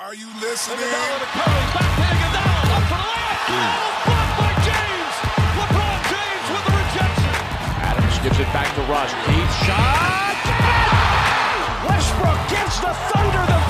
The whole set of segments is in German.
Are you listening? Iguodala to Curry, back to Iguodala, up for the layup. Oh, blocked by James. LeBron James with the rejection. Adams gives it back to Rush. Deep shot. Westbrook gives the Thunder the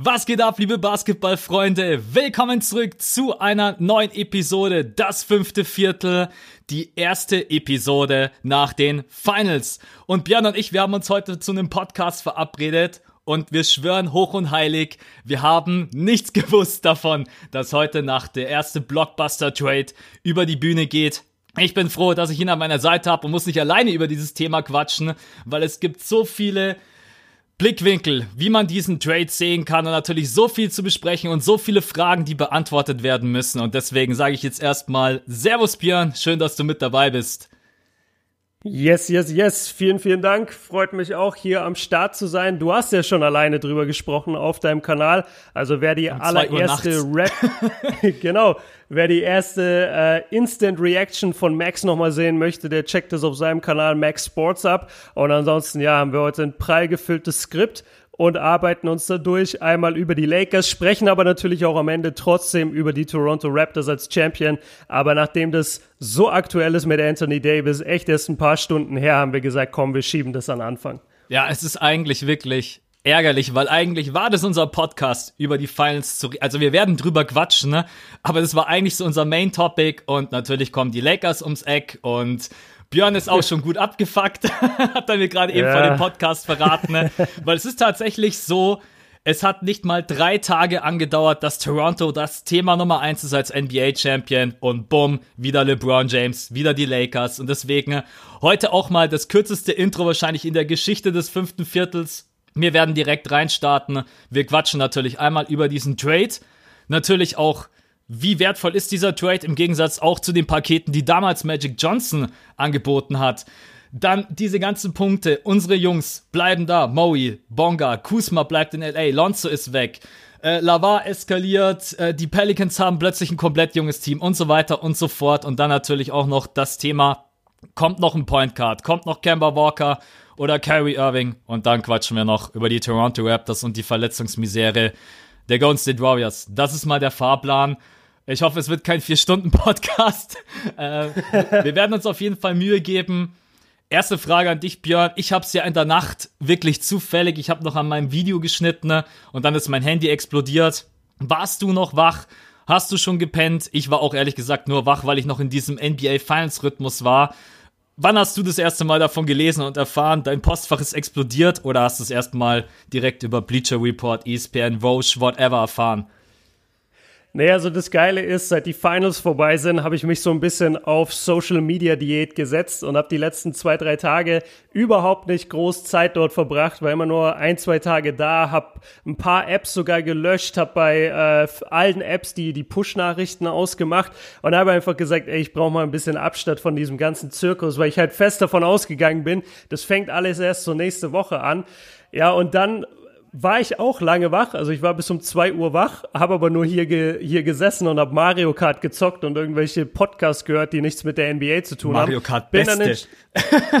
Was geht ab, liebe Basketballfreunde? Willkommen zurück zu einer neuen Episode, das fünfte Viertel, die erste Episode nach den Finals. Und Björn und ich, wir haben uns heute zu einem Podcast verabredet und wir schwören hoch und heilig, wir haben nichts gewusst davon, dass heute Nacht der erste Blockbuster-Trade über die Bühne geht. Ich bin froh, dass ich ihn an meiner Seite habe und muss nicht alleine über dieses Thema quatschen, weil es gibt so viele Blickwinkel, wie man diesen Trade sehen kann und natürlich so viel zu besprechen und so viele Fragen, die beantwortet werden müssen. Und deswegen sage ich jetzt erstmal Servus Björn, schön, dass du mit dabei bist. Yes, yes, yes. Vielen, vielen Dank. Freut mich auch, hier am Start zu sein. Du hast ja schon alleine drüber gesprochen auf deinem Kanal. Also wer die Um allererste Rap, genau, wer die erste äh, Instant Reaction von Max nochmal sehen möchte, der checkt es auf seinem Kanal Max Sports ab. Und ansonsten, ja, haben wir heute ein prall gefülltes Skript und arbeiten uns dadurch einmal über die Lakers, sprechen aber natürlich auch am Ende trotzdem über die Toronto Raptors als Champion. Aber nachdem das so aktuell ist mit Anthony Davis, echt erst ein paar Stunden her, haben wir gesagt, komm, wir schieben das an Anfang. Ja, es ist eigentlich wirklich ärgerlich, weil eigentlich war das unser Podcast über die Finals zu, also wir werden drüber quatschen, ne? aber das war eigentlich so unser Main Topic und natürlich kommen die Lakers ums Eck und Björn ist auch schon gut abgefuckt, hat er mir gerade eben Ja. vor dem Podcast verraten, ne? weil es ist tatsächlich so, es hat nicht mal drei Tage angedauert, dass Toronto das Thema Nummer eins ist als NBA-Champion und bumm, wieder LeBron James, wieder die Lakers und deswegen heute auch mal das kürzeste Intro wahrscheinlich in der Geschichte des fünften Viertels. Wir werden direkt reinstarten. Wir quatschen natürlich einmal über diesen Trade. Natürlich auch, wie wertvoll ist dieser Trade im Gegensatz auch zu den Paketen, die damals Magic Johnson angeboten hat. Dann diese ganzen Punkte. Unsere Jungs bleiben da. Maui, Bonga, Kuzma bleibt in LA, Lonzo ist weg. Äh, Lavar eskaliert, äh, die Pelicans haben plötzlich ein komplett junges Team und so weiter und so fort. Und dann natürlich auch noch das Thema, kommt noch ein Point Guard, kommt noch Kemba Walker oder Kyrie Irving. Und dann quatschen wir noch über die Toronto Raptors und die Verletzungsmisere der Golden State Warriors. Das ist mal der Fahrplan. Ich hoffe, es wird kein Vier-Stunden-Podcast. äh, wir werden uns auf jeden Fall Mühe geben. Erste Frage an dich, Björn. Ich habe es ja in der Nacht wirklich zufällig. Ich habe noch an meinem Video geschnitten ne? und dann ist mein Handy explodiert. Warst du noch wach? Hast du schon gepennt? Ich war auch ehrlich gesagt nur wach, weil ich noch in diesem NBA Finals Rhythmus war. Wann hast du das erste Mal davon gelesen und erfahren, dein Postfach ist explodiert oder hast du es erstmal direkt über Bleacher Report, ESPN, Roche, whatever erfahren? Naja, also das Geile ist, seit die Finals vorbei sind, habe ich mich so ein bisschen auf Social Media Diät gesetzt und habe die letzten zwei, drei Tage überhaupt nicht groß Zeit dort verbracht, war immer nur ein, zwei Tage da, habe ein paar Apps sogar gelöscht, habe bei äh, allen Apps die, die Push-Nachrichten ausgemacht und habe einfach gesagt, ey, ich brauche mal ein bisschen Abstand von diesem ganzen Zirkus, weil ich halt fest davon ausgegangen bin, das fängt alles erst so nächste Woche an. Ja, und dann war ich auch lange wach. Also ich war bis um 2 Uhr wach, habe aber nur hier, ge hier gesessen und habe Mario Kart gezockt und irgendwelche Podcasts gehört, die nichts mit der NBA zu tun Mario haben. Kart Bin Beste.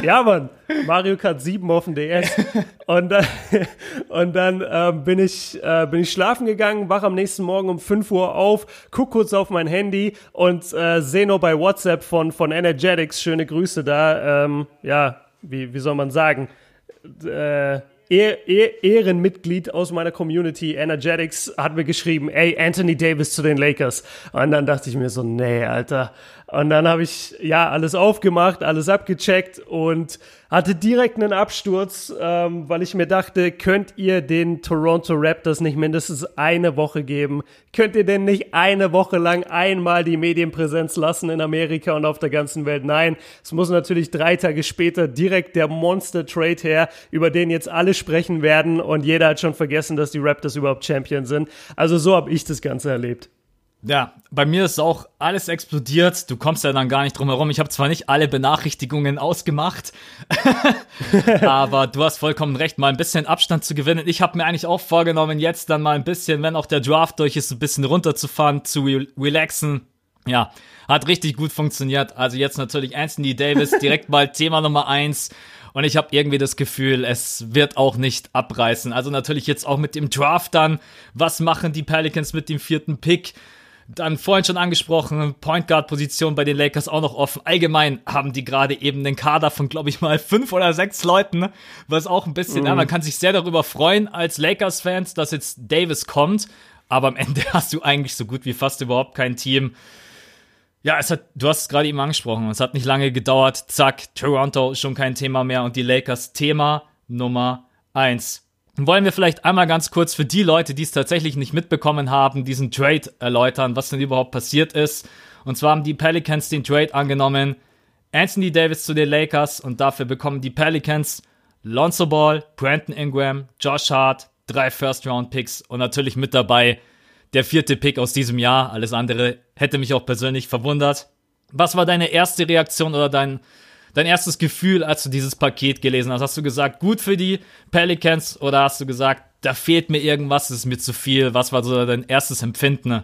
ja, Mann. Mario Kart 7 auf dem DS. Und dann, und dann ähm, bin, ich, äh, bin ich schlafen gegangen, wach am nächsten Morgen um 5 Uhr auf, guck kurz auf mein Handy und äh, sehe nur bei WhatsApp von, von Energetics, schöne Grüße da, ähm, ja, wie, wie soll man sagen, äh, Ehrenmitglied aus meiner Community, Energetics, hat mir geschrieben, ey, Anthony Davis zu den Lakers. Und dann dachte ich mir so, nee, Alter. Und dann habe ich, ja, alles aufgemacht, alles abgecheckt und hatte direkt einen Absturz, ähm, weil ich mir dachte, könnt ihr den Toronto Raptors nicht mindestens eine Woche geben? Könnt ihr denn nicht eine Woche lang einmal die Medienpräsenz lassen in Amerika und auf der ganzen Welt? Nein, es muss natürlich drei Tage später direkt der Monster Trade her, über den jetzt alle sprechen werden und jeder hat schon vergessen, dass die Raptors überhaupt Champion sind. Also so habe ich das Ganze erlebt. Ja, bei mir ist auch alles explodiert. Du kommst ja dann gar nicht drum herum. Ich habe zwar nicht alle Benachrichtigungen ausgemacht, aber du hast vollkommen recht, mal ein bisschen Abstand zu gewinnen. Ich habe mir eigentlich auch vorgenommen, jetzt dann mal ein bisschen, wenn auch der Draft durch ist, ein bisschen runterzufahren, zu re relaxen. Ja, hat richtig gut funktioniert. Also jetzt natürlich Anthony Davis direkt mal Thema Nummer eins. Und ich habe irgendwie das Gefühl, es wird auch nicht abreißen. Also natürlich jetzt auch mit dem Draft dann. Was machen die Pelicans mit dem vierten Pick? Dann vorhin schon angesprochen, Point Guard Position bei den Lakers auch noch offen. Allgemein haben die gerade eben einen Kader von, glaube ich mal, fünf oder sechs Leuten, was auch ein bisschen, mhm. ja, man kann sich sehr darüber freuen als Lakers-Fans, dass jetzt Davis kommt. Aber am Ende hast du eigentlich so gut wie fast überhaupt kein Team. Ja, es hat, du hast es gerade eben angesprochen, es hat nicht lange gedauert. Zack, Toronto schon kein Thema mehr und die Lakers Thema Nummer eins wollen wir vielleicht einmal ganz kurz für die Leute, die es tatsächlich nicht mitbekommen haben, diesen Trade erläutern, was denn überhaupt passiert ist. Und zwar haben die Pelicans den Trade angenommen. Anthony Davis zu den Lakers und dafür bekommen die Pelicans Lonzo Ball, Brandon Ingram, Josh Hart, drei First-Round-Picks und natürlich mit dabei der vierte Pick aus diesem Jahr. Alles andere hätte mich auch persönlich verwundert. Was war deine erste Reaktion oder dein dein erstes Gefühl, als du dieses Paket gelesen hast? Hast du gesagt, gut für die Pelicans oder hast du gesagt, da fehlt mir irgendwas, das ist mir zu viel? Was war so dein erstes Empfinden?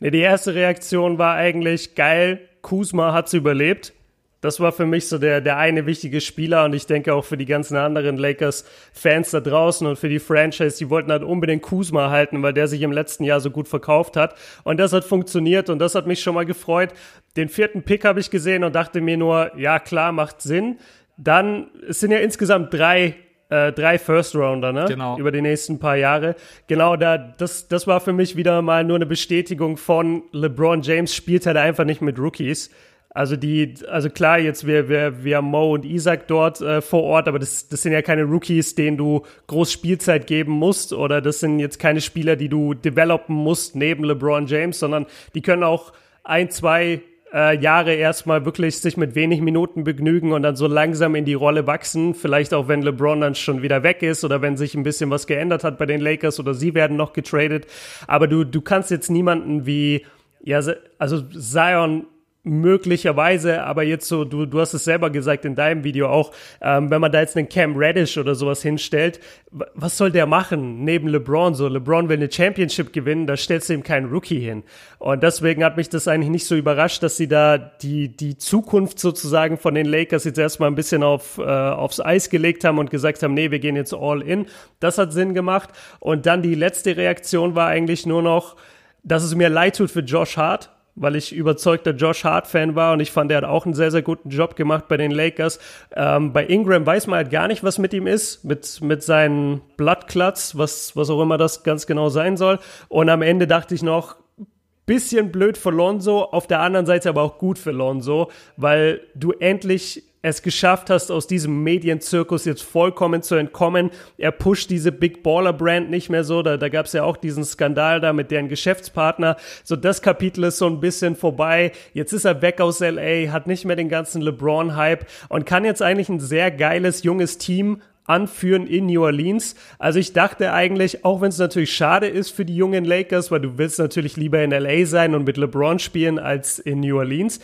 Nee, die erste Reaktion war eigentlich geil. Kuzma hat's überlebt das war für mich so der, der eine wichtige Spieler und ich denke auch für die ganzen anderen Lakers-Fans da draußen und für die Franchise, die wollten halt unbedingt Kuzma halten, weil der sich im letzten Jahr so gut verkauft hat. Und das hat funktioniert und das hat mich schon mal gefreut. Den vierten Pick habe ich gesehen und dachte mir nur, ja klar, macht Sinn. Dann, es sind ja insgesamt drei äh, drei First Rounder, ne? Genau. Über die nächsten paar Jahre. Genau, da, das, das war für mich wieder mal nur eine Bestätigung von LeBron James spielt halt einfach nicht mit Rookies. Also die, also klar, jetzt wir, wir, wir haben Mo und Isaac dort äh, vor Ort, aber das, das sind ja keine Rookies, denen du groß Spielzeit geben musst, oder das sind jetzt keine Spieler, die du developen musst neben LeBron James, sondern die können auch ein, zwei äh, Jahre erstmal wirklich sich mit wenig Minuten begnügen und dann so langsam in die Rolle wachsen. Vielleicht auch, wenn LeBron dann schon wieder weg ist oder wenn sich ein bisschen was geändert hat bei den Lakers oder sie werden noch getradet. Aber du, du kannst jetzt niemanden wie, ja, also Zion möglicherweise, aber jetzt so, du, du hast es selber gesagt in deinem Video auch, ähm, wenn man da jetzt einen Cam Reddish oder sowas hinstellt, was soll der machen neben LeBron? So, LeBron will eine Championship gewinnen, da stellst du ihm keinen Rookie hin. Und deswegen hat mich das eigentlich nicht so überrascht, dass sie da die, die Zukunft sozusagen von den Lakers jetzt erstmal ein bisschen auf, äh, aufs Eis gelegt haben und gesagt haben, nee, wir gehen jetzt all in. Das hat Sinn gemacht. Und dann die letzte Reaktion war eigentlich nur noch, dass es mir leid tut für Josh Hart, weil ich überzeugter Josh Hart-Fan war und ich fand, er hat auch einen sehr, sehr guten Job gemacht bei den Lakers. Ähm, bei Ingram weiß man halt gar nicht, was mit ihm ist, mit, mit seinen Bloodcluts, was, was auch immer das ganz genau sein soll. Und am Ende dachte ich noch, bisschen blöd für Lonzo, auf der anderen Seite aber auch gut für Lonzo, weil du endlich es geschafft hast, aus diesem Medienzirkus jetzt vollkommen zu entkommen. Er pusht diese Big Baller Brand nicht mehr so. Da, da gab es ja auch diesen Skandal da mit deren Geschäftspartner. So, das Kapitel ist so ein bisschen vorbei. Jetzt ist er weg aus LA, hat nicht mehr den ganzen LeBron-Hype und kann jetzt eigentlich ein sehr geiles, junges Team anführen in New Orleans. Also ich dachte eigentlich, auch wenn es natürlich schade ist für die jungen Lakers, weil du willst natürlich lieber in LA sein und mit LeBron spielen als in New Orleans.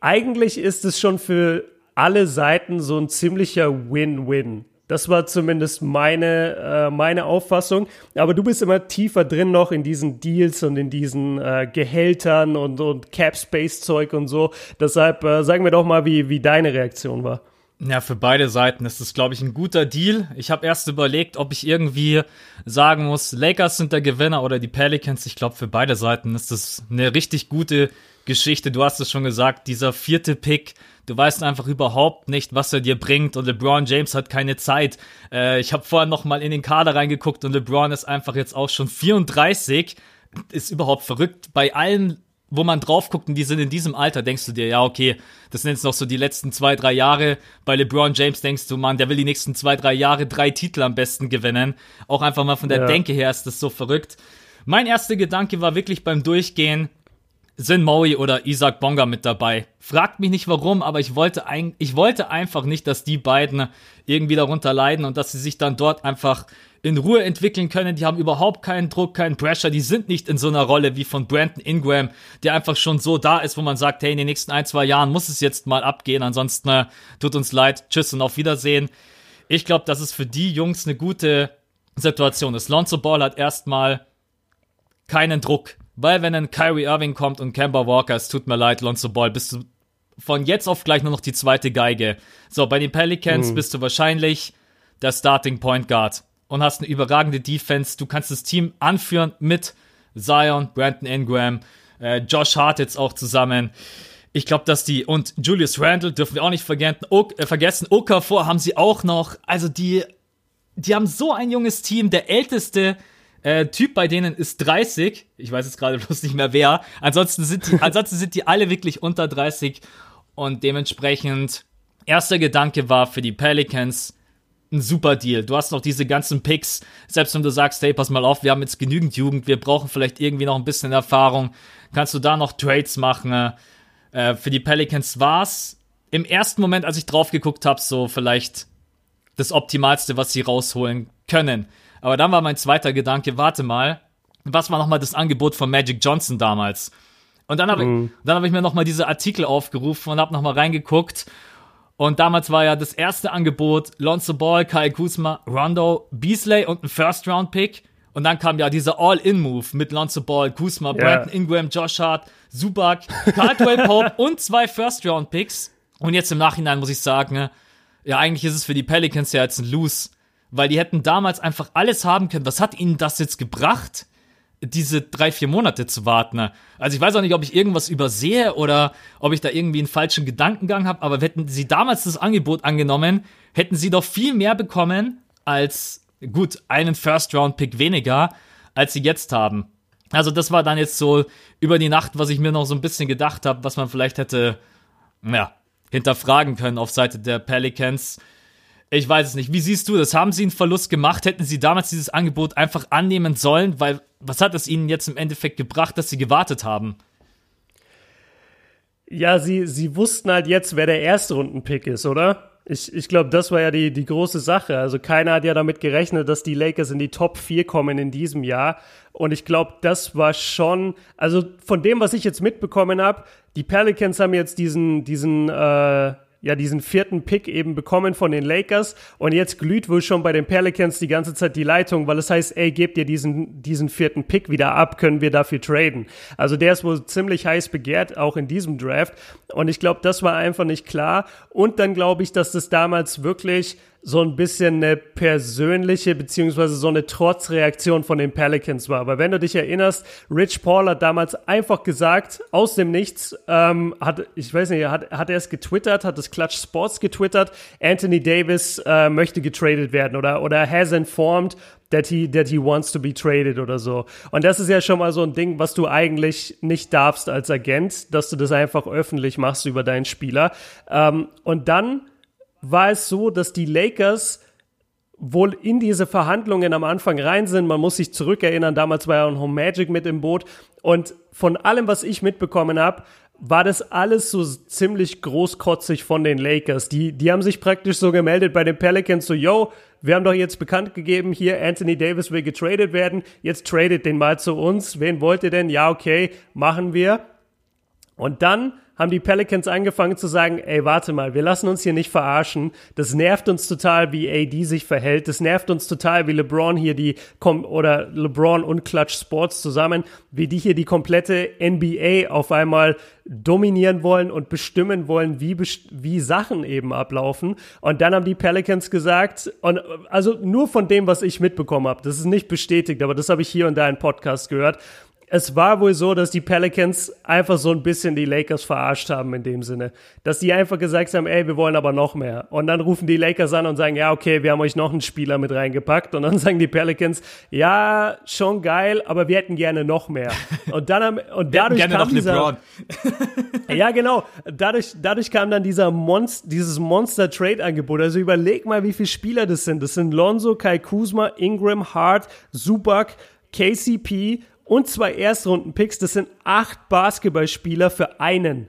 Eigentlich ist es schon für alle Seiten so ein ziemlicher Win-Win. Das war zumindest meine, äh, meine Auffassung. Aber du bist immer tiefer drin noch in diesen Deals und in diesen äh, Gehältern und, und Cap-Space-Zeug und so. Deshalb äh, sagen wir doch mal, wie, wie deine Reaktion war. Ja, für beide Seiten ist das, glaube ich, ein guter Deal. Ich habe erst überlegt, ob ich irgendwie sagen muss, Lakers sind der Gewinner oder die Pelicans. Ich glaube, für beide Seiten ist das eine richtig gute Geschichte. Du hast es schon gesagt, dieser vierte Pick Du weißt einfach überhaupt nicht, was er dir bringt und LeBron James hat keine Zeit. Äh, ich habe vorher noch mal in den Kader reingeguckt und LeBron ist einfach jetzt auch schon 34. Ist überhaupt verrückt. Bei allen, wo man drauf guckt und die sind in diesem Alter, denkst du dir, ja, okay, das sind jetzt noch so die letzten zwei, drei Jahre. Bei LeBron James denkst du, man, der will die nächsten zwei, drei Jahre drei Titel am besten gewinnen. Auch einfach mal von der ja. Denke her ist das so verrückt. Mein erster Gedanke war wirklich beim Durchgehen, sind Maui oder Isaac Bonga mit dabei. Fragt mich nicht warum, aber ich wollte, ein, ich wollte einfach nicht, dass die beiden irgendwie darunter leiden und dass sie sich dann dort einfach in Ruhe entwickeln können. Die haben überhaupt keinen Druck, keinen Pressure. Die sind nicht in so einer Rolle wie von Brandon Ingram, der einfach schon so da ist, wo man sagt, hey, in den nächsten ein, zwei Jahren muss es jetzt mal abgehen. Ansonsten äh, tut uns leid. Tschüss und auf Wiedersehen. Ich glaube, dass es für die Jungs eine gute Situation ist. Lonzo Ball hat erstmal keinen Druck weil wenn ein Kyrie Irving kommt und Kemba Walker, es tut mir leid, Lonzo Ball, bist du von jetzt auf gleich nur noch die zweite Geige. So, bei den Pelicans Mhm. bist du wahrscheinlich der Starting Point Guard und hast eine überragende Defense. Du kannst das Team anführen mit Zion, Brandon Ingram, äh, Josh Hart jetzt auch zusammen. Ich glaube, dass die und Julius Randle dürfen wir auch nicht vergessen. O äh, vergessen. Okafor haben sie auch noch. Also die, die haben so ein junges Team. Der älteste äh, Typ bei denen ist 30. Ich weiß jetzt gerade bloß nicht mehr wer. Ansonsten sind die, ansonsten sind die alle wirklich unter 30 und dementsprechend erster Gedanke war für die Pelicans ein super Deal. Du hast noch diese ganzen Picks, selbst wenn du sagst, hey, pass mal auf, wir haben jetzt genügend Jugend, wir brauchen vielleicht irgendwie noch ein bisschen Erfahrung, kannst du da noch Trades machen. Äh, für die Pelicans war's im ersten Moment, als ich drauf geguckt habe, so vielleicht das Optimalste, was sie rausholen können. Aber dann war mein zweiter Gedanke, warte mal, was war nochmal das Angebot von Magic Johnson damals? Und dann habe ich, dann hab ich mir nochmal diese Artikel aufgerufen und habe nochmal reingeguckt. Und damals war ja das erste Angebot Lonzo Ball, Kyle Kuzma, Rondo, Beasley und ein First-Round-Pick. Und dann kam ja dieser All-In-Move mit Lonzo Ball, Kuzma, Brandon Ingram, Josh Hart, Zubac, Caldwell Pope und zwei First-Round-Picks. Und jetzt im Nachhinein muss ich sagen, ja, eigentlich ist es für die Pelicans ja jetzt ein Lose, weil die hätten damals einfach alles haben können. Was hat ihnen das jetzt gebracht? diese drei, vier Monate zu warten. Also ich weiß auch nicht, ob ich irgendwas übersehe oder ob ich da irgendwie einen falschen Gedankengang habe, aber hätten sie damals das Angebot angenommen, hätten sie doch viel mehr bekommen als, gut, einen First-Round-Pick weniger, als sie jetzt haben. Also das war dann jetzt so über die Nacht, was ich mir noch so ein bisschen gedacht habe, was man vielleicht hätte, ja, hinterfragen können auf Seite der Pelicans. Ich weiß es nicht. Wie siehst du das? Haben sie einen Verlust gemacht? Hätten sie damals dieses Angebot einfach annehmen sollen? Weil, was hat es ihnen jetzt im Endeffekt gebracht, dass sie gewartet haben? Ja, sie, sie wussten halt jetzt, wer der erste Rundenpick ist, oder? Ich, ich glaube, das war ja die, die große Sache. Also keiner hat ja damit gerechnet, dass die Lakers in die Top 4 kommen in diesem Jahr. Und ich glaube, das war schon, also von dem, was ich jetzt mitbekommen habe, die Pelicans haben jetzt diesen, diesen, äh, ja, diesen vierten Pick eben bekommen von den Lakers. Und jetzt glüht wohl schon bei den Pelicans die ganze Zeit die Leitung, weil es heißt, ey, gebt ihr diesen, diesen vierten Pick wieder ab, können wir dafür traden. Also der ist wohl ziemlich heiß begehrt, auch in diesem Draft. Und ich glaube, das war einfach nicht klar. Und dann glaube ich, dass das damals wirklich so ein bisschen eine persönliche beziehungsweise so eine Trotzreaktion von den Pelicans war. Aber wenn du dich erinnerst, Rich Paul hat damals einfach gesagt, aus dem Nichts, ähm, hat, ich weiß nicht, hat, hat er es getwittert, hat es Clutch Sports getwittert, Anthony Davis äh, möchte getradet werden oder, oder has informed that he, that he wants to be traded oder so. Und das ist ja schon mal so ein Ding, was du eigentlich nicht darfst als Agent, dass du das einfach öffentlich machst über deinen Spieler. Ähm, und dann war es so, dass die Lakers wohl in diese Verhandlungen am Anfang rein sind. Man muss sich zurückerinnern, damals war ja auch Home Magic mit im Boot. Und von allem, was ich mitbekommen habe, war das alles so ziemlich großkotzig von den Lakers. Die, die haben sich praktisch so gemeldet bei den Pelicans, so, yo, wir haben doch jetzt bekannt gegeben, hier Anthony Davis will getradet werden, jetzt tradet den mal zu uns. Wen wollt ihr denn? Ja, okay, machen wir. Und dann haben die Pelicans angefangen zu sagen, ey, warte mal, wir lassen uns hier nicht verarschen. Das nervt uns total, wie AD sich verhält. Das nervt uns total, wie LeBron hier die, oder LeBron und Clutch Sports zusammen, wie die hier die komplette NBA auf einmal dominieren wollen und bestimmen wollen, wie, wie Sachen eben ablaufen. Und dann haben die Pelicans gesagt, und also nur von dem, was ich mitbekommen habe, das ist nicht bestätigt, aber das habe ich hier und da in Podcast gehört, es war wohl so, dass die Pelicans einfach so ein bisschen die Lakers verarscht haben in dem Sinne. Dass die einfach gesagt haben, ey, wir wollen aber noch mehr. Und dann rufen die Lakers an und sagen, ja, okay, wir haben euch noch einen Spieler mit reingepackt. Und dann sagen die Pelicans, ja, schon geil, aber wir hätten gerne noch mehr. Und dann haben, und Wir dadurch kam dieser, ja, genau. Dadurch, dadurch kam dann dieser Monst, dieses Monster-Trade-Angebot. Also überleg mal, wie viele Spieler das sind. Das sind Lonzo, Kai Kuzma, Ingram, Hart, Zubac, KCP und zwei Erstrunden-Picks. Das sind acht Basketballspieler für einen.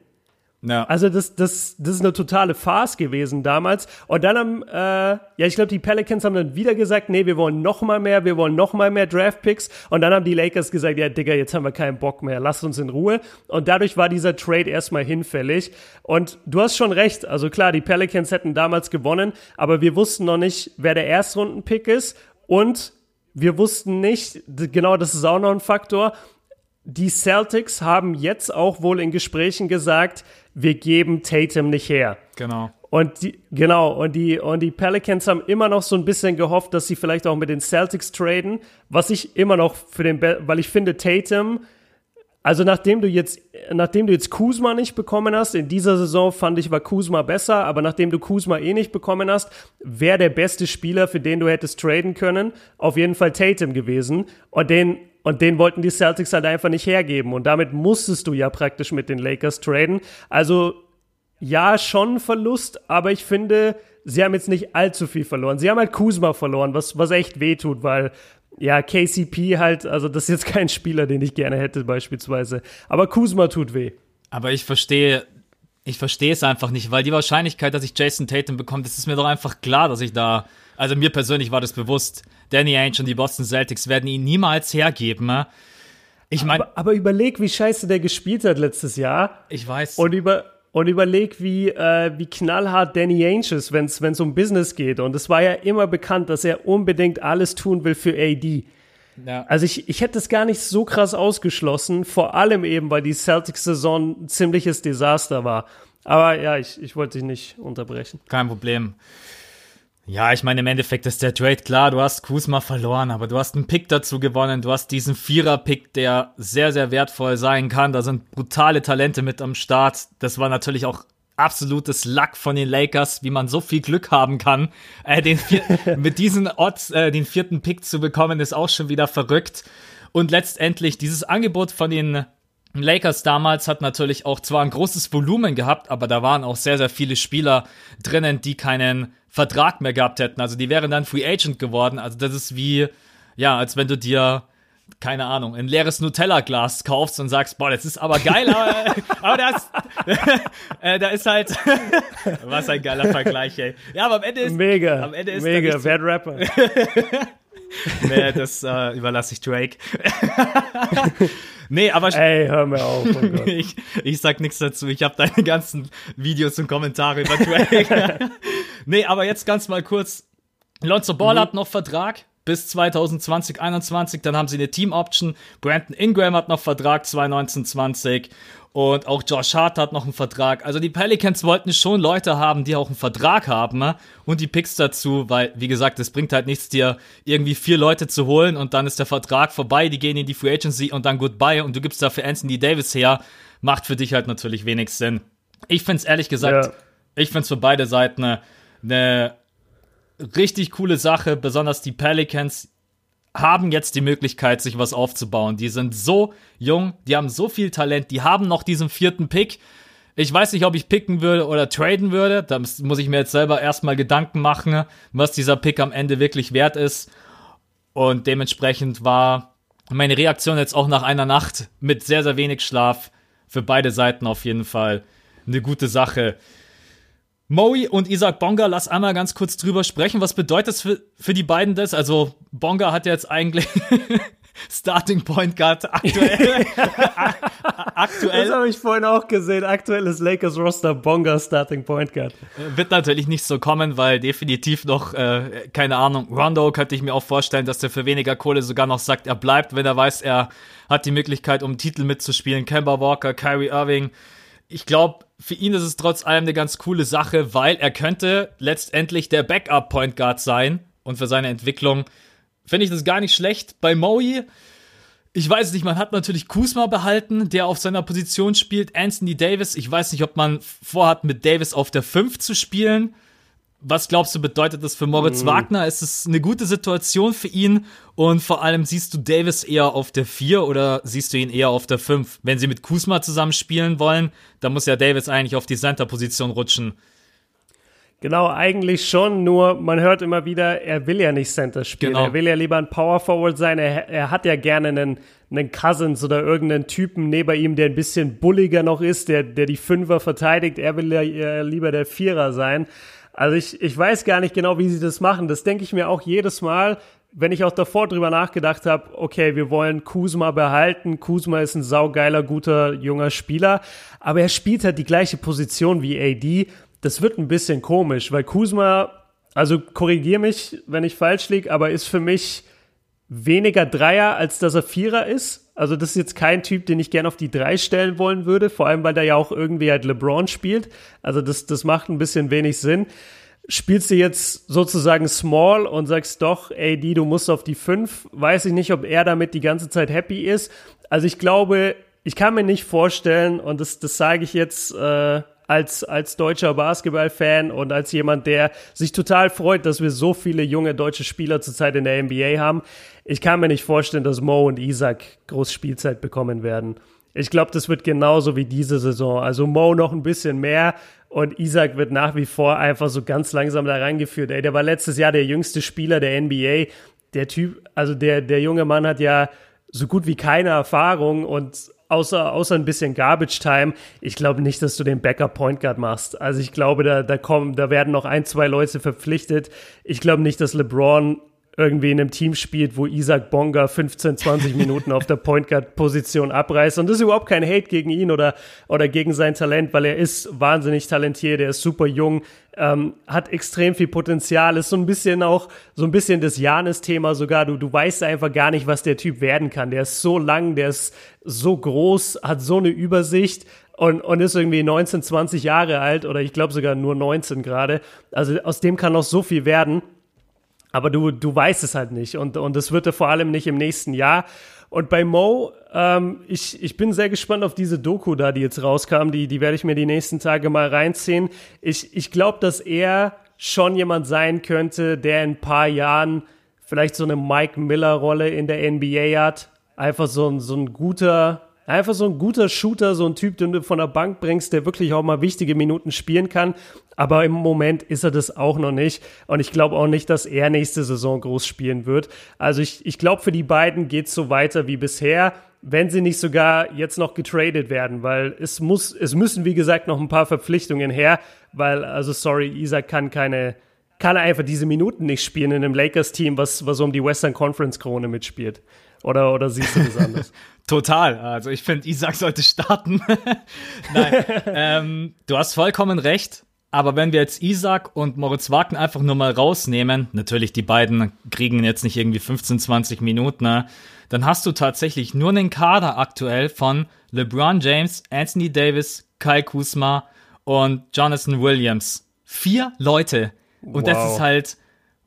Ja. Also das, das, das ist eine totale Farce gewesen damals. Und dann haben, äh, ja, ich glaube, die Pelicans haben dann wieder gesagt, nee, wir wollen noch mal mehr, wir wollen noch mal mehr Draft-Picks. Und dann haben die Lakers gesagt, ja, Digga, jetzt haben wir keinen Bock mehr, lasst uns in Ruhe. Und dadurch war dieser Trade erstmal hinfällig. Und du hast schon recht, also klar, die Pelicans hätten damals gewonnen, aber wir wussten noch nicht, wer der Erstrunden-Pick ist. Und wir wussten nicht, genau das ist auch noch ein Faktor, die Celtics haben jetzt auch wohl in Gesprächen gesagt, wir geben Tatum nicht her. Genau. Und die, genau, und die, und die Pelicans haben immer noch so ein bisschen gehofft, dass sie vielleicht auch mit den Celtics traden, was ich immer noch für den, Be weil ich finde, Tatum, also nachdem du jetzt, nachdem du jetzt Kuzma nicht bekommen hast, in dieser Saison fand ich, war Kuzma besser, aber nachdem du Kuzma eh nicht bekommen hast, wäre der beste Spieler, für den du hättest traden können, auf jeden Fall Tatum gewesen. Und den, und den wollten die Celtics halt einfach nicht hergeben. Und damit musstest du ja praktisch mit den Lakers traden. Also ja, schon Verlust, aber ich finde, sie haben jetzt nicht allzu viel verloren. Sie haben halt Kuzma verloren, was, was echt wehtut, weil ja, KCP halt, also das ist jetzt kein Spieler, den ich gerne hätte beispielsweise. Aber Kuzma tut weh. Aber ich verstehe, ich verstehe es einfach nicht, weil die Wahrscheinlichkeit, dass ich Jason Tatum bekomme, das ist mir doch einfach klar, dass ich da, also mir persönlich war das bewusst. Danny Ainge und die Boston Celtics werden ihn niemals hergeben. Ich meine, aber, aber überleg, wie scheiße der gespielt hat letztes Jahr. ich weiß. Und über und überleg, wie, äh, wie knallhart Danny Ainge ist, wenn es um Business geht. Und es war ja immer bekannt, dass er unbedingt alles tun will für AD. ja. Also ich, ich hätte es gar nicht so krass ausgeschlossen, vor allem eben, weil die Celtics-Saison ein ziemliches Desaster war. Aber ja, ich, ich wollte dich nicht unterbrechen. Kein Problem. Ja, ich meine, im Endeffekt ist der Trade klar, du hast Kuzma verloren, aber du hast einen Pick dazu gewonnen, du hast diesen Vierer-Pick, der sehr, sehr wertvoll sein kann. Da sind brutale Talente mit am Start. Das war natürlich auch absolutes Luck von den Lakers, wie man so viel Glück haben kann. Äh, den mit diesen Odds äh, den vierten Pick zu bekommen, ist auch schon wieder verrückt. Und letztendlich dieses Angebot von den Lakers damals hat natürlich auch zwar ein großes Volumen gehabt, aber da waren auch sehr, sehr viele Spieler drinnen, die keinen Vertrag mehr gehabt hätten. Also die wären dann Free Agent geworden. Also das ist wie, ja, als wenn du dir keine Ahnung, ein leeres Nutella-Glas kaufst und sagst, boah, das ist aber geil, aber, aber das, äh, da ist halt, was ein geiler Vergleich, ey. Ja, aber am Ende ist, Mega, am Ende ist mega, Bad Rapper. nee, das äh, überlasse ich Drake. Nee, aber Ey, hör mir auf, oh ich, ich sag nichts dazu. Ich habe deine ganzen Videos und Kommentare über Drake. nee, aber jetzt ganz mal kurz. Lonzo Ball hat noch Vertrag bis 2020, 21. Dann haben sie eine Team-Option. Brandon Ingram hat noch Vertrag 2019, 20. Und auch Josh Hart hat noch einen Vertrag. Also die Pelicans wollten schon Leute haben, die auch einen Vertrag haben. ne? Und die Picks dazu, weil, wie gesagt, es bringt halt nichts, dir irgendwie vier Leute zu holen und dann ist der Vertrag vorbei, die gehen in die Free Agency und dann goodbye und du gibst dafür Anthony Davis her. Macht für dich halt natürlich wenig Sinn. Ich find's ehrlich gesagt, Ja. ich find's für beide Seiten eine, eine richtig coole Sache, besonders die Pelicans haben jetzt die Möglichkeit, sich was aufzubauen. Die sind so jung, die haben so viel Talent, die haben noch diesen vierten Pick. Ich weiß nicht, ob ich picken würde oder traden würde. Da muss ich mir jetzt selber erstmal Gedanken machen, was dieser Pick am Ende wirklich wert ist. Und dementsprechend war meine Reaktion jetzt auch nach einer Nacht mit sehr, sehr wenig Schlaf für beide Seiten auf jeden Fall eine gute Sache. Moe und Isaac Bonga, lass einmal ganz kurz drüber sprechen. Was bedeutet das für, für die beiden das? Also, Bonga hat jetzt eigentlich Starting Point Guard aktuell. Das aktuell habe ich vorhin auch gesehen. Aktuelles Lakers Roster Bonga Starting Point Guard. wird natürlich nicht so kommen, weil definitiv noch, äh, keine Ahnung, Rondo könnte ich mir auch vorstellen, dass der für weniger Kohle sogar noch sagt, er bleibt, wenn er weiß, er hat die Möglichkeit, um Titel mitzuspielen. Kemba Walker, Kyrie Irving. Ich glaube, für ihn ist es trotz allem eine ganz coole Sache, weil er könnte letztendlich der Backup-Point Guard sein. Und für seine Entwicklung finde ich das gar nicht schlecht. Bei Maui, ich weiß nicht, man hat natürlich Kuzma behalten, der auf seiner Position spielt. Anthony Davis, ich weiß nicht, ob man vorhat, mit Davis auf der 5 zu spielen. Was glaubst du, bedeutet das für Moritz Wagner? Ist es eine gute Situation für ihn? Und vor allem, siehst du Davis eher auf der 4 oder siehst du ihn eher auf der 5? Wenn sie mit Kuzma zusammen spielen wollen, dann muss ja Davis eigentlich auf die Center-Position rutschen. Genau, eigentlich schon, nur man hört immer wieder, er will ja nicht Center spielen. Genau. Er will ja lieber ein Power Forward sein. Er, er hat ja gerne einen, einen Cousins oder irgendeinen Typen neben ihm, der ein bisschen bulliger noch ist, der, der die Fünfer verteidigt. Er will ja äh, lieber der Vierer sein. Also ich, ich weiß gar nicht genau, wie sie das machen. Das denke ich mir auch jedes Mal, wenn ich auch davor drüber nachgedacht habe, okay, wir wollen Kuzma behalten. Kuzma ist ein saugeiler, guter, junger Spieler. Aber er spielt halt die gleiche Position wie AD. Das wird ein bisschen komisch, weil Kuzma, also korrigier mich, wenn ich falsch liege, aber ist für mich weniger Dreier, als dass er Vierer ist. Also das ist jetzt kein Typ, den ich gerne auf die Drei stellen wollen würde, vor allem weil der ja auch irgendwie halt LeBron spielt. Also das, das macht ein bisschen wenig Sinn. Spielst du jetzt sozusagen small und sagst doch, die, du musst auf die Fünf, weiß ich nicht, ob er damit die ganze Zeit happy ist. Also ich glaube, ich kann mir nicht vorstellen, und das, das sage ich jetzt äh, als, als deutscher Basketballfan und als jemand, der sich total freut, dass wir so viele junge deutsche Spieler zurzeit in der NBA haben. Ich kann mir nicht vorstellen, dass Mo und Isaac groß Spielzeit bekommen werden. Ich glaube, das wird genauso wie diese Saison. Also Mo noch ein bisschen mehr und Isaac wird nach wie vor einfach so ganz langsam da reingeführt. Ey, der war letztes Jahr der jüngste Spieler der NBA. Der Typ, also der, der junge Mann hat ja so gut wie keine Erfahrung und außer, außer ein bisschen Garbage Time. Ich glaube nicht, dass du den Backup Point Guard machst. Also ich glaube, da, da kommen, da werden noch ein, zwei Leute verpflichtet. Ich glaube nicht, dass LeBron irgendwie in einem Team spielt, wo Isaac Bonga 15, 20 Minuten auf der Point Guard Position abreißt. Und das ist überhaupt kein Hate gegen ihn oder, oder gegen sein Talent, weil er ist wahnsinnig talentiert, er ist super jung, ähm, hat extrem viel Potenzial, ist so ein bisschen auch so ein bisschen das Janis-Thema sogar. Du, du weißt einfach gar nicht, was der Typ werden kann. Der ist so lang, der ist so groß, hat so eine Übersicht und, und ist irgendwie 19, 20 Jahre alt oder ich glaube sogar nur 19 gerade. Also aus dem kann noch so viel werden. Aber du, du weißt es halt nicht. Und, und das wird er vor allem nicht im nächsten Jahr. Und bei Mo, ähm, ich, ich bin sehr gespannt auf diese Doku da, die jetzt rauskam. Die, die werde ich mir die nächsten Tage mal reinziehen. Ich, ich glaube, dass er schon jemand sein könnte, der in ein paar Jahren vielleicht so eine Mike Miller-Rolle in der NBA hat. Einfach so ein, so ein guter, Einfach so ein guter Shooter, so ein Typ, den du von der Bank bringst, der wirklich auch mal wichtige Minuten spielen kann. Aber im Moment ist er das auch noch nicht. Und ich glaube auch nicht, dass er nächste Saison groß spielen wird. Also ich, ich glaube, für die beiden geht es so weiter wie bisher wenn sie nicht sogar jetzt noch getradet werden, weil es muss, es müssen wie gesagt noch ein paar Verpflichtungen her, weil also sorry, Isaac kann keine, kann einfach diese Minuten nicht spielen in einem Lakers-Team, was was um die Western Conference Krone mitspielt. Oder, oder siehst du das anders? Total. Also ich finde, Isaac sollte starten. Nein, ähm, du hast vollkommen recht. Aber wenn wir jetzt Isaac und Moritz Wagner einfach nur mal rausnehmen, natürlich die beiden kriegen jetzt nicht irgendwie 15, 20 Minuten, ne? dann hast du tatsächlich nur einen Kader aktuell von LeBron James, Anthony Davis, Kyle Kuzma und Jonathan Williams. Vier Leute. Und wow. das ist halt,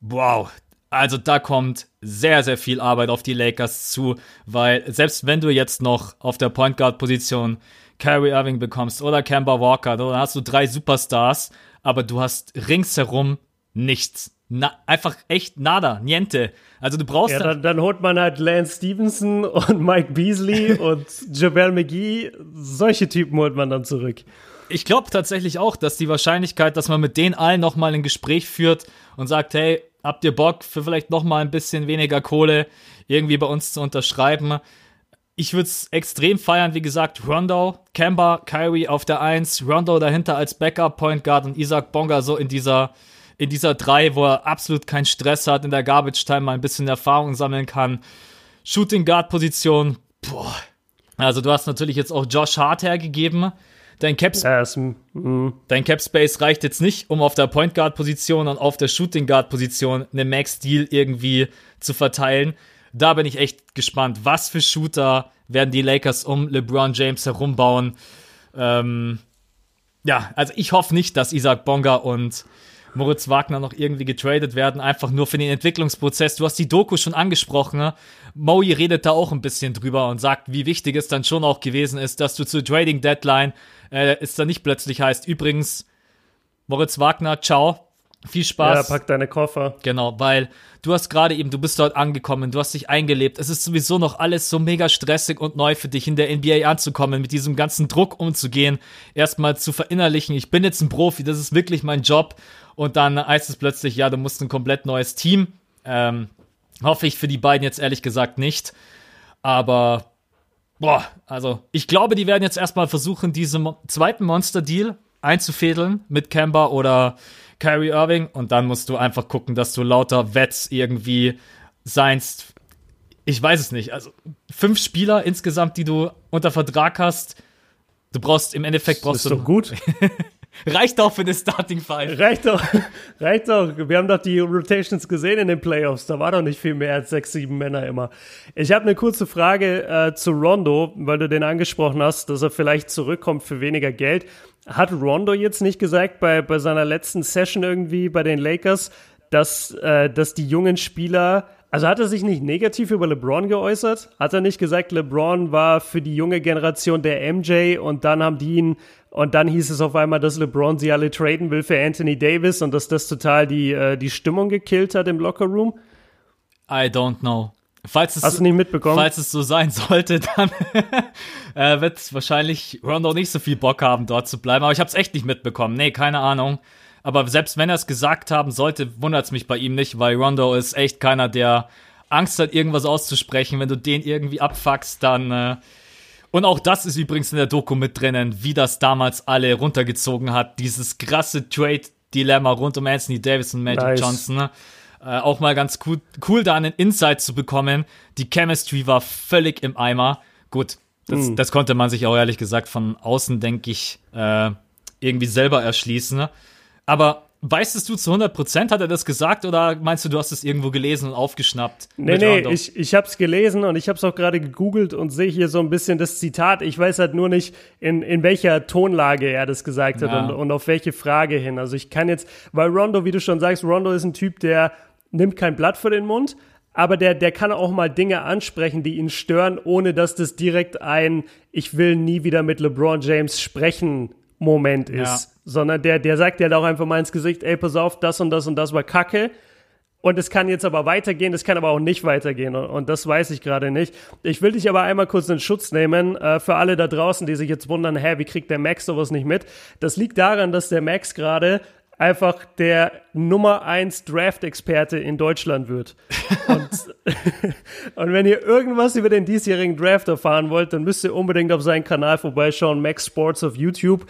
wow, also da kommt sehr, sehr viel Arbeit auf die Lakers zu, weil selbst wenn du jetzt noch auf der Point Guard Position Kyrie Irving bekommst oder Kemba Walker, dann hast du drei Superstars, aber du hast ringsherum nichts. Na, einfach echt nada, niente. Also du brauchst. Ja, dann, dann holt man halt Lance Stevenson und Mike Beasley und Jabel McGee. Solche Typen holt man dann zurück. Ich glaube tatsächlich auch, dass die Wahrscheinlichkeit, dass man mit denen allen nochmal ein Gespräch führt und sagt, hey, habt ihr Bock für vielleicht noch mal ein bisschen weniger Kohle irgendwie bei uns zu unterschreiben? Ich würde es extrem feiern, wie gesagt, Rondo, Kemba, Kyrie auf der 1, Rondo dahinter als Backup Point Guard und Isaac Bonga so in dieser in dieser 3, wo er absolut keinen Stress hat, in der Garbage Time mal ein bisschen Erfahrung sammeln kann. Shooting Guard Position, boah. Also du hast natürlich jetzt auch Josh Hart hergegeben, Dein Cap, mm. dein Cap Space reicht jetzt nicht, um auf der Point Guard Position und auf der Shooting Guard Position eine Max Deal irgendwie zu verteilen. Da bin ich echt gespannt, was für Shooter werden die Lakers um LeBron James herumbauen. Ähm, ja, also ich hoffe nicht, dass Isaac Bonga und Moritz Wagner noch irgendwie getradet werden, einfach nur für den Entwicklungsprozess. Du hast die Doku schon angesprochen. Ne? Maui redet da auch ein bisschen drüber und sagt, wie wichtig es dann schon auch gewesen ist, dass du zur Trading Deadline äh, es dann nicht plötzlich heißt, übrigens, Moritz Wagner, ciao, viel Spaß. Ja, pack deine Koffer. Genau, weil du hast gerade eben, du bist dort angekommen, du hast dich eingelebt. Es ist sowieso noch alles so mega stressig und neu für dich, in der NBA anzukommen, mit diesem ganzen Druck umzugehen, erstmal zu verinnerlichen, ich bin jetzt ein Profi, das ist wirklich mein Job. Und dann heißt es plötzlich, ja, du musst ein komplett neues Team. Ähm, hoffe ich für die beiden jetzt ehrlich gesagt nicht. Aber Boah, also ich glaube, die werden jetzt erstmal versuchen, diesen Mo zweiten Monster-Deal einzufädeln mit Kemba oder Kyrie Irving und dann musst du einfach gucken, dass du lauter Wets irgendwie seinst. Ich weiß es nicht. Also fünf Spieler insgesamt, die du unter Vertrag hast. Du brauchst im Endeffekt brauchst das ist du. Doch gut. Reicht auch für eine Starting Five. Reicht doch, reicht doch. Wir haben doch die Rotations gesehen in den Playoffs. Da war doch nicht viel mehr als sechs, sieben Männer immer. Ich habe eine kurze Frage äh, zu Rondo, weil du den angesprochen hast, dass er vielleicht zurückkommt für weniger Geld. Hat Rondo jetzt nicht gesagt bei, bei seiner letzten Session irgendwie bei den Lakers, dass, äh, dass die jungen Spieler also hat er sich nicht negativ über LeBron geäußert? Hat er nicht gesagt, LeBron war für die junge Generation der MJ und dann haben die ihn und dann hieß es auf einmal, dass LeBron sie alle traden will für Anthony Davis und dass das total die, äh, die Stimmung gekillt hat im Lockerroom? I don't know. Falls es, Hast du nicht mitbekommen? Falls es so sein sollte, dann äh, wird wahrscheinlich Rondo nicht so viel Bock haben, dort zu bleiben. Aber ich habe es echt nicht mitbekommen. Nee, keine Ahnung. Aber selbst wenn er es gesagt haben sollte, wundert es mich bei ihm nicht, weil Rondo ist echt keiner, der Angst hat, irgendwas auszusprechen. Wenn du den irgendwie abfuckst, dann. Äh und auch das ist übrigens in der Doku mit drinnen, wie das damals alle runtergezogen hat. Dieses krasse Trade-Dilemma rund um Anthony Davis und Magic nice. Johnson. Ne? Äh, auch mal ganz cool, cool, da einen Insight zu bekommen. Die Chemistry war völlig im Eimer. Gut, das, mm. das konnte man sich auch ehrlich gesagt von außen, denke ich, äh, irgendwie selber erschließen. Aber weißt du zu 100 Prozent, hat er das gesagt oder meinst du, du hast es irgendwo gelesen und aufgeschnappt? Nee, nee, Rondo? ich, ich habe es gelesen und ich habe es auch gerade gegoogelt und sehe hier so ein bisschen das Zitat. Ich weiß halt nur nicht, in, in welcher Tonlage er das gesagt hat ja. und, und auf welche Frage hin. Also ich kann jetzt, weil Rondo, wie du schon sagst, Rondo ist ein Typ, der nimmt kein Blatt vor den Mund, aber der, der kann auch mal Dinge ansprechen, die ihn stören, ohne dass das direkt ein Ich will nie wieder mit LeBron James sprechen Moment ist, ja. sondern der, der sagt ja halt auch einfach mal ins Gesicht, ey, pass auf, das und das und das war Kacke. Und es kann jetzt aber weitergehen, es kann aber auch nicht weitergehen. Und, das weiß ich gerade nicht. Ich will dich aber einmal kurz in Schutz nehmen, äh, für alle da draußen, die sich jetzt wundern, hä, wie kriegt der Max sowas nicht mit? Das liegt daran, dass der Max gerade einfach der Nummer 1 Draft-Experte in Deutschland wird. Und, und, wenn ihr irgendwas über den diesjährigen Draft erfahren wollt, dann müsst ihr unbedingt auf seinen Kanal vorbeischauen, Max Sports auf YouTube.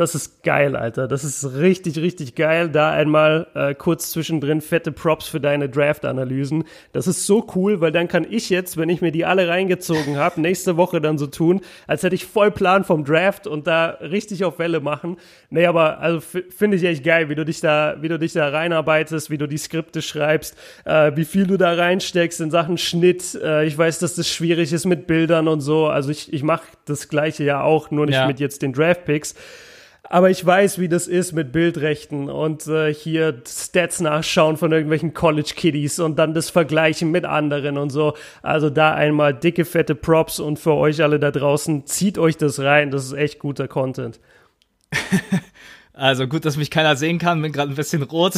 Das ist geil, Alter. Das ist richtig, richtig geil. Da einmal äh, kurz zwischendrin fette Props für deine Draft-Analysen. Das ist so cool, weil dann kann ich jetzt, wenn ich mir die alle reingezogen habe, nächste Woche dann so tun, als hätte ich voll Plan vom Draft und da richtig auf Welle machen. Nee, aber also finde ich echt geil, wie du dich da, wie du dich da reinarbeitest, wie du die Skripte schreibst, äh, wie viel du da reinsteckst in Sachen Schnitt. Äh, ich weiß, dass das schwierig ist mit Bildern und so. Also ich, ich mache das gleiche ja auch, nur nicht ja. mit jetzt den Draft-Picks. Aber ich weiß, wie das ist mit Bildrechten und äh, hier Stats nachschauen von irgendwelchen College Kiddies und dann das Vergleichen mit anderen und so. Also da einmal dicke, fette Props und für euch alle da draußen, zieht euch das rein. Das ist echt guter Content. Also gut, dass mich keiner sehen kann, bin gerade ein bisschen rot.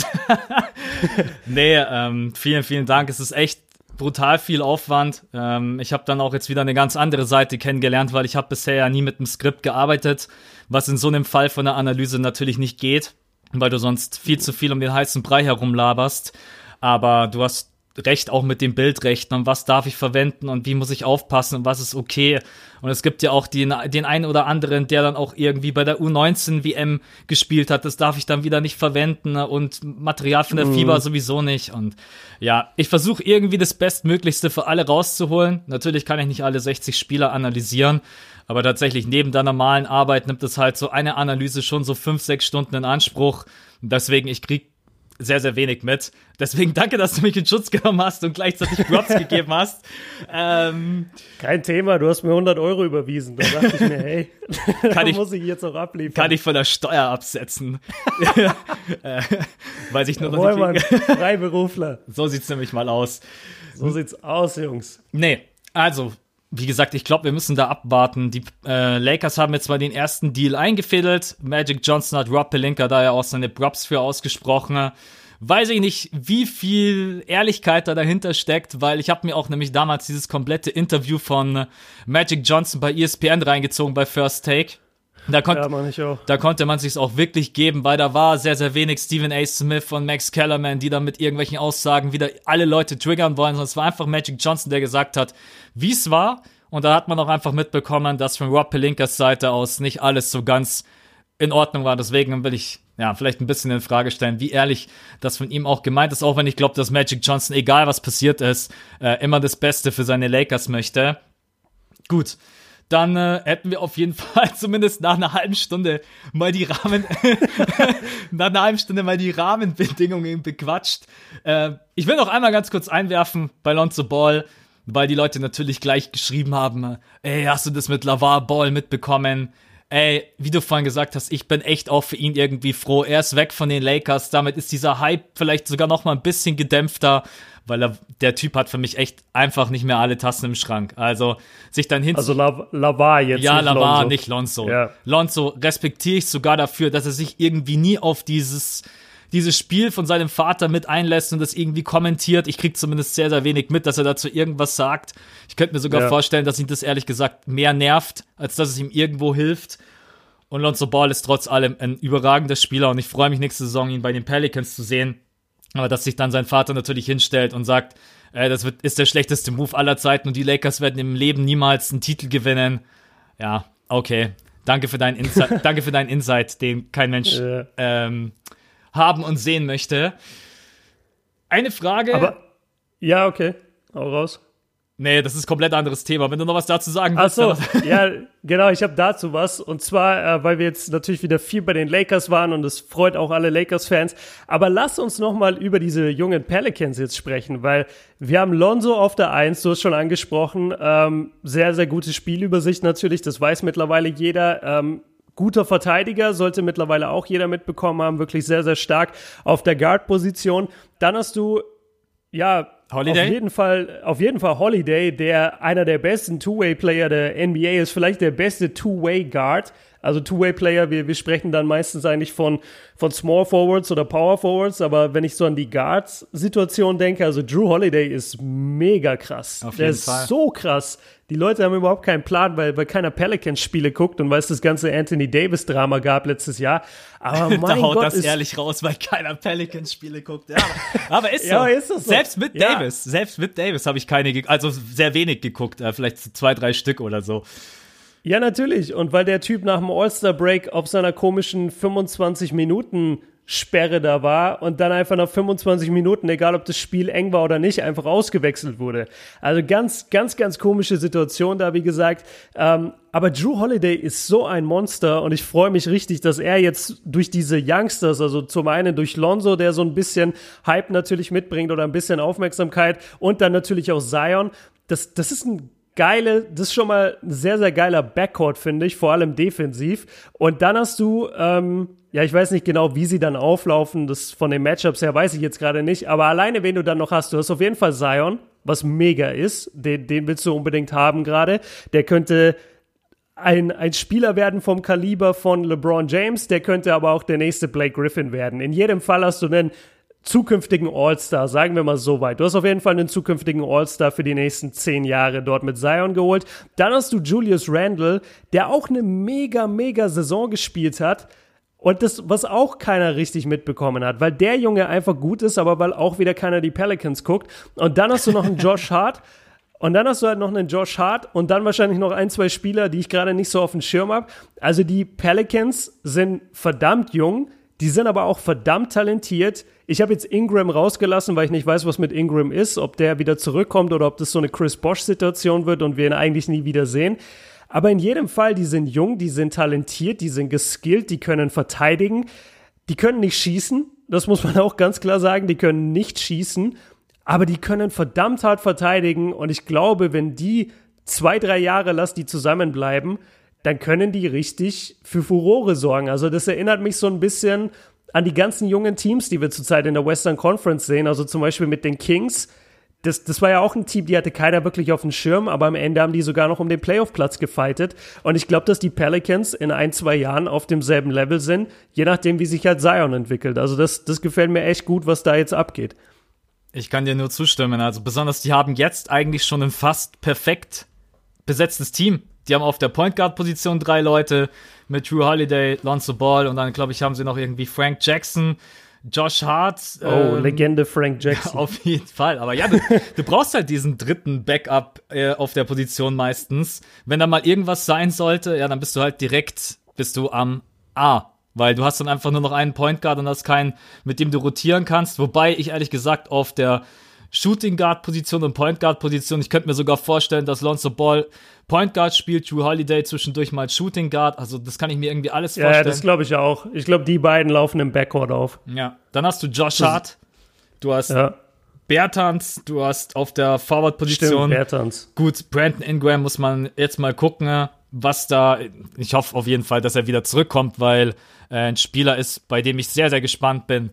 nee, ähm, vielen, vielen Dank. Es ist echt brutal viel Aufwand. Ähm, ich habe dann auch jetzt wieder eine ganz andere Seite kennengelernt, weil ich habe bisher ja nie mit einem Skript gearbeitet, was in so einem Fall von der Analyse natürlich nicht geht, weil du sonst viel zu viel um den heißen Brei herumlaberst. Aber du hast Recht auch mit den Bildrechten und was darf ich verwenden und wie muss ich aufpassen und was ist okay. Und es gibt ja auch den, den einen oder anderen, der dann auch irgendwie bei der U19 WM gespielt hat. Das darf ich dann wieder nicht verwenden und Material von der mhm. Fieber sowieso nicht. Und ja, ich versuche irgendwie das Bestmöglichste für alle rauszuholen. Natürlich kann ich nicht alle 60 Spieler analysieren. Aber tatsächlich neben der normalen Arbeit nimmt es halt so eine Analyse schon so fünf, sechs Stunden in Anspruch. Deswegen, ich krieg sehr, sehr wenig mit. Deswegen danke, dass du mich in Schutz genommen hast und gleichzeitig Props gegeben hast. Ähm, Kein Thema, du hast mir 100 Euro überwiesen. Da dachte ich mir, hey, kann ich, muss ich jetzt auch abliefern. Kann ich von der Steuer absetzen. äh, weiß ich nur noch Jawohl, nicht. Mann, Freiberufler. So sieht's nämlich mal aus. So sieht's aus, Jungs. Nee, also wie gesagt, ich glaube, wir müssen da abwarten. Die äh, Lakers haben jetzt mal den ersten Deal eingefädelt. Magic Johnson hat Rob Pelinka da ja auch seine Props für ausgesprochen. Weiß ich nicht, wie viel Ehrlichkeit da dahinter steckt, weil ich habe mir auch nämlich damals dieses komplette Interview von Magic Johnson bei ESPN reingezogen bei First Take. Da, konnt, ja, da konnte man sich auch wirklich geben, weil da war sehr, sehr wenig Stephen A. Smith und Max Kellerman, die da mit irgendwelchen Aussagen wieder alle Leute triggern wollen, sondern es war einfach Magic Johnson, der gesagt hat, wie es war. Und da hat man auch einfach mitbekommen, dass von Rob Pelinkas Seite aus nicht alles so ganz in Ordnung war. Deswegen will ich ja vielleicht ein bisschen in Frage stellen, wie ehrlich das von ihm auch gemeint ist, auch wenn ich glaube, dass Magic Johnson, egal was passiert ist, äh, immer das Beste für seine Lakers möchte. Gut. dann äh, hätten wir auf jeden Fall zumindest nach einer halben Stunde mal die Rahmen, nach einer halben Stunde mal die Rahmenbedingungen bequatscht. Äh, ich will noch einmal ganz kurz einwerfen bei Lonzo Ball, weil die Leute natürlich gleich geschrieben haben, ey, hast du das mit Lavar Ball mitbekommen? Ey, wie du vorhin gesagt hast, ich bin echt auch für ihn irgendwie froh. Er ist weg von den Lakers. Damit ist dieser Hype vielleicht sogar noch mal ein bisschen gedämpfter weil er, der Typ hat für mich echt einfach nicht mehr alle Tassen im Schrank. Also sich dann hin. Also Lavar jetzt. Ja, nicht Lavar, Lonzo. nicht Lonzo. Ja. Lonzo respektiere ich sogar dafür, dass er sich irgendwie nie auf dieses dieses Spiel von seinem Vater mit einlässt und das irgendwie kommentiert. Ich krieg zumindest sehr, sehr wenig mit, dass er dazu irgendwas sagt. Ich könnte mir sogar Ja. vorstellen, dass ihn das ehrlich gesagt mehr nervt, als dass es ihm irgendwo hilft. Und Lonzo Ball ist trotz allem ein überragender Spieler und ich freue mich nächste Saison, ihn bei den Pelicans zu sehen. Aber dass sich dann sein Vater natürlich hinstellt und sagt, äh, das wird, ist der schlechteste Move aller Zeiten und die Lakers werden im Leben niemals einen Titel gewinnen. Ja, okay. Danke für deinen Insight, danke für deinen Insight, den kein Mensch ähm, haben und sehen möchte. Eine Frage. Aber, ja, okay. Hau raus. nee, das ist ein komplett anderes Thema. Wenn du noch was dazu sagen Ach willst. so, dann- ja, genau, ich habe dazu was. Und zwar, äh, weil wir jetzt natürlich wieder viel bei den Lakers waren und es freut auch alle Lakers-Fans. Aber lass uns noch mal über diese jungen Pelicans jetzt sprechen, weil wir haben Lonzo auf der Eins, du hast schon angesprochen, ähm, sehr, sehr gute Spielübersicht natürlich, das weiß mittlerweile jeder. Ähm, Guter Verteidiger, sollte mittlerweile auch jeder mitbekommen haben, wirklich sehr, sehr stark auf der Guard-Position. Dann hast du ja, Holiday? auf jeden Fall, auf jeden Fall Holiday, der einer der besten Two-Way-Player der NBA ist, vielleicht der beste Two-Way-Guard. Also Two-Way-Player, wir, wir sprechen dann meistens eigentlich von, von Small Forwards oder Power Forwards, aber wenn ich so an die Guards-Situation denke, also Drew Holiday ist mega krass. Auf der jeden ist Fall. so krass. Die Leute haben überhaupt keinen Plan, weil, weil keiner Pelicans-Spiele guckt und weil es das ganze Anthony Davis-Drama gab letztes Jahr. Aber da mein haut Gott, das ist, ehrlich raus, weil keiner Pelicans-Spiele guckt. Ja, aber, ist so. Ja, ist das so? Selbst mit Ja. Davis, selbst mit Davis habe ich keine, also sehr wenig geguckt, äh, vielleicht zwei, drei Stück oder so. Ja, natürlich. Und weil der Typ nach dem All-Star-Break auf seiner komischen 25 Minuten Sperre da war und dann einfach nach 25 Minuten, egal ob das Spiel eng war oder nicht, einfach ausgewechselt wurde. Also ganz, ganz, ganz komische Situation da, wie gesagt. Ähm, aber Drew Holiday ist so ein Monster und ich freue mich richtig, dass er jetzt durch diese Youngsters, also zum einen durch Lonzo, der so ein bisschen Hype natürlich mitbringt oder ein bisschen Aufmerksamkeit und dann natürlich auch Zion, das, das ist ein geile, das ist schon mal ein sehr, sehr geiler Backcourt, finde ich, vor allem defensiv. Und dann hast du, ähm, ja, ich weiß nicht genau, wie sie dann auflaufen, das von den Matchups her weiß ich jetzt gerade nicht, aber alleine, wen du dann noch hast, du hast auf jeden Fall Zion, was mega ist, den, den willst du unbedingt haben gerade. Der könnte ein, ein Spieler werden vom Kaliber von LeBron James, der könnte aber auch der nächste Blake Griffin werden. In jedem Fall hast du einen zukünftigen All-Star, sagen wir mal so weit. Du hast auf jeden Fall einen zukünftigen All-Star für die nächsten zehn Jahre dort mit Zion geholt. Dann hast du Julius Randle, der auch eine mega, mega Saison gespielt hat. Und das, was auch keiner richtig mitbekommen hat, weil der Junge einfach gut ist, aber weil auch wieder keiner die Pelicans guckt. Und dann hast du noch einen Josh Hart. Und dann hast du halt noch einen Josh Hart und dann wahrscheinlich noch ein, zwei Spieler, die ich gerade nicht so auf dem Schirm habe. Also die Pelicans sind verdammt jung, die sind aber auch verdammt talentiert. Ich habe jetzt Ingram rausgelassen, weil ich nicht weiß, was mit Ingram ist, ob der wieder zurückkommt oder ob das so eine Chris Bosch-Situation wird und wir ihn eigentlich nie wieder sehen. Aber in jedem Fall, die sind jung, die sind talentiert, die sind geskillt, die können verteidigen, die können nicht schießen. Das muss man auch ganz klar sagen, die können nicht schießen, aber die können verdammt hart verteidigen und ich glaube, wenn die zwei, drei Jahre lass die zusammenbleiben, dann können die richtig für Furore sorgen. Also das erinnert mich so ein bisschen an die ganzen jungen Teams, die wir zurzeit in der Western Conference sehen, also zum Beispiel mit den Kings. Das, das war ja auch ein Team, die hatte keiner wirklich auf dem Schirm, aber am Ende haben die sogar noch um den Playoff-Platz gefightet. Und ich glaube, dass die Pelicans in ein, zwei Jahren auf demselben Level sind, je nachdem, wie sich halt Zion entwickelt. Also das, das gefällt mir echt gut, was da jetzt abgeht. Ich kann dir nur zustimmen. Also besonders, die haben jetzt eigentlich schon ein fast perfekt besetztes Team. Die haben auf der Point Guard Position drei Leute mit Drew Holiday, Lonzo Ball und dann glaube ich haben sie noch irgendwie Frank Jackson, Josh Hart. Oh, ähm, Legende Frank Jackson. Auf jeden Fall. Aber ja, du, du brauchst halt diesen dritten Backup äh, auf der Position meistens. Wenn da mal irgendwas sein sollte, ja, dann bist du halt direkt, bist du am A. Weil du hast dann einfach nur noch einen Point Guard und hast keinen, mit dem du rotieren kannst. Wobei ich ehrlich gesagt auf der Shooting Guard Position und Point Guard Position. Ich könnte mir sogar vorstellen, dass Lonzo Ball Point Guard spielt, Drew Holiday zwischendurch mal Shooting Guard. Also das kann ich mir irgendwie alles Ja, vorstellen. das glaube ich auch. Ich glaube, die beiden laufen im Backcourt auf. Ja, dann hast du Josh Hart, du hast Ja, Bertans, du hast auf der Forward-Position. Bertans. Gut, Brandon Ingram muss man jetzt mal gucken, was da. Ich hoffe auf jeden Fall, dass er wieder zurückkommt, weil äh, ein Spieler ist, bei dem ich sehr, sehr gespannt bin.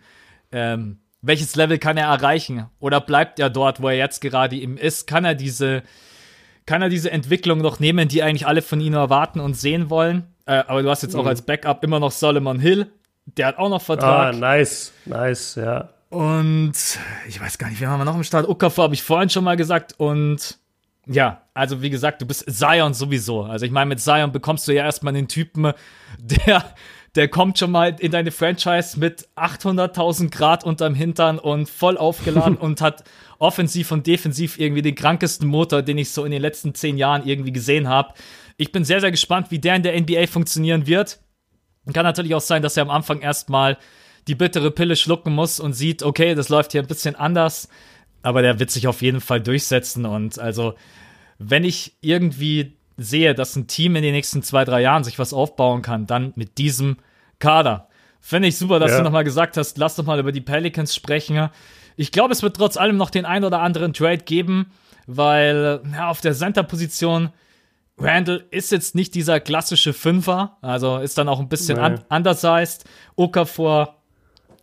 Ähm, welches Level kann er erreichen? Oder bleibt er dort, wo er jetzt gerade eben ist? Kann er diese, kann er diese Entwicklung noch nehmen, die eigentlich alle von ihm erwarten und sehen wollen? Äh, aber du hast jetzt auch als Backup immer noch Solomon Hill. Der hat auch noch Ah, Vertrag. nice, nice, ja. Und ich weiß gar nicht, wen haben wir noch im Start? Okafor habe ich vorhin schon mal gesagt. Und ja, also wie gesagt, du bist Zion sowieso. Also ich meine, mit Zion bekommst du ja erstmal den Typen, der, der kommt schon mal in deine Franchise mit 800.000 Grad unterm Hintern und voll aufgeladen und hat offensiv und defensiv irgendwie den krankesten Motor, den ich so in den letzten zehn Jahren irgendwie gesehen habe. Ich bin sehr, sehr gespannt, wie der in der NBA funktionieren wird. Kann natürlich auch sein, dass er am Anfang erstmal die bittere Pille schlucken muss und sieht, okay, das läuft hier ein bisschen anders, aber der wird sich auf jeden Fall durchsetzen und also, wenn ich irgendwie sehe, dass ein Team in den nächsten zwei, drei Jahren sich was aufbauen kann, dann mit diesem Kader. Finde ich super, dass Ja. du nochmal gesagt hast, lass doch mal über die Pelicans sprechen. Ich glaube, es wird trotz allem noch den ein oder anderen Trade geben, weil ja, auf der Center-Position Randall ist jetzt nicht dieser klassische Fünfer, also ist dann auch ein bisschen Nee. un undersized. Okafor,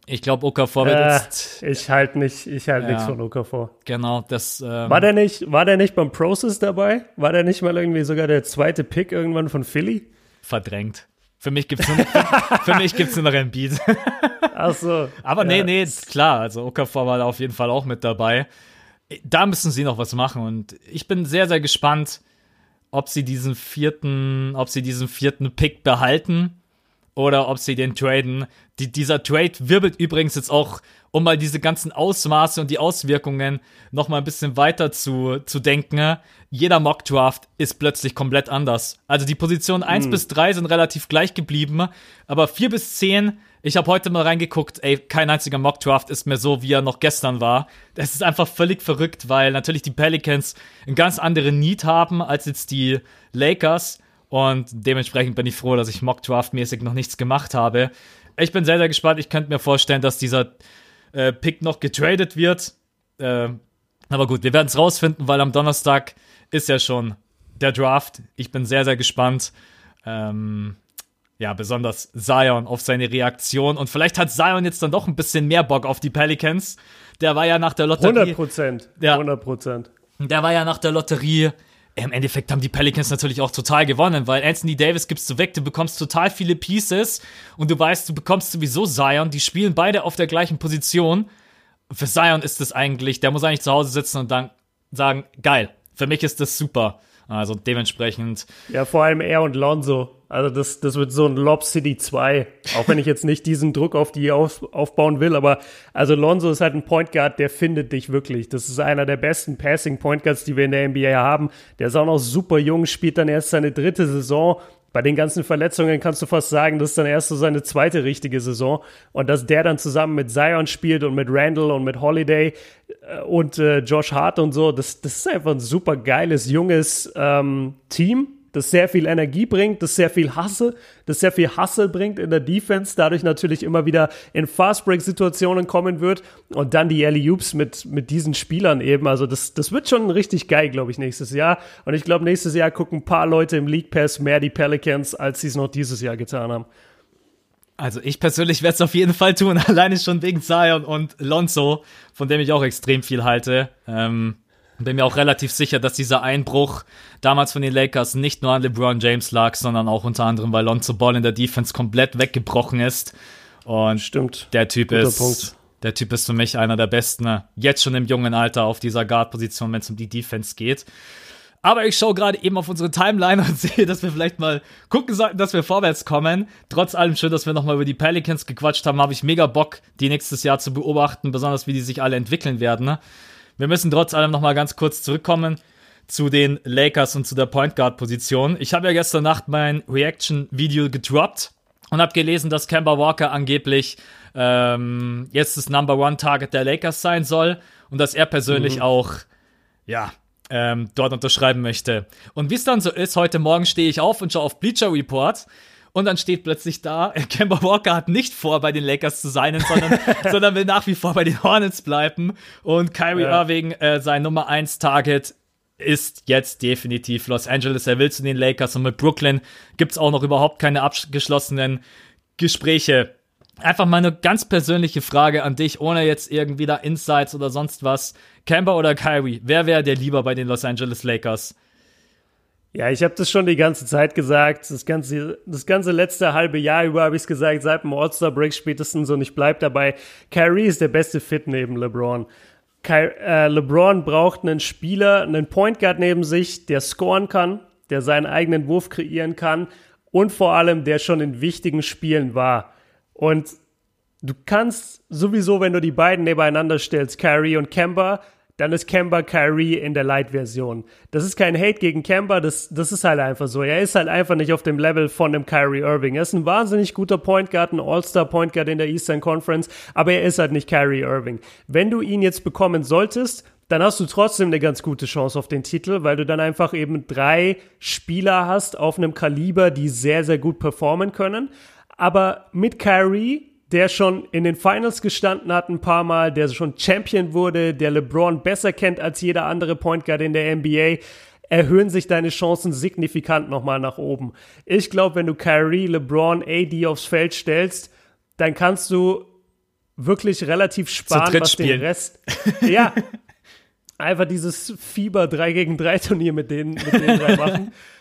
ich glaube, Okafor wird Äh, jetzt, ich halte nicht, ich halte Ja. nichts von Okafor. genau, das, ähm, War der nicht, war der nicht beim Process dabei? War der nicht mal irgendwie sogar der zweite Pick irgendwann von Philly? verdrängt. Für mich gibt's nur, für, mich gibt's nur noch ein Beat. Ach so. Aber nee, Ja. nee, ist klar. Also Okafor war da auf jeden Fall auch mit dabei. Da müssen sie noch was machen und ich bin sehr, sehr gespannt, ob sie diesen vierten, ob sie diesen vierten Pick behalten oder ob sie den traden. Die, dieser Trade wirbelt übrigens jetzt auch, um mal diese ganzen Ausmaße und die Auswirkungen noch mal ein bisschen weiter zu, zu denken. Jeder Mock-Draft ist plötzlich komplett anders. Also die Positionen 1 bis 3 sind relativ gleich geblieben, aber 4 bis 10, ich habe heute mal reingeguckt, ey, kein einziger Mock-Draft ist mehr so, wie er noch gestern war. Das ist einfach völlig verrückt, weil natürlich die Pelicans einen ganz anderen Need haben als jetzt die Lakers. Und dementsprechend bin ich froh, dass ich Mock-Draft-mäßig noch nichts gemacht habe. Ich bin sehr, sehr gespannt. Ich könnte mir vorstellen, dass dieser äh, Pick noch getradet wird. Äh, aber gut, wir werden es rausfinden, weil am Donnerstag ist ja schon der Draft. Ich bin sehr, sehr gespannt. Ähm, ja, besonders Zion auf seine Reaktion. Und vielleicht hat Zion jetzt dann doch ein bisschen mehr Bock auf die Pelicans. Der war ja nach der Lotterie. 100 Prozent. Ja. 100 Prozent. Der war ja nach der Lotterie. Im Endeffekt haben die Pelicans natürlich auch total gewonnen, weil Anthony Davis gibst du weg, du bekommst total viele Pieces und du weißt, du bekommst sowieso Zion. Die spielen beide auf der gleichen Position. Für Zion ist es eigentlich, der muss eigentlich zu Hause sitzen und dann sagen, geil, für mich ist das super. Also dementsprechend, Ja, vor allem er und Lonzo. Also das, das wird so ein Lob City 2. Auch wenn ich jetzt nicht diesen Druck auf die auf, aufbauen will, aber also Lonzo ist halt ein Point Guard, der findet dich wirklich. Das ist einer der besten Passing Point Guards, die wir in der NBA haben. Der ist auch noch super jung, spielt dann erst seine dritte Saison. Bei den ganzen Verletzungen kannst du fast sagen, das ist dann erst so seine zweite richtige Saison. Und dass der dann zusammen mit Zion spielt und mit Randall und mit Holiday äh, und äh, Josh Hart und so, das, das ist einfach ein super geiles, junges ähm, Team, das sehr viel Energie bringt, das sehr viel Hasse, das sehr viel Hustle bringt in der Defense, dadurch natürlich immer wieder in Fast-Break-Situationen kommen wird und dann die Alley-Oops mit, mit diesen Spielern eben. Also das, das wird schon richtig geil, glaube ich, nächstes Jahr. Und ich glaube, nächstes Jahr gucken ein paar Leute im League Pass mehr die Pelicans, als sie es noch dieses Jahr getan haben. also ich persönlich werde es auf jeden Fall tun, alleine schon wegen Zion und Lonzo, von dem ich auch extrem viel halte. Ähm, bin mir auch relativ sicher, dass dieser Einbruch damals von den Lakers nicht nur an LeBron James lag, sondern auch unter anderem, weil Lonzo Ball in der Defense komplett weggebrochen ist. Und Stimmt. der Typ Guter ist, Punkt. der Typ ist für mich einer der besten, ne? jetzt schon im jungen Alter auf dieser Guard-Position, wenn es um die Defense geht. Aber ich schaue gerade eben auf unsere Timeline und sehe, dass wir vielleicht mal gucken sollten, dass wir vorwärts kommen. Trotz allem schön, dass wir nochmal über die Pelicans gequatscht haben, habe ich mega Bock, die nächstes Jahr zu beobachten, besonders wie die sich alle entwickeln werden. Wir müssen trotz allem nochmal ganz kurz zurückkommen zu den Lakers und zu der Point Guard Position. Ich habe ja gestern Nacht mein Reaction-Video gedroppt und habe gelesen, dass Kemba Walker angeblich ähm, jetzt das Number One Target der Lakers sein soll und dass er persönlich mhm. auch, ja, ähm, dort unterschreiben möchte. Und wie es dann so ist, heute Morgen stehe ich auf und schaue auf Bleacher Report und dann steht plötzlich da, Kemba Walker hat nicht vor, bei den Lakers zu sein, sondern, sondern will nach wie vor bei den Hornets bleiben. Und Kyrie ja. Irving, äh, sein Nummer 1 Target, ist jetzt definitiv Los Angeles. Er will zu den Lakers und mit Brooklyn gibt's auch noch überhaupt keine abgeschlossenen Gespräche. Einfach mal eine ganz persönliche Frage an dich, ohne jetzt irgendwie da Insights oder sonst was. Kemba oder Kyrie, wer wäre der lieber bei den Los Angeles Lakers? Ja, ich habe das schon die ganze Zeit gesagt. Das ganze, das ganze letzte halbe Jahr über habe ich es gesagt, seit dem All-Star-Break spätestens und ich bleib dabei. Kyrie ist der beste Fit neben LeBron. Ky äh, LeBron braucht einen Spieler, einen Point Guard neben sich, der scoren kann, der seinen eigenen Wurf kreieren kann und vor allem, der schon in wichtigen Spielen war. Und du kannst sowieso, wenn du die beiden nebeneinander stellst, Kyrie und Kemba, dann ist Kemba Kyrie in der Light-Version. Das ist kein Hate gegen Kemba, das, das ist halt einfach so. Er ist halt einfach nicht auf dem Level von dem Kyrie Irving. Er ist ein wahnsinnig guter Point Guard, ein All-Star Point Guard in der Eastern Conference, aber er ist halt nicht Kyrie Irving. Wenn du ihn jetzt bekommen solltest, dann hast du trotzdem eine ganz gute Chance auf den Titel, weil du dann einfach eben drei Spieler hast auf einem Kaliber, die sehr, sehr gut performen können. Aber mit Kyrie der schon in den Finals gestanden hat ein paar Mal, der schon Champion wurde, der LeBron besser kennt als jeder andere Point Guard in der NBA, erhöhen sich deine Chancen signifikant nochmal nach oben. Ich glaube, wenn du Kyrie, LeBron, AD aufs Feld stellst, dann kannst du wirklich relativ sparen, was den Rest. Ja. einfach dieses Fieber 3 gegen 3 Turnier mit denen, mit denen drei machen.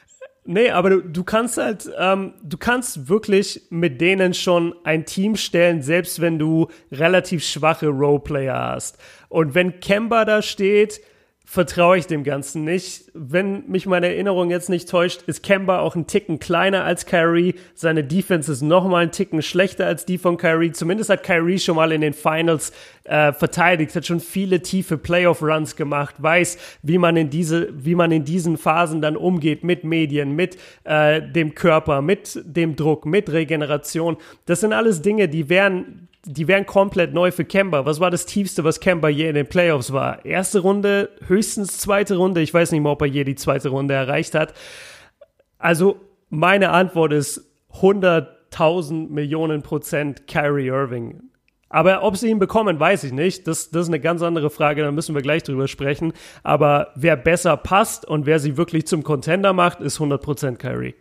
Nee, aber du, du kannst halt, ähm, du kannst wirklich mit denen schon ein Team stellen, selbst wenn du relativ schwache Roleplayer hast. Und wenn Kemba da steht, vertraue ich dem Ganzen nicht. Wenn mich meine Erinnerung jetzt nicht täuscht, ist Kemba auch ein Ticken kleiner als Kyrie. Seine Defense ist nochmal ein Ticken schlechter als die von Kyrie. Zumindest hat Kyrie schon mal in den Finals äh, verteidigt, hat schon viele tiefe Playoff-Runs gemacht, weiß, wie man in diese, wie man in diesen Phasen dann umgeht mit Medien, mit äh, dem Körper, mit dem Druck, mit Regeneration. Das sind alles Dinge, die wären die wären komplett neu für Kemba. Was war das Tiefste, was Kemba je in den Playoffs war? Erste Runde, höchstens zweite Runde. Ich weiß nicht mehr, ob er je die zweite Runde erreicht hat. Also meine Antwort ist 100.000 Millionen Prozent Kyrie Irving. Aber ob sie ihn bekommen, weiß ich nicht. Das, das ist eine ganz andere Frage, da müssen wir gleich drüber sprechen. Aber wer besser passt und wer sie wirklich zum Contender macht, ist 100% Kyrie.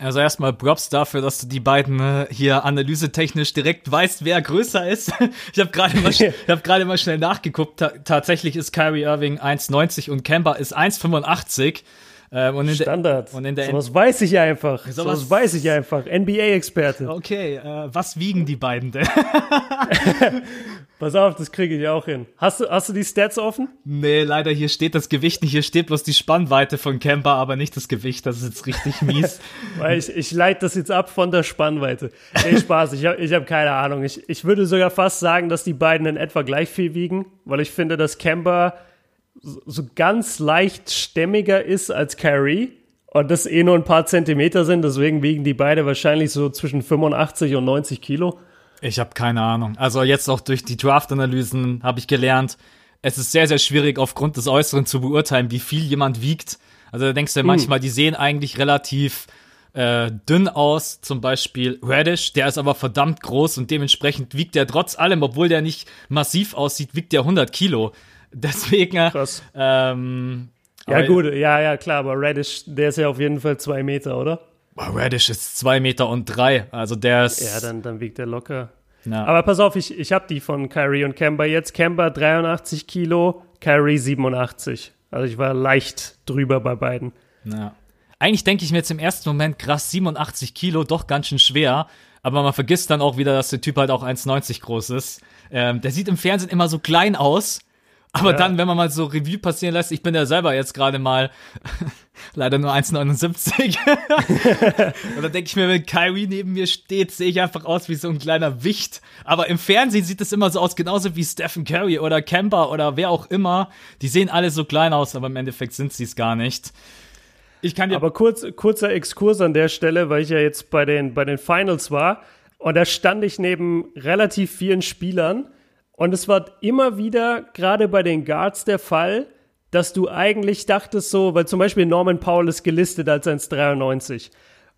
Also erstmal Props dafür, dass du die beiden äh, hier analysetechnisch direkt weißt, wer größer ist. ich habe gerade mal, ich hab gerade mal schnell nachgeguckt. Ta tatsächlich ist Kyrie Irving 1,90 und Kemba ist 1,85. Ähm, und Standard. und in der sowas weiß ich einfach. Sowas, sowas weiß ich einfach. NBA-Experte. Okay, äh, was wiegen die beiden denn? Pass auf, das kriege ich auch hin. Hast du, hast du die Stats offen? Nee, leider hier steht das Gewicht nicht. Hier steht bloß die Spannweite von Kemper, aber nicht das Gewicht. Das ist jetzt richtig mies. Weil ich, ich leite das jetzt ab von der Spannweite. Nee, Spaß. Ich habe ich hab keine Ahnung. Ich, ich würde sogar fast sagen, dass die beiden in etwa gleich viel wiegen, weil ich finde, dass Kemper so ganz leicht stämmiger ist als Kyrie. Und das eh nur ein paar Zentimeter sind. Deswegen wiegen die beide wahrscheinlich so zwischen 85 und 90 Kilo. Ich habe keine Ahnung. Also jetzt auch durch die Draft-Analysen habe ich gelernt, es ist sehr, sehr schwierig aufgrund des Äußeren zu beurteilen, wie viel jemand wiegt. Also da denkst du ja hm. manchmal, die sehen eigentlich relativ äh, dünn aus. Zum Beispiel Radish, der ist aber verdammt groß und dementsprechend wiegt er trotz allem, obwohl der nicht massiv aussieht, wiegt der 100 Kilo. Deswegen, Krass. Ähm, ja gut, ja, ja, klar, aber Radish, der ist ja auf jeden Fall zwei Meter, oder? Radish ist zwei Meter und drei. Also der ist. Ja, dann, dann wiegt er locker. Ja. Aber pass auf, ich, ich habe die von Kyrie und Kemba jetzt. Kemba 83 Kilo, Kyrie 87. Also ich war leicht drüber bei beiden. Ja. Eigentlich denke ich mir jetzt im ersten Moment, krass, 87 Kilo, doch ganz schön schwer. Aber man vergisst dann auch wieder, dass der Typ halt auch 1,90 groß ist. Ähm, der sieht im Fernsehen immer so klein aus. Aber ja. dann, wenn man mal so Revue passieren lässt, ich bin ja selber jetzt gerade mal leider nur 1,79. und dann denke ich mir, wenn Kyrie neben mir steht, sehe ich einfach aus wie so ein kleiner Wicht. Aber im Fernsehen sieht es immer so aus, genauso wie Stephen Curry oder Kemper oder wer auch immer. Die sehen alle so klein aus, aber im Endeffekt sind sie es gar nicht. Ich kann dir aber kurz, kurzer Exkurs an der Stelle, weil ich ja jetzt bei den, bei den Finals war. Und da stand ich neben relativ vielen Spielern. Und es war immer wieder, gerade bei den Guards, der Fall, dass du eigentlich dachtest so, weil zum Beispiel Norman Powell ist gelistet als 1,93.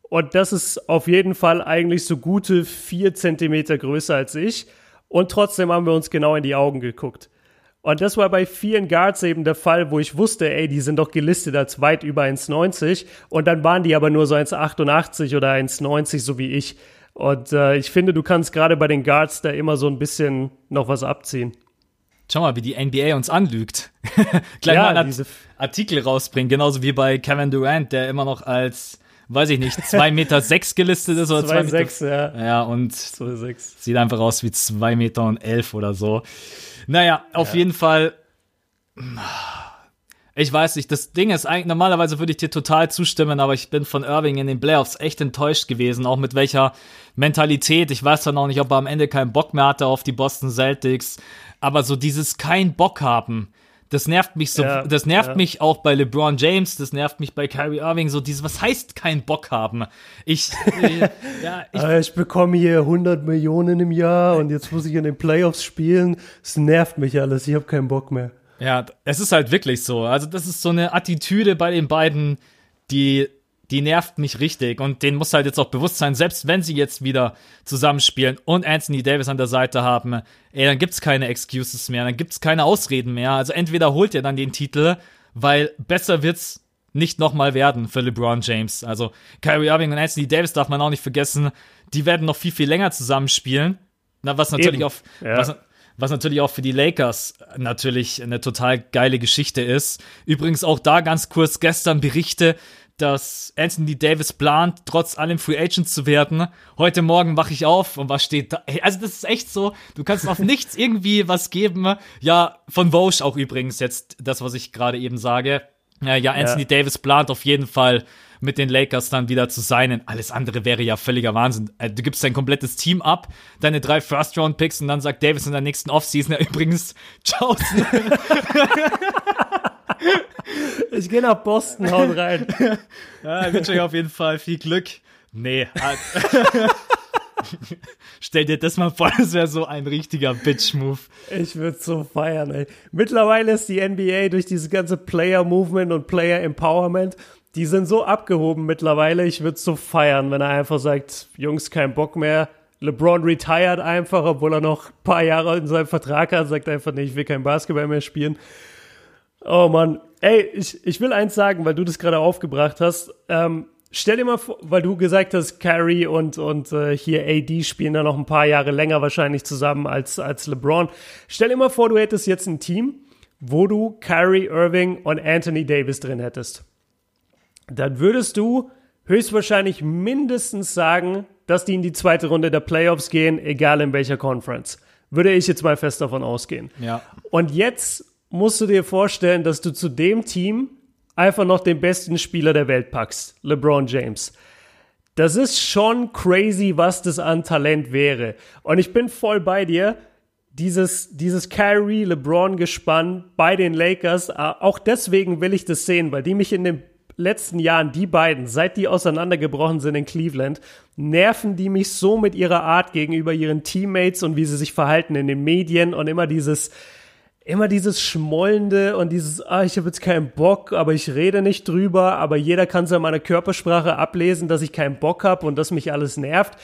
Und das ist auf jeden Fall eigentlich so gute vier Zentimeter größer als ich. Und trotzdem haben wir uns genau in die Augen geguckt. Und das war bei vielen Guards eben der Fall, wo ich wusste, ey, die sind doch gelistet als weit über 1,90 und dann waren die aber nur so 1,88 oder 1,90, so wie ich. Und äh, ich finde, du kannst gerade bei den Guards da immer so ein bisschen noch was abziehen. Schau mal, wie die NBA uns anlügt. Gleich Ja, mal einen diese- Artikel rausbringen, genauso wie bei Kevin Durant, der immer noch als, weiß ich nicht, 2 Meter sechs gelistet ist oder 2 Meter. 2,6, ja. Ja, und 2,6. sieht einfach aus wie 2 Meter und 11 oder so. Naja, auf jeden Fall. Ich weiß nicht, das Ding ist eigentlich, normalerweise würde ich dir total zustimmen, aber ich bin von Irving in den Playoffs echt enttäuscht gewesen, auch mit welcher Mentalität. Ich weiß dann auch nicht, ob er am Ende keinen Bock mehr hatte auf die Boston Celtics, aber so dieses kein Bock haben, das nervt mich so, Ja, das nervt ja. mich auch bei LeBron James, das nervt mich bei Kyrie Irving, so dieses, was heißt kein Bock haben? Ich, äh, ja, ich Äh, Ich bekomme hier 100 Millionen im Jahr und jetzt muss ich in den Playoffs spielen. Es nervt mich alles, ich habe keinen Bock mehr. Ja, es ist halt wirklich so. Also, das ist so eine Attitüde bei den beiden, die, die nervt mich richtig. Und denen muss halt jetzt auch bewusst sein, selbst wenn sie jetzt wieder zusammenspielen und Anthony Davis an der Seite haben, ey, dann gibt's keine Excuses mehr, dann gibt's keine Ausreden mehr. Also, entweder holt er dann den Titel, weil besser wird's nicht nochmal werden für LeBron James. Also, Kyrie Irving und Anthony Davis darf man auch nicht vergessen, die werden noch viel, viel länger zusammenspielen. Na, was natürlich Eben. auch, Ja. was, was natürlich auch für die Lakers natürlich eine total geile Geschichte ist. Übrigens auch da ganz kurz gestern Berichte, dass Anthony Davis plant, trotz allem Free Agent zu werden. Heute Morgen wache ich auf und was steht da? Also das ist echt so, du kannst auf nichts irgendwie was geben. Ja, von Vosch auch übrigens jetzt das, was ich gerade eben sage. Ja, ja, Anthony Ja. Davis plant auf jeden Fall mit den Lakers dann wieder zu sein. Alles andere wäre ja völliger Wahnsinn. Äh, Du gibst dein komplettes Team ab, deine drei First-Round-Picks und dann sagt Davis in der nächsten Offseason ja übrigens, ciao. Ich gehe nach Boston, haut rein. Ja, ich wünsche euch auf jeden Fall viel Glück. Nee. halt. Stell dir das mal vor, das wäre so ein richtiger Bitch-Move. Ich würde so feiern, ey. Mittlerweile ist die NBA durch dieses ganze Player-Movement und Player-Empowerment, die sind so abgehoben mittlerweile. Ich würde so feiern, wenn er einfach sagt, Jungs, kein Bock mehr. LeBron retired einfach, obwohl er noch ein paar Jahre in seinem Vertrag hat, sagt einfach, nee, ich will kein Basketball mehr spielen. Oh Mann. Ey, ich, ich will eins sagen, weil du das gerade aufgebracht hast. Ähm, stell dir mal vor, weil du gesagt hast, Kyrie und, und äh, hier AD spielen da noch ein paar Jahre länger wahrscheinlich zusammen als, als LeBron. Stell dir mal vor, du hättest jetzt ein Team, wo du Kyrie Irving und Anthony Davis drin hättest. Dann würdest du höchstwahrscheinlich mindestens sagen, dass die in die zweite Runde der Playoffs gehen, egal in welcher Conference. Würde ich jetzt mal fest davon ausgehen. Ja. Und jetzt musst du dir vorstellen, dass du zu dem Team einfach noch den besten Spieler der Welt packst, LeBron James. Das ist schon crazy, was das an Talent wäre. Und ich bin voll bei dir. Dieses, dieses Kyrie LeBron Gespann bei den Lakers, auch deswegen will ich das sehen, weil die mich in den letzten Jahren, die beiden, seit die auseinandergebrochen sind in Cleveland, nerven die mich so mit ihrer Art gegenüber ihren Teammates und wie sie sich verhalten in den Medien und immer dieses, immer dieses Schmollende und dieses, ah, ich habe jetzt keinen Bock, aber ich rede nicht drüber, aber jeder kann es an meiner Körpersprache ablesen, dass ich keinen Bock habe und dass mich alles nervt.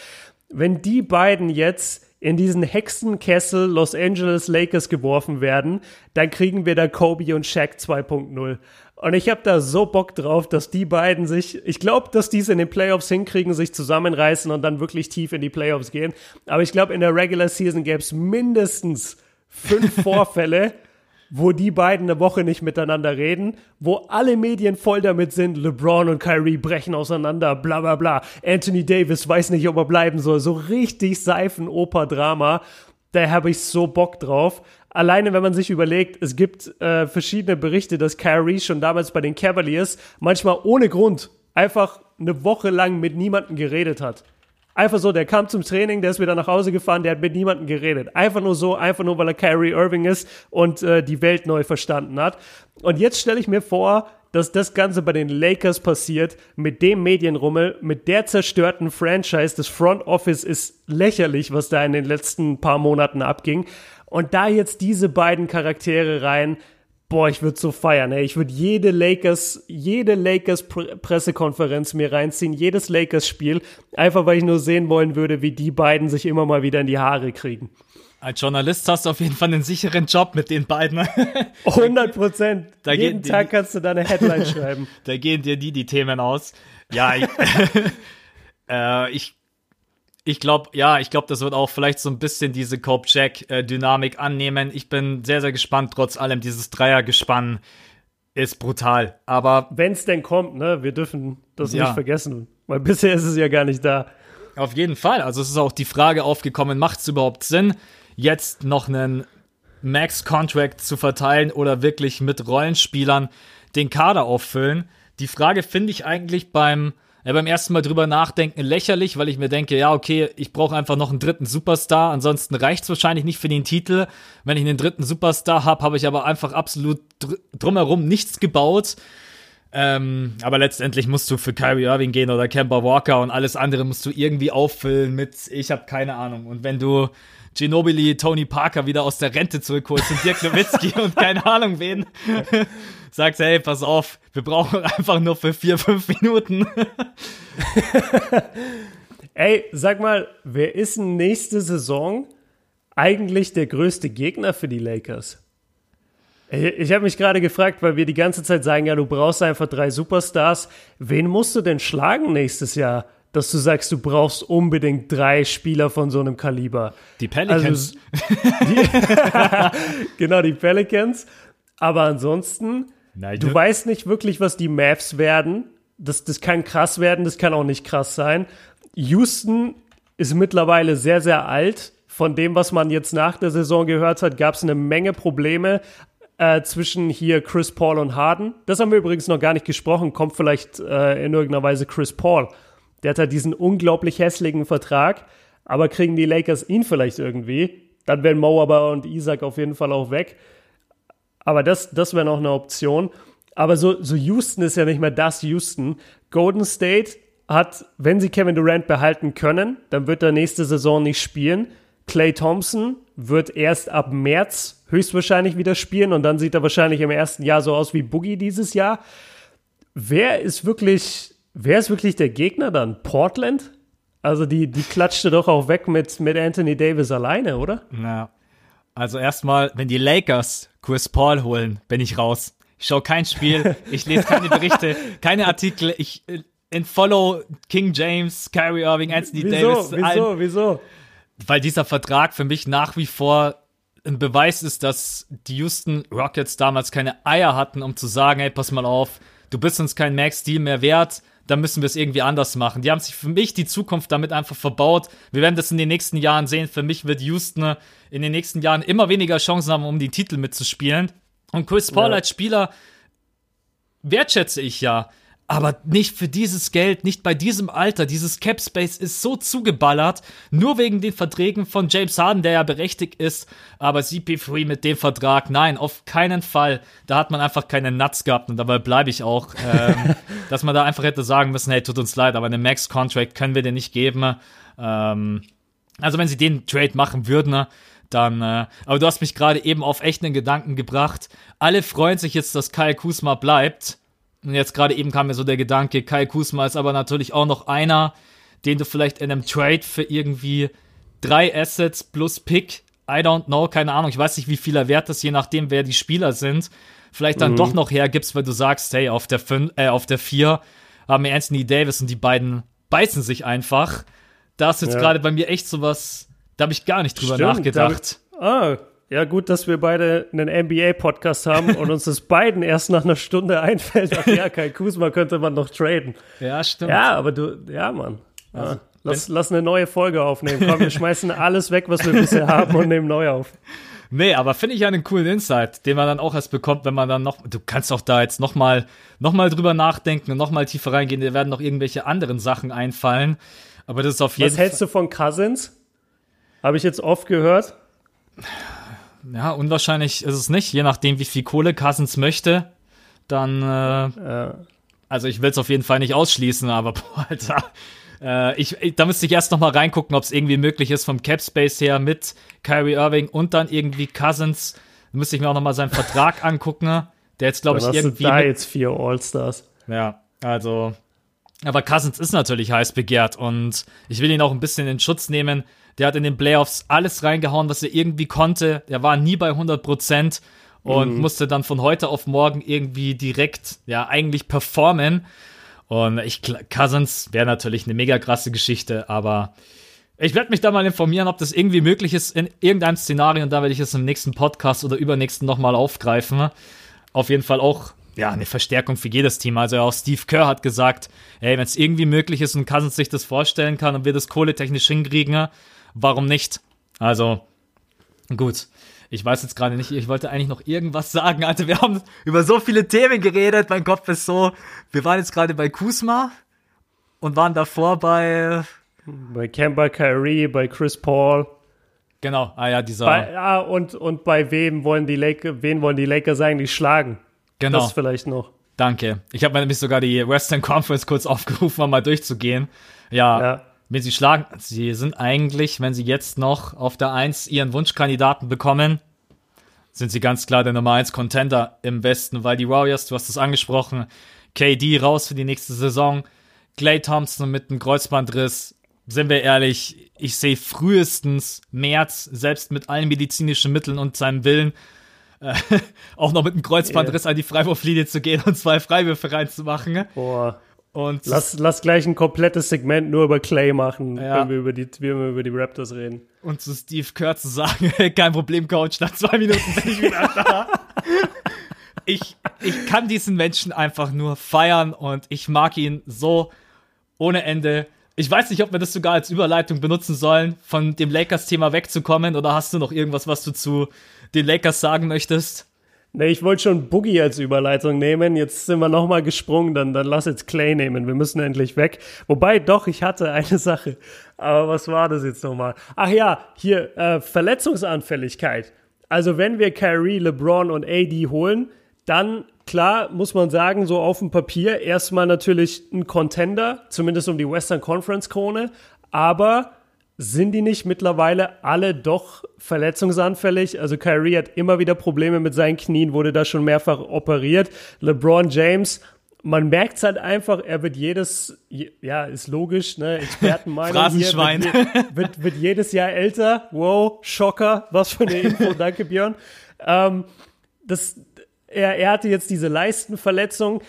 Wenn die beiden jetzt in diesen Hexenkessel Los Angeles Lakers geworfen werden, dann kriegen wir da Kobe und Shaq 2.0. Und ich habe da so Bock drauf, dass die beiden sich, ich glaube, dass die es in den Playoffs hinkriegen, sich zusammenreißen und dann wirklich tief in die Playoffs gehen. Aber ich glaube, in der Regular Season gäbe es mindestens fünf Vorfälle, wo die beiden eine Woche nicht miteinander reden, wo alle Medien voll damit sind, LeBron und Kyrie brechen auseinander, bla bla bla. Anthony Davis weiß nicht, ob er bleiben soll. So richtig Seifenoper-Drama. Da habe ich so Bock drauf. Alleine, wenn man sich überlegt, es gibt äh, verschiedene Berichte, dass Kyrie schon damals bei den Cavaliers manchmal ohne Grund einfach eine Woche lang mit niemandem geredet hat. Einfach so, der kam zum Training, der ist wieder nach Hause gefahren, der hat mit niemandem geredet. Einfach nur so, einfach nur, weil er Kyrie Irving ist und äh, die Welt neu verstanden hat. Und jetzt stelle ich mir vor, dass das Ganze bei den Lakers passiert, mit dem Medienrummel, mit der zerstörten Franchise. Das Front Office ist lächerlich, was da in den letzten paar Monaten abging. Und da jetzt diese beiden Charaktere rein, boah, ich würde so feiern, ey. Ich würde jede Lakers, jede Lakers Pressekonferenz mir reinziehen, jedes Lakers Spiel, einfach weil ich nur sehen wollen würde, wie die beiden sich immer mal wieder in die Haare kriegen. Als Journalist hast du auf jeden Fall einen sicheren Job mit den beiden. 100 Prozent. Jeden Tag die, kannst du deine Headline schreiben. Da gehen dir die die Themen aus. Ja, ich, äh, ich ich glaube, ja, ich glaube, das wird auch vielleicht so ein bisschen diese Cope-Jack-Dynamik annehmen. Ich bin sehr, sehr gespannt, trotz allem. Dieses Dreiergespann ist brutal. Aber. Wenn es denn kommt, ne? Wir dürfen das ja. nicht vergessen. Weil bisher ist es ja gar nicht da. Auf jeden Fall. Also es ist auch die Frage aufgekommen, macht es überhaupt Sinn, jetzt noch einen Max-Contract zu verteilen oder wirklich mit Rollenspielern den Kader auffüllen? Die Frage finde ich eigentlich beim ja, beim ersten Mal drüber nachdenken lächerlich, weil ich mir denke, ja, okay, ich brauche einfach noch einen dritten Superstar, ansonsten reicht es wahrscheinlich nicht für den Titel. Wenn ich einen dritten Superstar habe, habe ich aber einfach absolut dr drumherum nichts gebaut. Ähm, aber letztendlich musst du für Kyrie Irving gehen oder Kemba Walker und alles andere musst du irgendwie auffüllen mit, ich habe keine Ahnung. Und wenn du Ginobili, Tony Parker wieder aus der Rente zurückholst und Dirk Nowitzki und keine Ahnung wen, sagst, hey, pass auf, wir brauchen einfach nur für vier, fünf Minuten. Ey, sag mal, wer ist nächste Saison eigentlich der größte Gegner für die Lakers? Ich habe mich gerade gefragt, weil wir die ganze Zeit sagen, ja, du brauchst einfach drei Superstars. Wen musst du denn schlagen nächstes Jahr, dass du sagst, du brauchst unbedingt drei Spieler von so einem Kaliber? Die Pelicans. Also, die, genau, die Pelicans. Aber ansonsten, Nein, du weißt nicht wirklich, was die Mavs werden. Das, das kann krass werden, das kann auch nicht krass sein. Houston ist mittlerweile sehr, sehr alt. Von dem, was man jetzt nach der Saison gehört hat, gab es eine Menge Probleme äh, zwischen hier Chris Paul und Harden. Das haben wir übrigens noch gar nicht gesprochen. Kommt vielleicht äh, in irgendeiner Weise Chris Paul. Der hat halt diesen unglaublich hässlichen Vertrag. Aber kriegen die Lakers ihn vielleicht irgendwie? Dann wären Mauerbauer und Isaac auf jeden Fall auch weg. Aber das, das wäre noch eine Option. Aber so, so Houston ist ja nicht mehr das Houston. Golden State hat, wenn sie Kevin Durant behalten können, dann wird er nächste Saison nicht spielen. Clay Thompson wird erst ab März höchstwahrscheinlich wieder spielen und dann sieht er wahrscheinlich im ersten Jahr so aus wie Boogie dieses Jahr. Wer ist wirklich, wer ist wirklich der Gegner dann? Portland? Also die, die klatschte doch auch weg mit, mit Anthony Davis alleine, oder? Na, also erstmal, wenn die Lakers Chris Paul holen, bin ich raus. Ich schaue kein Spiel, ich lese keine Berichte, keine Artikel, ich äh, follow King James, Kyrie Irving, Anthony wieso, Davis. Wieso, allen, wieso? Weil dieser Vertrag für mich nach wie vor ein Beweis ist, dass die Houston Rockets damals keine Eier hatten, um zu sagen, hey, pass mal auf, du bist uns kein Max-Deal mehr wert, dann müssen wir es irgendwie anders machen. Die haben sich für mich die Zukunft damit einfach verbaut. Wir werden das in den nächsten Jahren sehen. Für mich wird Houston in den nächsten Jahren immer weniger Chancen haben, um die Titel mitzuspielen. Und Chris Paul ja. als Spieler wertschätze ich ja aber nicht für dieses Geld, nicht bei diesem Alter. Dieses Cap Space ist so zugeballert, nur wegen den Verträgen von James Harden, der ja berechtigt ist. Aber CP3 mit dem Vertrag, nein, auf keinen Fall. Da hat man einfach keine Nuts gehabt und dabei bleibe ich auch, ähm, dass man da einfach hätte sagen müssen, hey, tut uns leid, aber einen Max Contract können wir dir nicht geben. Ähm, also wenn sie den Trade machen würden, dann, äh, aber du hast mich gerade eben auf echten Gedanken gebracht. Alle freuen sich jetzt, dass Kyle Kuzma bleibt. Und jetzt gerade eben kam mir so der Gedanke, Kai Kusma ist aber natürlich auch noch einer, den du vielleicht in einem Trade für irgendwie drei Assets plus Pick, I don't know, keine Ahnung, ich weiß nicht, wie viel er wert ist, je nachdem, wer die Spieler sind, vielleicht dann mhm. doch noch hergibst, weil du sagst, hey, auf der 5, äh, auf der 4 haben wir Anthony Davis und die beiden beißen sich einfach. Da ist jetzt ja. gerade bei mir echt sowas, da habe ich gar nicht drüber Stimmt, nachgedacht. Ah, ja, gut, dass wir beide einen NBA-Podcast haben und uns das beiden erst nach einer Stunde einfällt. Ach ja, Kai Kusma könnte man noch traden. Ja, stimmt. Ja, aber du, ja, Mann. Ja. Also, lass, lass eine neue Folge aufnehmen. Komm, wir schmeißen alles weg, was wir bisher haben und nehmen neu auf. Nee, aber finde ich ja einen coolen Insight, den man dann auch erst bekommt, wenn man dann noch, du kannst doch da jetzt nochmal noch mal drüber nachdenken und nochmal tiefer reingehen, dir werden noch irgendwelche anderen Sachen einfallen. Aber das ist auf jeden Fall. Was hältst du von Cousins? Habe ich jetzt oft gehört ja, unwahrscheinlich ist es nicht, je nachdem, wie viel Kohle Cousins möchte. dann, äh, also ich will es auf jeden Fall nicht ausschließen, aber boah, Alter, äh, ich, da müsste ich erst noch mal reingucken, ob es irgendwie möglich ist vom Cap Space her mit Kyrie Irving und dann irgendwie Cousins. Da müsste ich mir auch noch mal seinen Vertrag angucken, der jetzt glaube ich irgendwie da jetzt vier All-Stars. ja, also. Aber Cousins ist natürlich heiß begehrt und ich will ihn auch ein bisschen in Schutz nehmen. Der hat in den Playoffs alles reingehauen, was er irgendwie konnte. Der war nie bei 100 Prozent und musste dann von heute auf morgen irgendwie direkt, ja, eigentlich performen. Und ich, Cousins wäre natürlich eine mega krasse Geschichte, aber ich werde mich da mal informieren, ob das irgendwie möglich ist in irgendeinem Szenario und da werde ich es im nächsten Podcast oder übernächsten nochmal aufgreifen. Auf jeden Fall auch ja, eine Verstärkung für jedes Team. Also auch Steve Kerr hat gesagt, ey, wenn es irgendwie möglich ist und Cousins sich das vorstellen kann und wir das kohletechnisch hinkriegen, warum nicht? Also, gut. Ich weiß jetzt gerade nicht, ich wollte eigentlich noch irgendwas sagen. Alter, wir haben über so viele Themen geredet. Mein Kopf ist so. Wir waren jetzt gerade bei Kusma und waren davor bei. Bei Kemba, Kyrie, bei Chris Paul. Genau, ah ja, dieser. Bei, ja, und, und bei wem wollen die Lakers, wen wollen die Lakers eigentlich schlagen? genau. Das vielleicht noch. Danke. Ich habe mir nämlich sogar die Western Conference kurz aufgerufen, um mal durchzugehen. Ja, Ja. Wenn sie schlagen, sie sind eigentlich, wenn sie jetzt noch auf der 1 ihren Wunschkandidaten bekommen, sind sie ganz klar der Nummer 1 Contender im Westen, weil die Warriors, du hast es angesprochen, KD raus für die nächste Saison, Clay Thompson mit einem Kreuzbandriss, sind wir ehrlich, ich sehe frühestens März, selbst mit allen medizinischen Mitteln und seinem Willen, äh, auch noch mit einem Kreuzbandriss an die Freiwurflinie zu gehen und zwei Freiwürfe reinzumachen. Boah. Und Lass, lass gleich ein komplettes Segment nur über Clay machen, Ja. wenn, wir über die, wenn wir über die Raptors reden. und zu Steve Kerr zu sagen, kein Problem, Coach, nach zwei Minuten bin ich wieder da. Ich, ich kann diesen Menschen einfach nur feiern und ich mag ihn so ohne Ende. Ich weiß nicht, ob wir das sogar als Überleitung benutzen sollen, von dem Lakers-Thema wegzukommen, oder hast du noch irgendwas, was du zu den Lakers sagen möchtest? Ne, ich wollte schon Boogie als Überleitung nehmen. Jetzt sind wir nochmal gesprungen, dann, dann lass jetzt Clay nehmen. Wir müssen endlich weg. Wobei, doch, ich hatte eine Sache. Aber was war das jetzt nochmal? Ach ja, hier, äh, Verletzungsanfälligkeit. Also wenn wir Kyrie, LeBron und AD holen, dann klar muss man sagen, so auf dem Papier erstmal natürlich ein Contender, zumindest um die Western Conference Krone. Aber sind die nicht mittlerweile alle doch verletzungsanfällig? Also Kyrie hat immer wieder Probleme mit seinen Knien, wurde da schon mehrfach operiert. LeBron James, man merkt es halt einfach, er wird jedes, je- ja, ist logisch, ne, Expertenmeinung Phrasenschwein. Hier, wird, wird, wird jedes Jahr älter. Wow, Schocker, was für eine Info, danke Björn. Ähm, das, er, er hatte jetzt diese Leistenverletzung.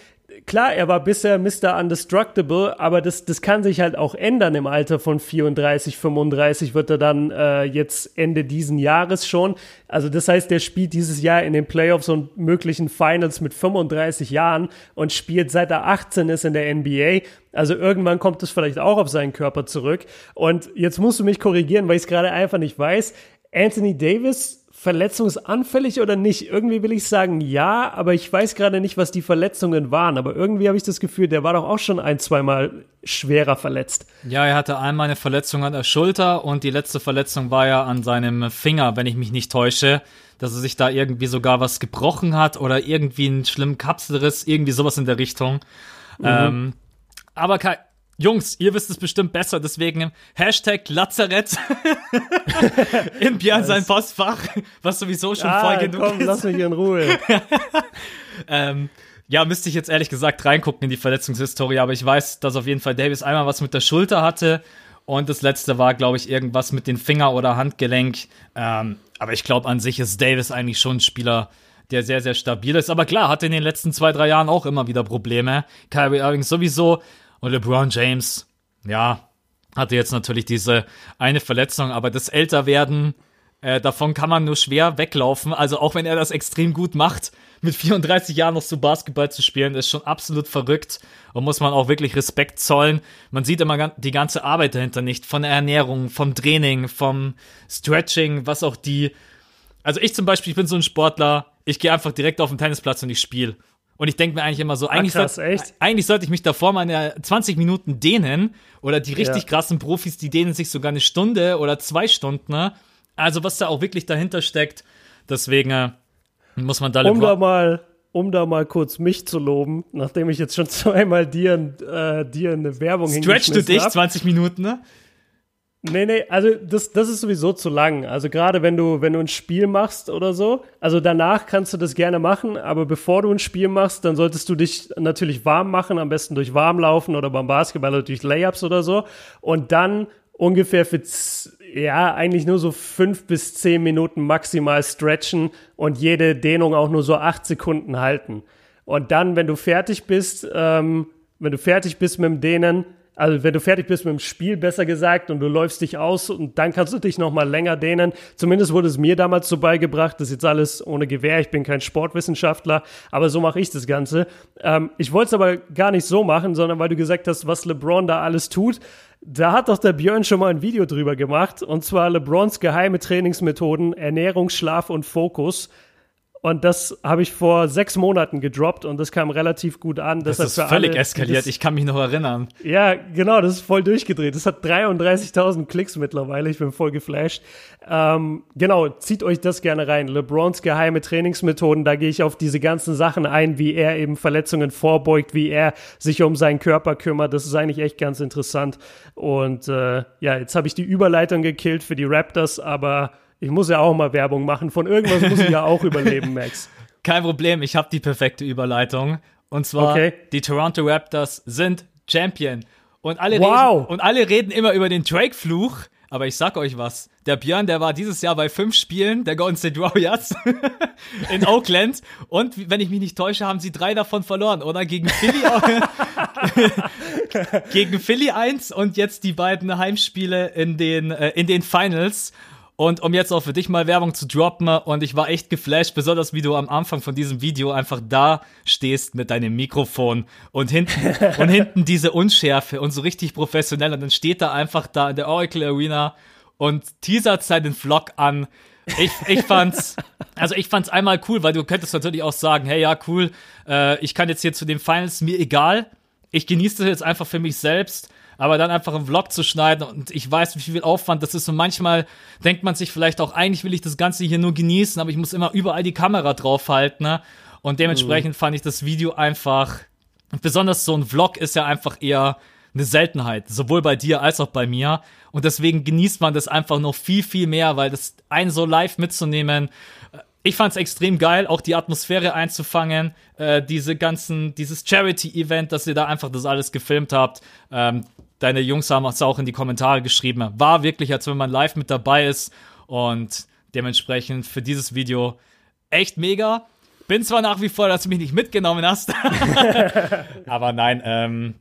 Klar, er war bisher Mr. Undestructible, aber das, das kann sich halt auch ändern im Alter von 34, 35 wird er dann äh, jetzt Ende diesen Jahres schon. Also das heißt, er spielt dieses Jahr in den Playoffs und möglichen Finals mit 35 Jahren und spielt seit er 18 ist in der NBA. Also irgendwann kommt es vielleicht auch auf seinen Körper zurück. Und jetzt musst du mich korrigieren, weil ich es gerade einfach nicht weiß. Anthony Davis verletzungsanfällig oder nicht? Irgendwie will ich sagen ja, aber ich weiß gerade nicht, was die Verletzungen waren. Aber irgendwie habe ich das Gefühl, der war doch auch schon ein, zweimal schwerer verletzt. Ja, er hatte einmal eine Verletzung an der Schulter und die letzte Verletzung war ja an seinem Finger, wenn ich mich nicht täusche, dass er sich da irgendwie sogar was gebrochen hat oder irgendwie einen schlimmen Kapselriss, irgendwie sowas in der Richtung. Ähm, aber Jungs, ihr wisst es bestimmt besser, deswegen Hashtag Lazarett in Björn sein Postfach, was sowieso schon voll Ah, genug komm, ist. lass mich in Ruhe. Ähm, ja, müsste ich jetzt ehrlich gesagt reingucken in die Verletzungshistorie, aber ich weiß, dass auf jeden Fall Davis einmal was mit der Schulter hatte und das letzte war, glaube ich, irgendwas mit den Finger- oder Handgelenk. Ähm, aber ich glaube, an sich ist Davis eigentlich schon ein Spieler, der sehr, sehr stabil ist. Aber klar, hatte in den letzten zwei, drei Jahren auch immer wieder Probleme. Kyrie Irving sowieso und LeBron James, ja, hatte jetzt natürlich diese eine Verletzung, aber das Älterwerden, äh, davon kann man nur schwer weglaufen. Also auch wenn er das extrem gut macht, mit 34 Jahren noch so Basketball zu spielen, ist schon absolut verrückt und muss man auch wirklich Respekt zollen. Man sieht immer die ganze Arbeit dahinter nicht, von der Ernährung, vom Training, vom Stretching, was auch die. Also ich zum Beispiel, ich bin so ein Sportler, ich gehe einfach direkt auf den Tennisplatz und ich spiele. Und ich denke mir eigentlich immer so, eigentlich, krass, sollt- echt? eigentlich sollte ich mich davor meine 20 Minuten dehnen. Oder die richtig Ja. krassen Profis, die dehnen sich sogar eine Stunde oder zwei Stunden. Ne? Also was da auch wirklich dahinter steckt. Deswegen äh, muss man da Um da mal, um da mal kurz mich zu loben, nachdem ich jetzt schon zweimal dir, äh, dir eine Werbung Stretch du dich hab. 20 Minuten, ne? Nee, nee, also das, das ist sowieso zu lang. Also gerade wenn du, wenn du ein Spiel machst oder so, also danach kannst du das gerne machen, aber bevor du ein Spiel machst, dann solltest du dich natürlich warm machen, am besten durch Warmlaufen oder beim Basketball oder durch Layups oder so. Und dann ungefähr für, ja, eigentlich nur so fünf bis zehn Minuten maximal stretchen und jede Dehnung auch nur so acht Sekunden halten. Und dann, wenn du fertig bist, ähm, wenn du fertig bist mit dem Dehnen, also wenn du fertig bist mit dem Spiel, besser gesagt, und du läufst dich aus und dann kannst du dich noch mal länger dehnen. Zumindest wurde es mir damals so beigebracht. Das ist jetzt alles ohne Gewehr. Ich bin kein Sportwissenschaftler, aber so mache ich das Ganze. Ähm, ich wollte es aber gar nicht so machen, sondern weil du gesagt hast, was LeBron da alles tut. Da hat doch der Björn schon mal ein Video drüber gemacht. Und zwar LeBrons geheime Trainingsmethoden, Ernährung, Schlaf und Fokus. Und das habe ich vor sechs Monaten gedroppt und das kam relativ gut an. Das Deshalb ist völlig alle, eskaliert. das- Ich kann mich noch erinnern. ja, genau, das ist voll durchgedreht. Das hat 33.000 Klicks mittlerweile. Ich bin voll geflasht. Ähm, genau, zieht euch das gerne rein. LeBrons geheime Trainingsmethoden, da gehe ich auf diese ganzen Sachen ein, wie er eben Verletzungen vorbeugt, wie er sich um seinen Körper kümmert. Das ist eigentlich echt ganz interessant. Und äh, ja, jetzt habe ich die Überleitung gekillt für die Raptors, aber ich muss ja auch mal Werbung machen. Von irgendwas muss ich ja auch überleben, Max. Kein Problem, ich habe die perfekte Überleitung. Und zwar, Okay. die Toronto Raptors sind Champion. Und alle, Wow. reden, und alle reden immer über den Drake-Fluch. Aber ich sag euch was. Der Björn, der war dieses Jahr bei fünf Spielen der Golden State Warriors in Oakland. Und wenn ich mich nicht täusche, haben sie drei davon verloren, oder? Gegen Philly, gegen Philly 1 und jetzt die beiden Heimspiele in den, äh, in den Finals. Und um jetzt auch für dich mal Werbung zu droppen, und ich war echt geflasht, besonders wie du am Anfang von diesem Video einfach da stehst mit deinem Mikrofon und hinten, und hinten diese Unschärfe und so richtig professionell. Und dann steht er einfach da in der Oracle Arena und teasert seinen Vlog an. Ich, ich fand's, also ich fand's einmal cool, weil du könntest natürlich auch sagen, hey, ja, cool, äh, ich kann jetzt hier zu den Finals, mir egal. Ich genieße das jetzt einfach für mich selbst aber dann einfach einen Vlog zu schneiden und ich weiß, wie viel Aufwand das ist und manchmal denkt man sich vielleicht auch, eigentlich will ich das Ganze hier nur genießen, aber ich muss immer überall die Kamera draufhalten, ne? Und dementsprechend fand ich das Video einfach, besonders so ein Vlog ist ja einfach eher eine Seltenheit, sowohl bei dir als auch bei mir. Und deswegen genießt man das einfach noch viel, viel mehr, weil das einen so live mitzunehmen, ich fand's extrem geil, auch die Atmosphäre einzufangen, äh, diese ganzen, dieses Charity-Event, dass ihr da einfach das alles gefilmt habt. Ähm, deine Jungs haben es auch in die Kommentare geschrieben. War wirklich, als wenn man live mit dabei ist und dementsprechend für dieses Video echt mega. Bin zwar nach wie vor, dass du mich nicht mitgenommen hast, aber nein, ähm,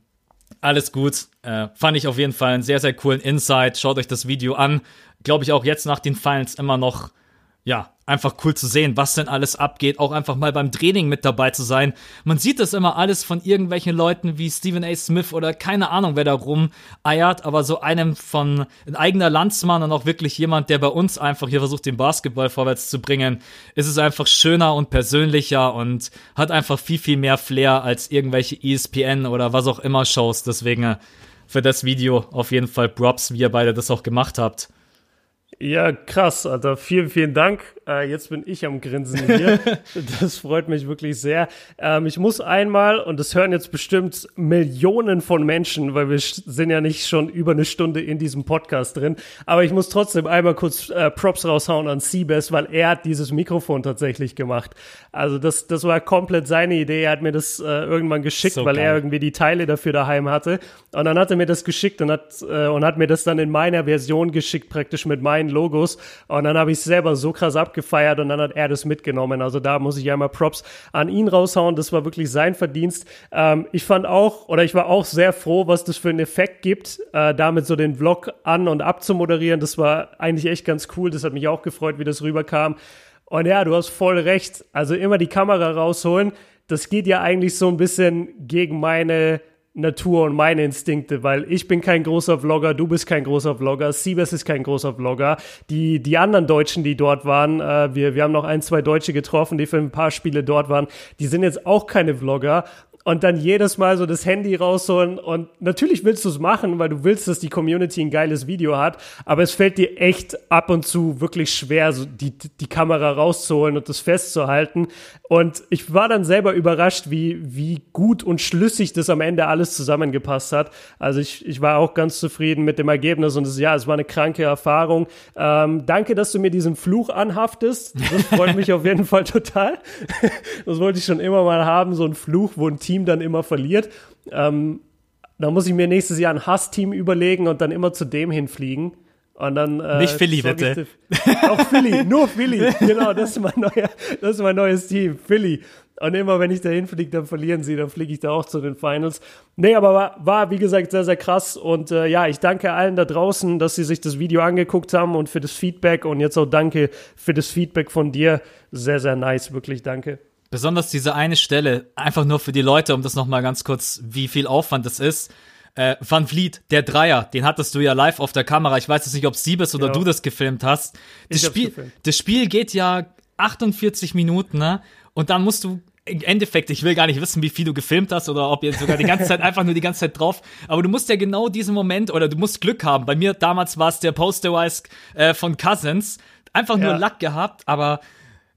alles gut. Äh, fand ich auf jeden Fall einen sehr, sehr coolen Insight. Schaut euch das Video an. Glaube ich auch jetzt nach den Finals immer noch, ja, einfach cool zu sehen, was denn alles abgeht. Auch einfach mal beim Training mit dabei zu sein. Man sieht das immer alles von irgendwelchen Leuten wie Stephen A. Smith oder keine Ahnung, wer da rumeiert. Aber so einem von ein eigener Landsmann und auch wirklich jemand, der bei uns einfach hier versucht, den Basketball vorwärts zu bringen, ist es einfach schöner und persönlicher und hat einfach viel, viel mehr Flair als irgendwelche ESPN oder was auch immer Shows. Deswegen äh, für das Video auf jeden Fall Props, wie ihr beide das auch gemacht habt. Ja, krass, Alter. Vielen, vielen Dank. Äh, jetzt bin ich am Grinsen hier. das freut mich wirklich sehr. Ähm, ich muss einmal, und das hören jetzt bestimmt Millionen von Menschen, weil wir sind ja nicht schon über eine Stunde in diesem Podcast drin, aber ich muss trotzdem einmal kurz äh, Props raushauen an Seabass, weil er hat dieses Mikrofon tatsächlich gemacht. Also das, das war komplett seine Idee. Er hat mir das äh, irgendwann geschickt, So weil er geil. irgendwie die Teile dafür daheim hatte. Und dann hat er mir das geschickt und hat, äh, und hat mir das dann in meiner Version geschickt, praktisch mit meinen Logos. Und dann habe ich es selber so krass abgefeiert und dann hat er das mitgenommen. Also da muss ich einmal Props an ihn raushauen. Das war wirklich sein Verdienst. Ähm, ich fand auch, oder ich war auch sehr froh, was das für einen Effekt gibt, äh, damit so den Vlog an- und abzumoderieren. Das war eigentlich echt ganz cool. Das hat mich auch gefreut, wie das rüberkam. Und ja, du hast voll recht. Also immer die Kamera rausholen. Das geht ja eigentlich so ein bisschen gegen meine Natur und meine Instinkte, weil ich bin kein großer Vlogger, du bist kein großer Vlogger, Siebes ist kein großer Vlogger. Die, die anderen Deutschen, die dort waren, äh, wir, wir haben noch ein, zwei Deutsche getroffen, die für ein paar Spiele dort waren, die sind jetzt auch keine Vlogger. Und dann jedes Mal so das Handy rausholen und natürlich willst du es machen, weil du willst, dass die Community ein geiles Video hat, aber es fällt dir echt ab und zu wirklich schwer, so die, die Kamera rauszuholen und das festzuhalten. Und ich war dann selber überrascht, wie, wie gut und schlüssig das am Ende alles zusammengepasst hat. Also ich, ich war auch ganz zufrieden mit dem Ergebnis und es, ja, es war eine kranke Erfahrung. Ähm, danke, dass du mir diesen Fluch anhaftest. Das freut mich auf jeden Fall total. Das wollte ich schon immer mal haben, so ein Fluch, wo ein Team dann immer verliert. Ähm, da muss ich mir nächstes Jahr ein Hassteam überlegen und dann immer zu dem hinfliegen. Und dann, äh, Nicht Philly, bitte. Auch Philly, nur Philly. Genau, das ist mein, neuer, das ist mein neues Team, Philly. Und immer wenn ich da hinfliege, dann verlieren sie, dann fliege ich da auch zu den Finals. Nee, aber war, war wie gesagt, sehr, sehr krass. Und äh, ja, ich danke allen da draußen, dass sie sich das Video angeguckt haben und für das Feedback. Und jetzt auch danke für das Feedback von dir. Sehr, sehr nice, wirklich danke. Besonders diese eine Stelle, einfach nur für die Leute, um das nochmal ganz kurz, wie viel Aufwand das ist. Äh, Van Vliet, der Dreier, den hattest du ja live auf der Kamera. Ich weiß jetzt nicht, ob Siebes oder Genau. du das gefilmt hast. Das Spiel, gefilmt. das Spiel geht ja 48 Minuten, ne? Und dann musst du im Endeffekt, ich will gar nicht wissen, wie viel du gefilmt hast oder ob ihr sogar die ganze Zeit einfach nur die ganze Zeit drauf. Aber du musst ja genau diesen Moment oder du musst Glück haben. Bei mir damals war es der Posterwise äh, von Cousins. Einfach nur Ja. Lack gehabt, aber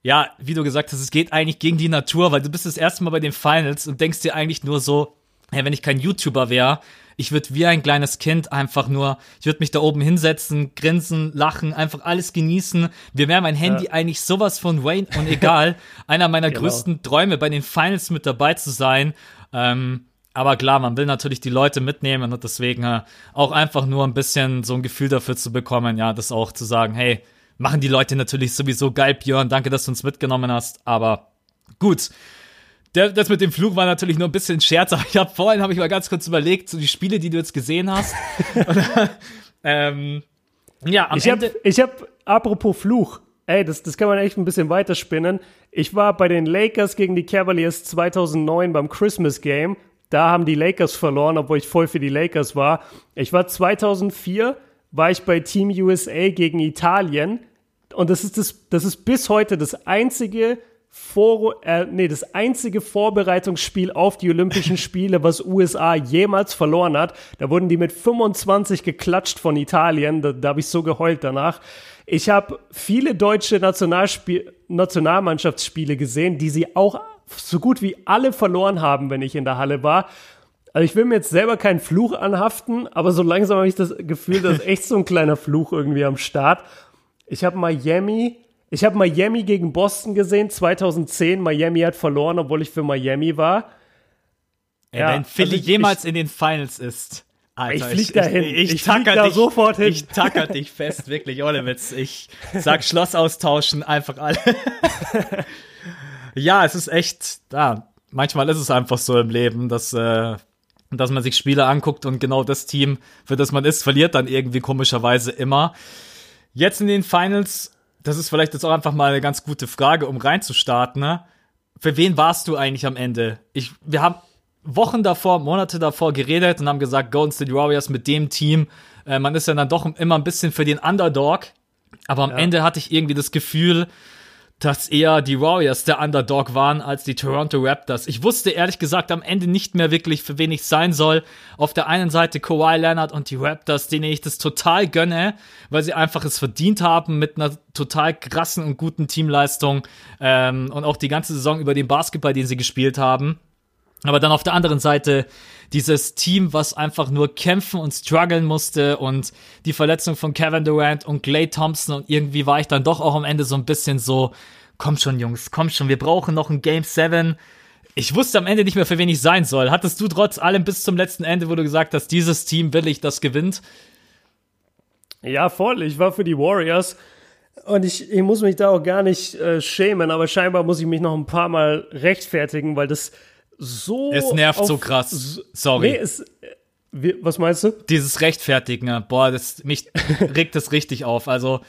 ja, wie du gesagt hast, es geht eigentlich gegen die Natur, weil du bist das erste Mal bei den Finals und denkst dir eigentlich nur so, hey, wenn ich kein YouTuber wäre, ich würde wie ein kleines Kind einfach nur, ich würde mich da oben hinsetzen, grinsen, lachen, einfach alles genießen. Wir wären mein Handy eigentlich sowas von Wayne und egal. Einer meiner Genau. größten Träume, bei den Finals mit dabei zu sein. Ähm, aber klar, man will natürlich die Leute mitnehmen und deswegen äh, auch einfach nur ein bisschen so ein Gefühl dafür zu bekommen, ja, das auch zu sagen, hey, machen die Leute natürlich sowieso geil, Björn, danke, dass du uns mitgenommen hast, aber gut. Der, das mit dem Flug war natürlich nur ein bisschen Scherz, aber ich habe vorhin habe ich mal ganz kurz überlegt, so die Spiele, die du jetzt gesehen hast. Und, ähm, ja, am Ich habe, Ende. ich hab, apropos Fluch, ey, das, das kann man echt ein bisschen weiterspinnen. Ich war bei den Lakers gegen die Cavaliers 2009 beim Christmas Game. Da haben die Lakers verloren, obwohl ich voll für die Lakers war. Ich war 2004, war ich bei Team USA gegen Italien. Und das ist, das, das ist bis heute das einzige vor, äh, nee, das einzige Vorbereitungsspiel auf die Olympischen Spiele, was USA jemals verloren hat. Da wurden die mit 25 geklatscht von Italien. Da, da habe ich so geheult danach. Ich habe viele deutsche Nationalspiel Nationalmannschaftsspiele gesehen, die sie auch so gut wie alle verloren haben, wenn ich in der Halle war. Also ich will mir jetzt selber keinen Fluch anhaften, aber so langsam habe ich das Gefühl, dass echt so ein kleiner Fluch irgendwie am Start. Ich habe Miami, ich habe Miami gegen Boston gesehen, 2010. Miami hat verloren, obwohl ich für Miami war. Ey, ja, wenn Philly also ich- jemals in den Finals ist. Alter, Ich flieg dahin. Ich, ich, Ich tacker da dich, sofort hin. Ich tacker dich fest, wirklich, ohne Witz. Ich sag Schloss austauschen, einfach alle. ja, es ist echt, ja, manchmal ist es einfach so im Leben, dass, äh, dass man sich Spiele anguckt und genau das Team, für das man ist, verliert dann irgendwie komischerweise immer. Jetzt in den Finals, das ist vielleicht jetzt auch einfach mal eine ganz gute Frage, um reinzustarten, ne? Für wen warst du eigentlich am Ende? Ich, wir haben Wochen davor, Monate davor geredet und haben gesagt, Golden State Warriors mit dem Team. Äh, man ist ja dann doch immer ein bisschen für den Underdog. Aber am Ende hatte ich irgendwie das Gefühl, dass eher die Warriors der Underdog waren als die Toronto Raptors. Ich wusste ehrlich gesagt am Ende nicht mehr wirklich, für wen ich sein soll. Auf der einen Seite Kawhi Leonard und die Raptors, denen ich das total gönne, weil sie einfach es verdient haben mit einer total krassen und guten Teamleistung ähm, und auch die ganze Saison über den Basketball, den sie gespielt haben. Aber dann auf der anderen Seite dieses Team, was einfach nur kämpfen und strugglen musste und die Verletzung von Kevin Durant und Clay Thompson und irgendwie war ich dann doch auch am Ende so ein bisschen so, komm schon Jungs, komm schon, wir brauchen noch ein Game 7. Ich wusste am Ende nicht mehr, für wen ich sein soll. Hattest du trotz allem bis zum letzten Ende, wo du gesagt hast, dieses Team will ich, das gewinnt? Ja, voll. Ich war für die Warriors. Und ich, ich muss mich da auch gar nicht äh, schämen, aber scheinbar muss ich mich noch ein paar Mal rechtfertigen, weil das so. Es nervt auf- so krass. Sorry. Nee, es. Wie, was meinst du? Dieses Rechtfertigen, ne? boah, das, mich regt das richtig auf. Also,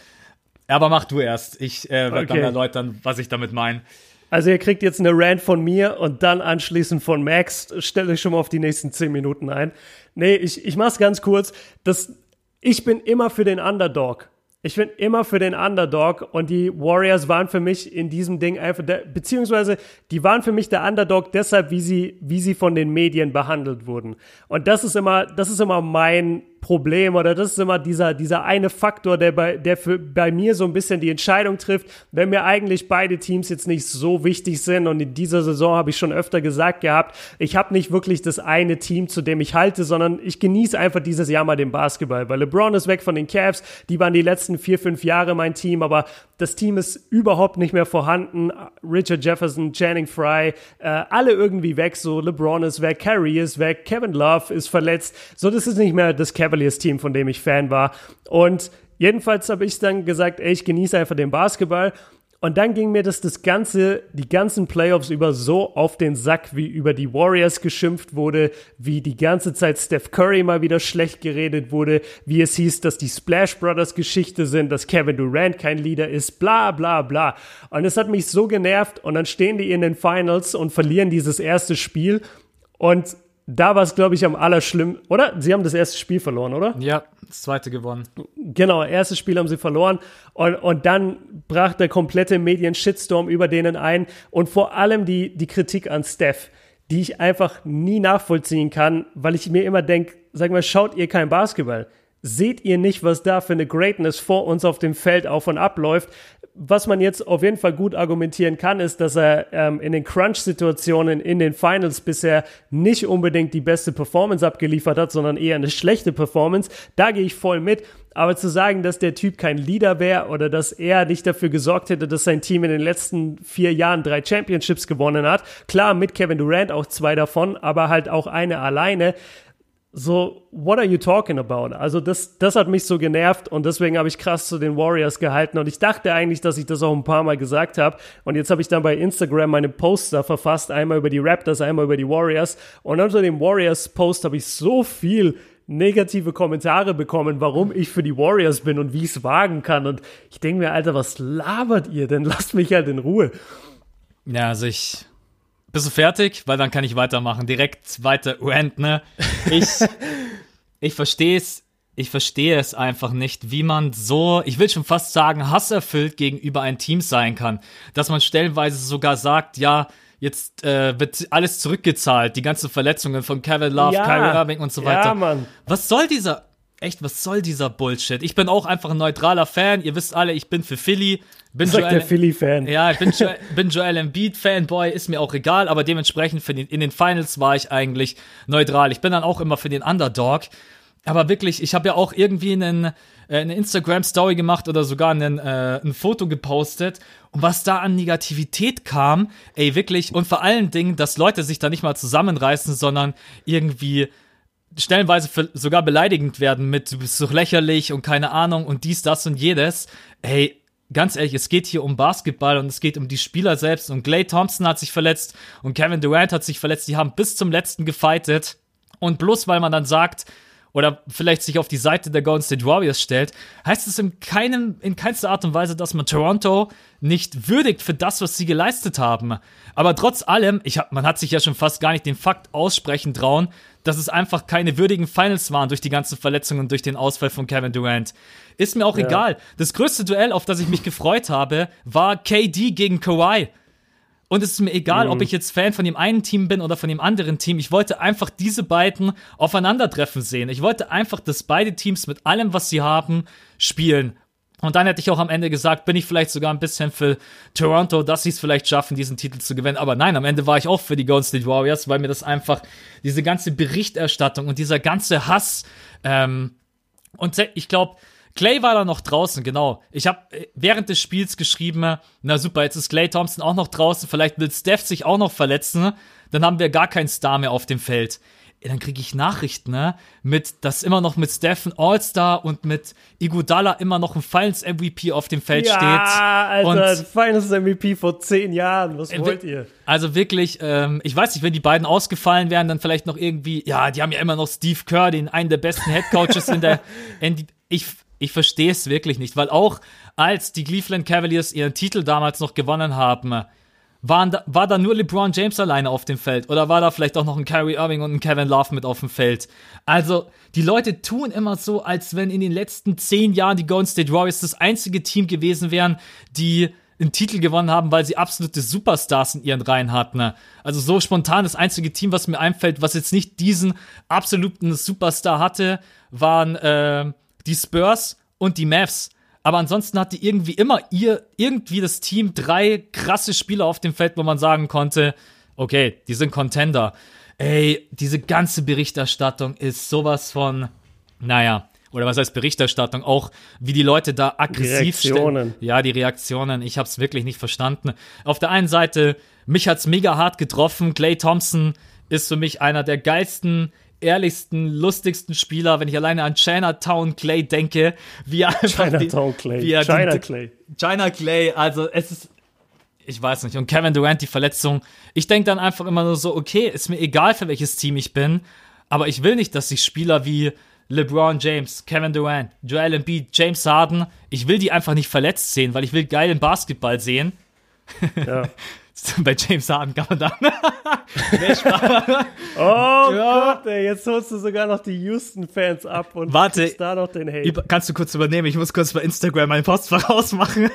aber mach du erst. Ich äh, werde dann Okay. erläutern, was ich damit meine. Also ihr kriegt jetzt eine Rant von mir und dann anschließend von Max. Stellt euch schon mal auf die nächsten 10 Minuten ein. Nee, ich, ich mach's ganz kurz. Das, ich bin immer für den Underdog. Ich bin immer für den Underdog und die Warriors waren für mich in diesem Ding einfach, der, beziehungsweise die waren für mich der Underdog deshalb, wie sie, wie sie von den Medien behandelt wurden. Und das ist immer, das ist immer mein Problem oder das ist immer dieser, dieser eine Faktor, der bei, der für, bei mir so ein bisschen die Entscheidung trifft, wenn mir eigentlich beide Teams jetzt nicht so wichtig sind und in dieser Saison habe ich schon öfter gesagt gehabt, ich habe nicht wirklich das eine Team, zu dem ich halte, sondern ich genieße einfach dieses Jahr mal den Basketball, weil LeBron ist weg von den Cavs, die waren die letzten vier, fünf Jahre mein Team, aber das Team ist überhaupt nicht mehr vorhanden. Richard Jefferson, Channing Fry, äh, alle irgendwie weg, so LeBron ist weg, Curry ist weg, Kevin Love ist verletzt, so das ist nicht mehr das Kevin Cavaliers-Team, von dem ich Fan war. Und jedenfalls habe ich dann gesagt, ey, ich genieße einfach den Basketball. Und dann ging mir das, das ganze, die ganzen Playoffs über so auf den Sack, wie über die Warriors geschimpft wurde, wie die ganze Zeit Steph Curry mal wieder schlecht geredet wurde, wie es hieß, dass die Splash Brothers Geschichte sind, dass Kevin Durant kein Leader ist, bla, bla, bla. Und es hat mich so genervt und dann stehen die in den Finals und verlieren dieses erste Spiel und da war es, glaube ich, am allerschlimmsten, oder? Sie haben das erste Spiel verloren, oder? Ja, das zweite gewonnen. Genau, erstes Spiel haben sie verloren und, und dann brach der komplette Medien-Shitstorm über denen ein und vor allem die, die Kritik an Steph, die ich einfach nie nachvollziehen kann, weil ich mir immer denke, sag mal, schaut ihr kein Basketball? Seht ihr nicht, was da für eine Greatness vor uns auf dem Feld auf und ab läuft? was man jetzt auf jeden Fall gut argumentieren kann, ist, dass er ähm, in den Crunch-Situationen in den Finals bisher nicht unbedingt die beste Performance abgeliefert hat, sondern eher eine schlechte Performance. Da gehe ich voll mit. Aber zu sagen, dass der Typ kein Leader wäre oder dass er nicht dafür gesorgt hätte, dass sein Team in den letzten vier Jahren drei Championships gewonnen hat, klar mit Kevin Durant auch zwei davon, aber halt auch eine alleine, so, what are you talking about? Also das, das hat mich so genervt und deswegen habe ich krass zu den Warriors gehalten und ich dachte eigentlich, dass ich das auch ein paar Mal gesagt habe und jetzt habe ich dann bei Instagram meine Poster verfasst, einmal über die Raptors, einmal über die Warriors und unter dem Warriors Post habe ich so viel negative Kommentare bekommen, warum ich für die Warriors bin und wie ich es wagen kann und ich denke mir, Alter, was labert ihr denn? Lasst mich halt in Ruhe. Ja, also ich bist du fertig? Weil dann kann ich weitermachen. Direkt weiter rant, ne? Ich, ich verstehe es. Ich verstehe es einfach nicht, wie man so, ich will schon fast sagen, hasserfüllt gegenüber ein Team sein kann. Dass man stellenweise sogar sagt, ja, jetzt äh, wird alles zurückgezahlt, die ganzen Verletzungen von Kevin Love, ja, Kyrie Irving und so weiter. Ja, Mann. Was soll dieser, echt, was soll dieser Bullshit? Ich bin auch einfach ein neutraler Fan. Ihr wisst alle, ich bin für Philly. Bin Sagt Joel, der Philly-Fan. Ja, ich bin, Joel, bin Joel Embiid-Fanboy, ist mir auch egal, aber dementsprechend den, in den Finals war ich eigentlich neutral. Ich bin dann auch immer für den Underdog. Aber wirklich, ich habe ja auch irgendwie einen, äh, eine Instagram-Story gemacht oder sogar einen, äh, ein Foto gepostet. Und was da an Negativität kam, ey, wirklich, und vor allen Dingen, dass Leute sich da nicht mal zusammenreißen, sondern irgendwie stellenweise sogar beleidigend werden mit, du bist so lächerlich und keine Ahnung und dies, das und jedes. Hey, ganz ehrlich, es geht hier um Basketball und es geht um die Spieler selbst und Clay Thompson hat sich verletzt und Kevin Durant hat sich verletzt. Die haben bis zum letzten gefightet und bloß weil man dann sagt, oder vielleicht sich auf die Seite der Golden State Warriors stellt, heißt es in keinem, in keinster Art und Weise, dass man Toronto nicht würdigt für das, was sie geleistet haben. Aber trotz allem, ich hab, man hat sich ja schon fast gar nicht den Fakt aussprechen trauen, dass es einfach keine würdigen Finals waren durch die ganzen Verletzungen und durch den Ausfall von Kevin Durant. Ist mir auch ja. egal. Das größte Duell, auf das ich mich gefreut habe, war KD gegen Kawhi. Und es ist mir egal, mhm. ob ich jetzt Fan von dem einen Team bin oder von dem anderen Team. Ich wollte einfach diese beiden aufeinandertreffen sehen. Ich wollte einfach, dass beide Teams mit allem, was sie haben, spielen. Und dann hätte ich auch am Ende gesagt, bin ich vielleicht sogar ein bisschen für Toronto, dass sie es vielleicht schaffen, diesen Titel zu gewinnen. Aber nein, am Ende war ich auch für die Golden State Warriors, weil mir das einfach, diese ganze Berichterstattung und dieser ganze Hass, ähm, und ich glaube, Clay war da noch draußen, genau. Ich habe äh, während des Spiels geschrieben, na super, jetzt ist Clay Thompson auch noch draußen, vielleicht will Steph sich auch noch verletzen, dann haben wir gar keinen Star mehr auf dem Feld dann kriege ich Nachrichten, ne? Mit, dass immer noch mit Stephen All-Star und mit Igudala immer noch ein Finals MVP auf dem Feld ja, steht. Alter, und, Finals MVP vor zehn Jahren. Was äh, wollt ihr? Also wirklich, ähm, ich weiß nicht, wenn die beiden ausgefallen wären, dann vielleicht noch irgendwie, ja, die haben ja immer noch Steve Kerr, den einen der besten Headcoaches in der NBA. Ich, ich verstehe es wirklich nicht, weil auch als die Cleveland Cavaliers ihren Titel damals noch gewonnen haben, waren da, war da nur LeBron James alleine auf dem Feld? Oder war da vielleicht auch noch ein Kyrie Irving und ein Kevin Love mit auf dem Feld? Also, die Leute tun immer so, als wenn in den letzten zehn Jahren die Golden State Warriors das einzige Team gewesen wären, die einen Titel gewonnen haben, weil sie absolute Superstars in ihren Reihen hatten. Also so spontan das einzige Team, was mir einfällt, was jetzt nicht diesen absoluten Superstar hatte, waren äh, die Spurs und die Mavs. Aber ansonsten hatte irgendwie immer ihr, irgendwie das Team drei krasse Spieler auf dem Feld, wo man sagen konnte, okay, die sind Contender. Ey, diese ganze Berichterstattung ist sowas von, naja, oder was heißt Berichterstattung, auch wie die Leute da aggressiv Reaktionen. Ja, die Reaktionen, ich habe es wirklich nicht verstanden. Auf der einen Seite, mich hat's mega hart getroffen. Clay Thompson ist für mich einer der geilsten, ehrlichsten, lustigsten Spieler, wenn ich alleine an Chinatown Clay denke, wie er einfach Chinatown Clay. Wie er China die, Clay. China Clay, also es ist ich weiß nicht. Und Kevin Durant, die Verletzung. Ich denke dann einfach immer nur so, okay, ist mir egal, für welches Team ich bin, aber ich will nicht, dass sich Spieler wie LeBron James, Kevin Durant, Joel Embiid, James Harden, ich will die einfach nicht verletzt sehen, weil ich will geilen Basketball sehen. Ja. Bei James Harden kann man. Nee, Spaß. Oh Ja. Gott, ey, jetzt holst du sogar noch die Houston-Fans ab und Warte. da noch den Hate. Über- Kannst du kurz übernehmen? Ich muss kurz bei Instagram mein Postfach ausmachen.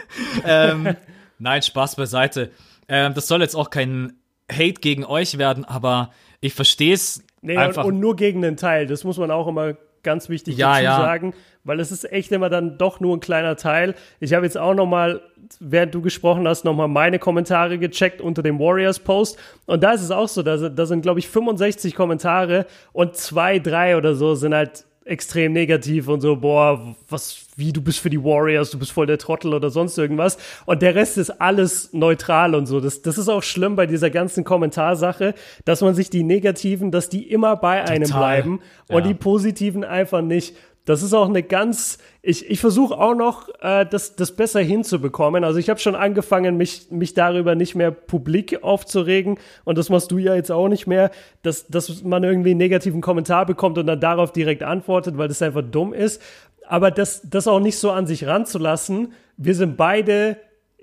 ähm, nein, Spaß beiseite. Ähm, das soll jetzt auch kein Hate gegen euch werden, aber ich verstehe es Nee, und, einfach. und nur gegen den Teil. Das muss man auch immer ganz wichtig Ja, dazu ja. sagen, weil es ist echt immer dann doch nur ein kleiner Teil. Ich habe jetzt auch noch mal, während du gesprochen hast, noch mal meine Kommentare gecheckt unter dem Warriors-Post. Und da ist es auch so, da sind, da sind glaube ich, 65 Kommentare und zwei, drei oder so sind halt extrem negativ und so, boah, was, wie, du bist für die Warriors, du bist voll der Trottel oder sonst irgendwas. Und der Rest ist alles neutral und so. Das, das ist auch schlimm bei dieser ganzen Kommentarsache, dass man sich die Negativen, dass die immer bei einem Total. bleiben und Ja. die Positiven einfach nicht. Das ist auch eine ganz, ich, ich versuche auch noch, äh, das, das besser hinzubekommen. Also ich habe schon angefangen, mich, mich darüber nicht mehr publik aufzuregen. Und das machst du ja jetzt auch nicht mehr, dass, dass man irgendwie einen negativen Kommentar bekommt und dann darauf direkt antwortet, weil das einfach dumm ist. Aber das, das auch nicht so an sich ranzulassen. Wir sind beide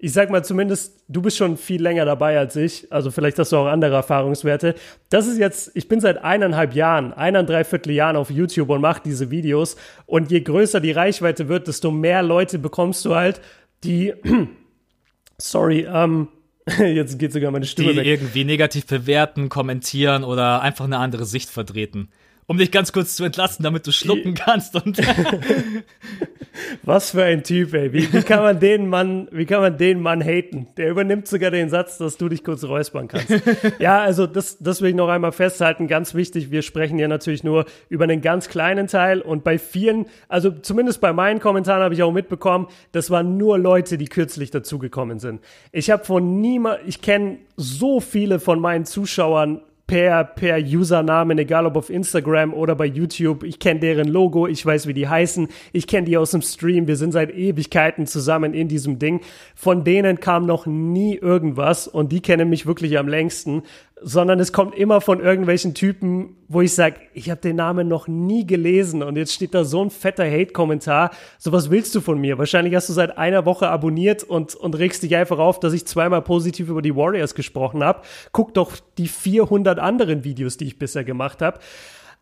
ich sag mal zumindest, du bist schon viel länger dabei als ich, also vielleicht hast du auch andere Erfahrungswerte. Das ist jetzt, ich bin seit eineinhalb Jahren, eineinviertel Jahren auf YouTube und mache diese Videos und je größer die Reichweite wird, desto mehr Leute bekommst du halt, die, sorry, ähm, jetzt geht sogar meine Stimme die weg. irgendwie negativ bewerten, kommentieren oder einfach eine andere Sicht vertreten. Um dich ganz kurz zu entlasten, damit du schlucken kannst und Was für ein Typ, ey. Wie, wie kann man den Mann, wie kann man den Mann haten? Der übernimmt sogar den Satz, dass du dich kurz räuspern kannst. ja, also das, das will ich noch einmal festhalten. Ganz wichtig. Wir sprechen hier natürlich nur über einen ganz kleinen Teil und bei vielen, also zumindest bei meinen Kommentaren habe ich auch mitbekommen, das waren nur Leute, die kürzlich dazugekommen sind. Ich habe von niemand, ich kenne so viele von meinen Zuschauern per, per Usernamen, egal ob auf Instagram oder bei YouTube. Ich kenne deren Logo, ich weiß, wie die heißen, ich kenne die aus dem Stream, wir sind seit Ewigkeiten zusammen in diesem Ding. Von denen kam noch nie irgendwas und die kennen mich wirklich am längsten, sondern es kommt immer von irgendwelchen Typen, wo ich sage, ich habe den Namen noch nie gelesen und jetzt steht da so ein fetter Hate-Kommentar. So was willst du von mir? Wahrscheinlich hast du seit einer Woche abonniert und, und regst dich einfach auf, dass ich zweimal positiv über die Warriors gesprochen habe. Guck doch die 400 anderen Videos, die ich bisher gemacht habe.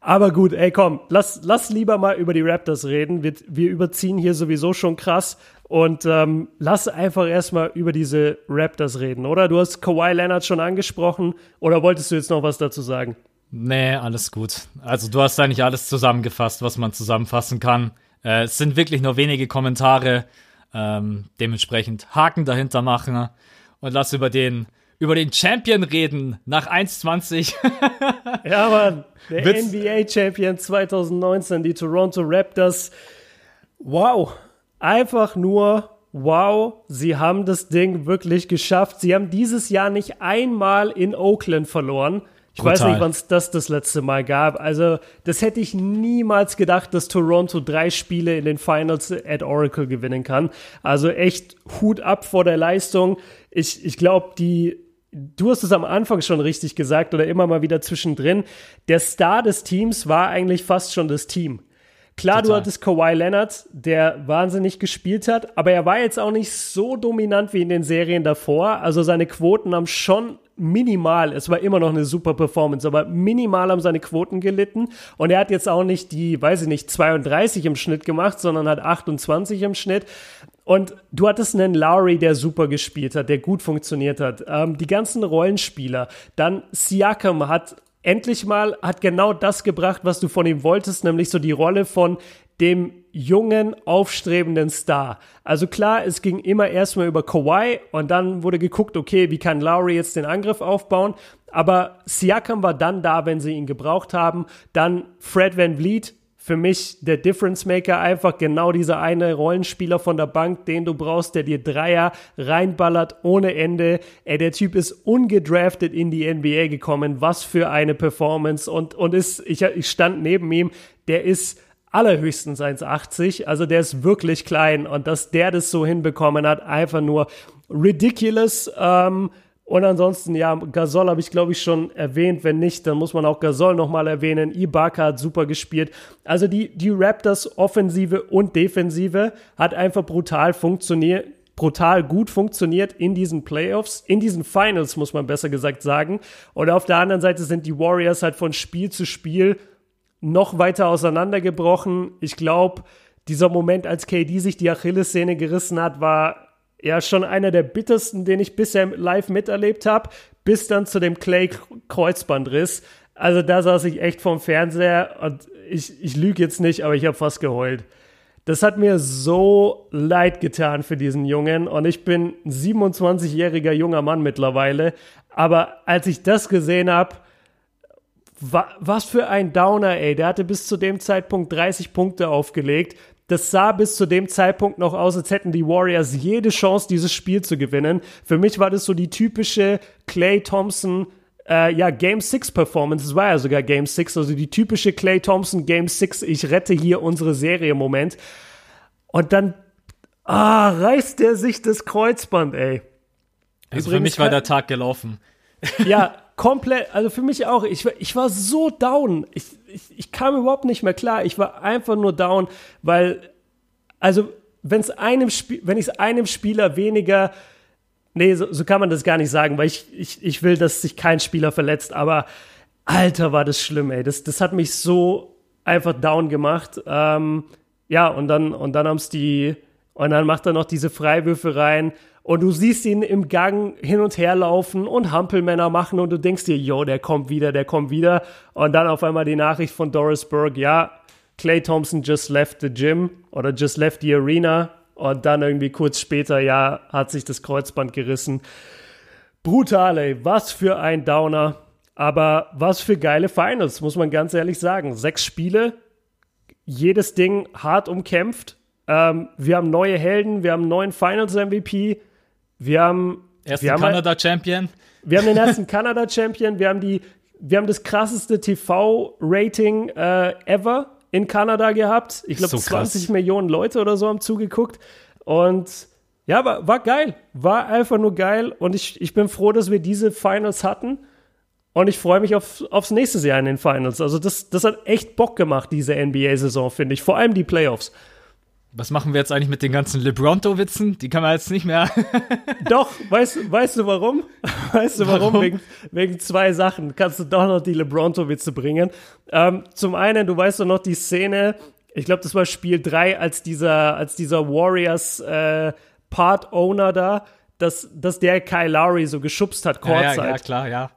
Aber gut, ey, komm, lass, lass lieber mal über die Raptors reden. Wir, wir überziehen hier sowieso schon krass. Und ähm, lass einfach erstmal über diese Raptors reden, oder? Du hast Kawhi Leonard schon angesprochen. Oder wolltest du jetzt noch was dazu sagen? Nee, alles gut. Also du hast eigentlich alles zusammengefasst, was man zusammenfassen kann. Äh, es sind wirklich nur wenige Kommentare. Ähm, dementsprechend Haken dahinter machen und lass über den über den Champion reden nach 1,20. Ja, Mann, der Witz- NBA-Champion 2019, die Toronto Raptors. Wow, einfach nur wow, sie haben das Ding wirklich geschafft. Sie haben dieses Jahr nicht einmal in Oakland verloren. Ich weiß Brutal. nicht, wann es das das letzte Mal gab. Also, das hätte ich niemals gedacht, dass Toronto drei Spiele in den Finals at Oracle gewinnen kann. Also echt Hut ab vor der Leistung. Ich, ich glaube, die Du hast es am Anfang schon richtig gesagt oder immer mal wieder zwischendrin. Der Star des Teams war eigentlich fast schon das Team. Klar, Total. du hattest Kawhi Leonard, der wahnsinnig gespielt hat, aber er war jetzt auch nicht so dominant wie in den Serien davor. Also seine Quoten haben schon minimal, es war immer noch eine super Performance, aber minimal haben seine Quoten gelitten. Und er hat jetzt auch nicht die, weiß ich nicht, 32 im Schnitt gemacht, sondern hat 28 im Schnitt. Und du hattest einen Lowry, der super gespielt hat, der gut funktioniert hat. Ähm, die ganzen Rollenspieler. Dann Siakam hat endlich mal, hat genau das gebracht, was du von ihm wolltest, nämlich so die Rolle von dem jungen, aufstrebenden Star. Also klar, es ging immer erstmal über Kawhi und dann wurde geguckt, okay, wie kann Lowry jetzt den Angriff aufbauen? Aber Siakam war dann da, wenn sie ihn gebraucht haben. Dann Fred Van Vliet, für mich der Difference Maker, einfach genau dieser eine Rollenspieler von der Bank, den du brauchst, der dir Dreier reinballert ohne Ende. Ey, der Typ ist ungedraftet in die NBA gekommen. Was für eine Performance. Und, und ist, ich, ich stand neben ihm, der ist allerhöchstens 1,80. Also der ist wirklich klein. Und dass der das so hinbekommen hat, einfach nur ridiculous. Ähm, und ansonsten, ja, Gasol habe ich, glaube ich, schon erwähnt. Wenn nicht, dann muss man auch Gasol nochmal erwähnen. Ibaka hat super gespielt. Also die, die Raptors Offensive und Defensive hat einfach brutal funktioniert, brutal gut funktioniert in diesen Playoffs, in diesen Finals, muss man besser gesagt sagen. Und auf der anderen Seite sind die Warriors halt von Spiel zu Spiel noch weiter auseinandergebrochen. Ich glaube, dieser Moment, als KD sich die Achillessehne gerissen hat, war ja schon einer der bittersten, den ich bisher live miterlebt habe, bis dann zu dem Clay-Kreuzbandriss. Also da saß ich echt vorm Fernseher und ich, ich lüge jetzt nicht, aber ich habe fast geheult. Das hat mir so leid getan für diesen Jungen und ich bin ein 27-jähriger junger Mann mittlerweile. Aber als ich das gesehen habe, wa was für ein Downer, ey. Der hatte bis zu dem Zeitpunkt 30 Punkte aufgelegt. Das sah bis zu dem Zeitpunkt noch aus, als hätten die Warriors jede Chance, dieses Spiel zu gewinnen. Für mich war das so die typische Clay Thompson, äh, ja, Game 6 Performance. Es war ja sogar Game 6, also die typische Clay Thompson Game 6. Ich rette hier unsere Serie Moment. Und dann, ah, reißt der sich das Kreuzband, ey. Also für Übrigens mich war der Tag gelaufen. Ja, komplett, also für mich auch. Ich, war- ich war so down. Ich, ich, ich kam überhaupt nicht mehr klar. Ich war einfach nur down, weil, also, wenn's einem wenn ich es einem Spieler weniger, nee, so, so kann man das gar nicht sagen, weil ich, ich, ich will, dass sich kein Spieler verletzt, aber Alter, war das schlimm, ey. Das, das hat mich so einfach down gemacht. Ähm, ja, und dann, und dann haben's die, und dann macht er noch diese Freiwürfe rein. Und du siehst ihn im Gang hin und her laufen und Hampelmänner machen und du denkst dir, yo, der kommt wieder, der kommt wieder. Und dann auf einmal die Nachricht von Doris Burke, ja, Clay Thompson just left the gym oder just left the arena. Und dann irgendwie kurz später, ja, hat sich das Kreuzband gerissen. Brutal, ey. Was für ein Downer. Aber was für geile Finals, muss man ganz ehrlich sagen. Sechs Spiele, jedes Ding hart umkämpft. Ähm, wir haben neue Helden, wir haben einen neuen Finals-MVP, wir haben, Ersten wir haben, Kanada-Champion. wir haben den ersten Kanada-Champion, wir haben die, wir haben das krasseste TV-Rating äh, ever in Kanada gehabt. Ich glaube, So krass. 20 Millionen Leute oder so haben zugeguckt. Und ja, war, war geil. War einfach nur geil. Und ich, ich bin froh, dass wir diese Finals hatten. Und ich freue mich auf, aufs nächste Jahr in den Finals. Also das, das hat echt Bock gemacht, diese NBA-Saison, finde ich. Vor allem die Playoffs. Was machen wir jetzt eigentlich mit den ganzen LeBronto-Witzen? Die kann man jetzt nicht mehr. Doch, weißt, weißt du warum? Weißt du warum? Warum? Wegen, wegen zwei Sachen kannst du doch noch die LeBronto-Witze bringen. Ähm, zum einen, du weißt doch noch die Szene, ich glaube, das war Spiel 3, als dieser, als dieser Warriors äh, Part-Owner da, dass, dass der Kyle Lowry so geschubst hat, ja, Kurzzeit. ja, ja, klar, ja.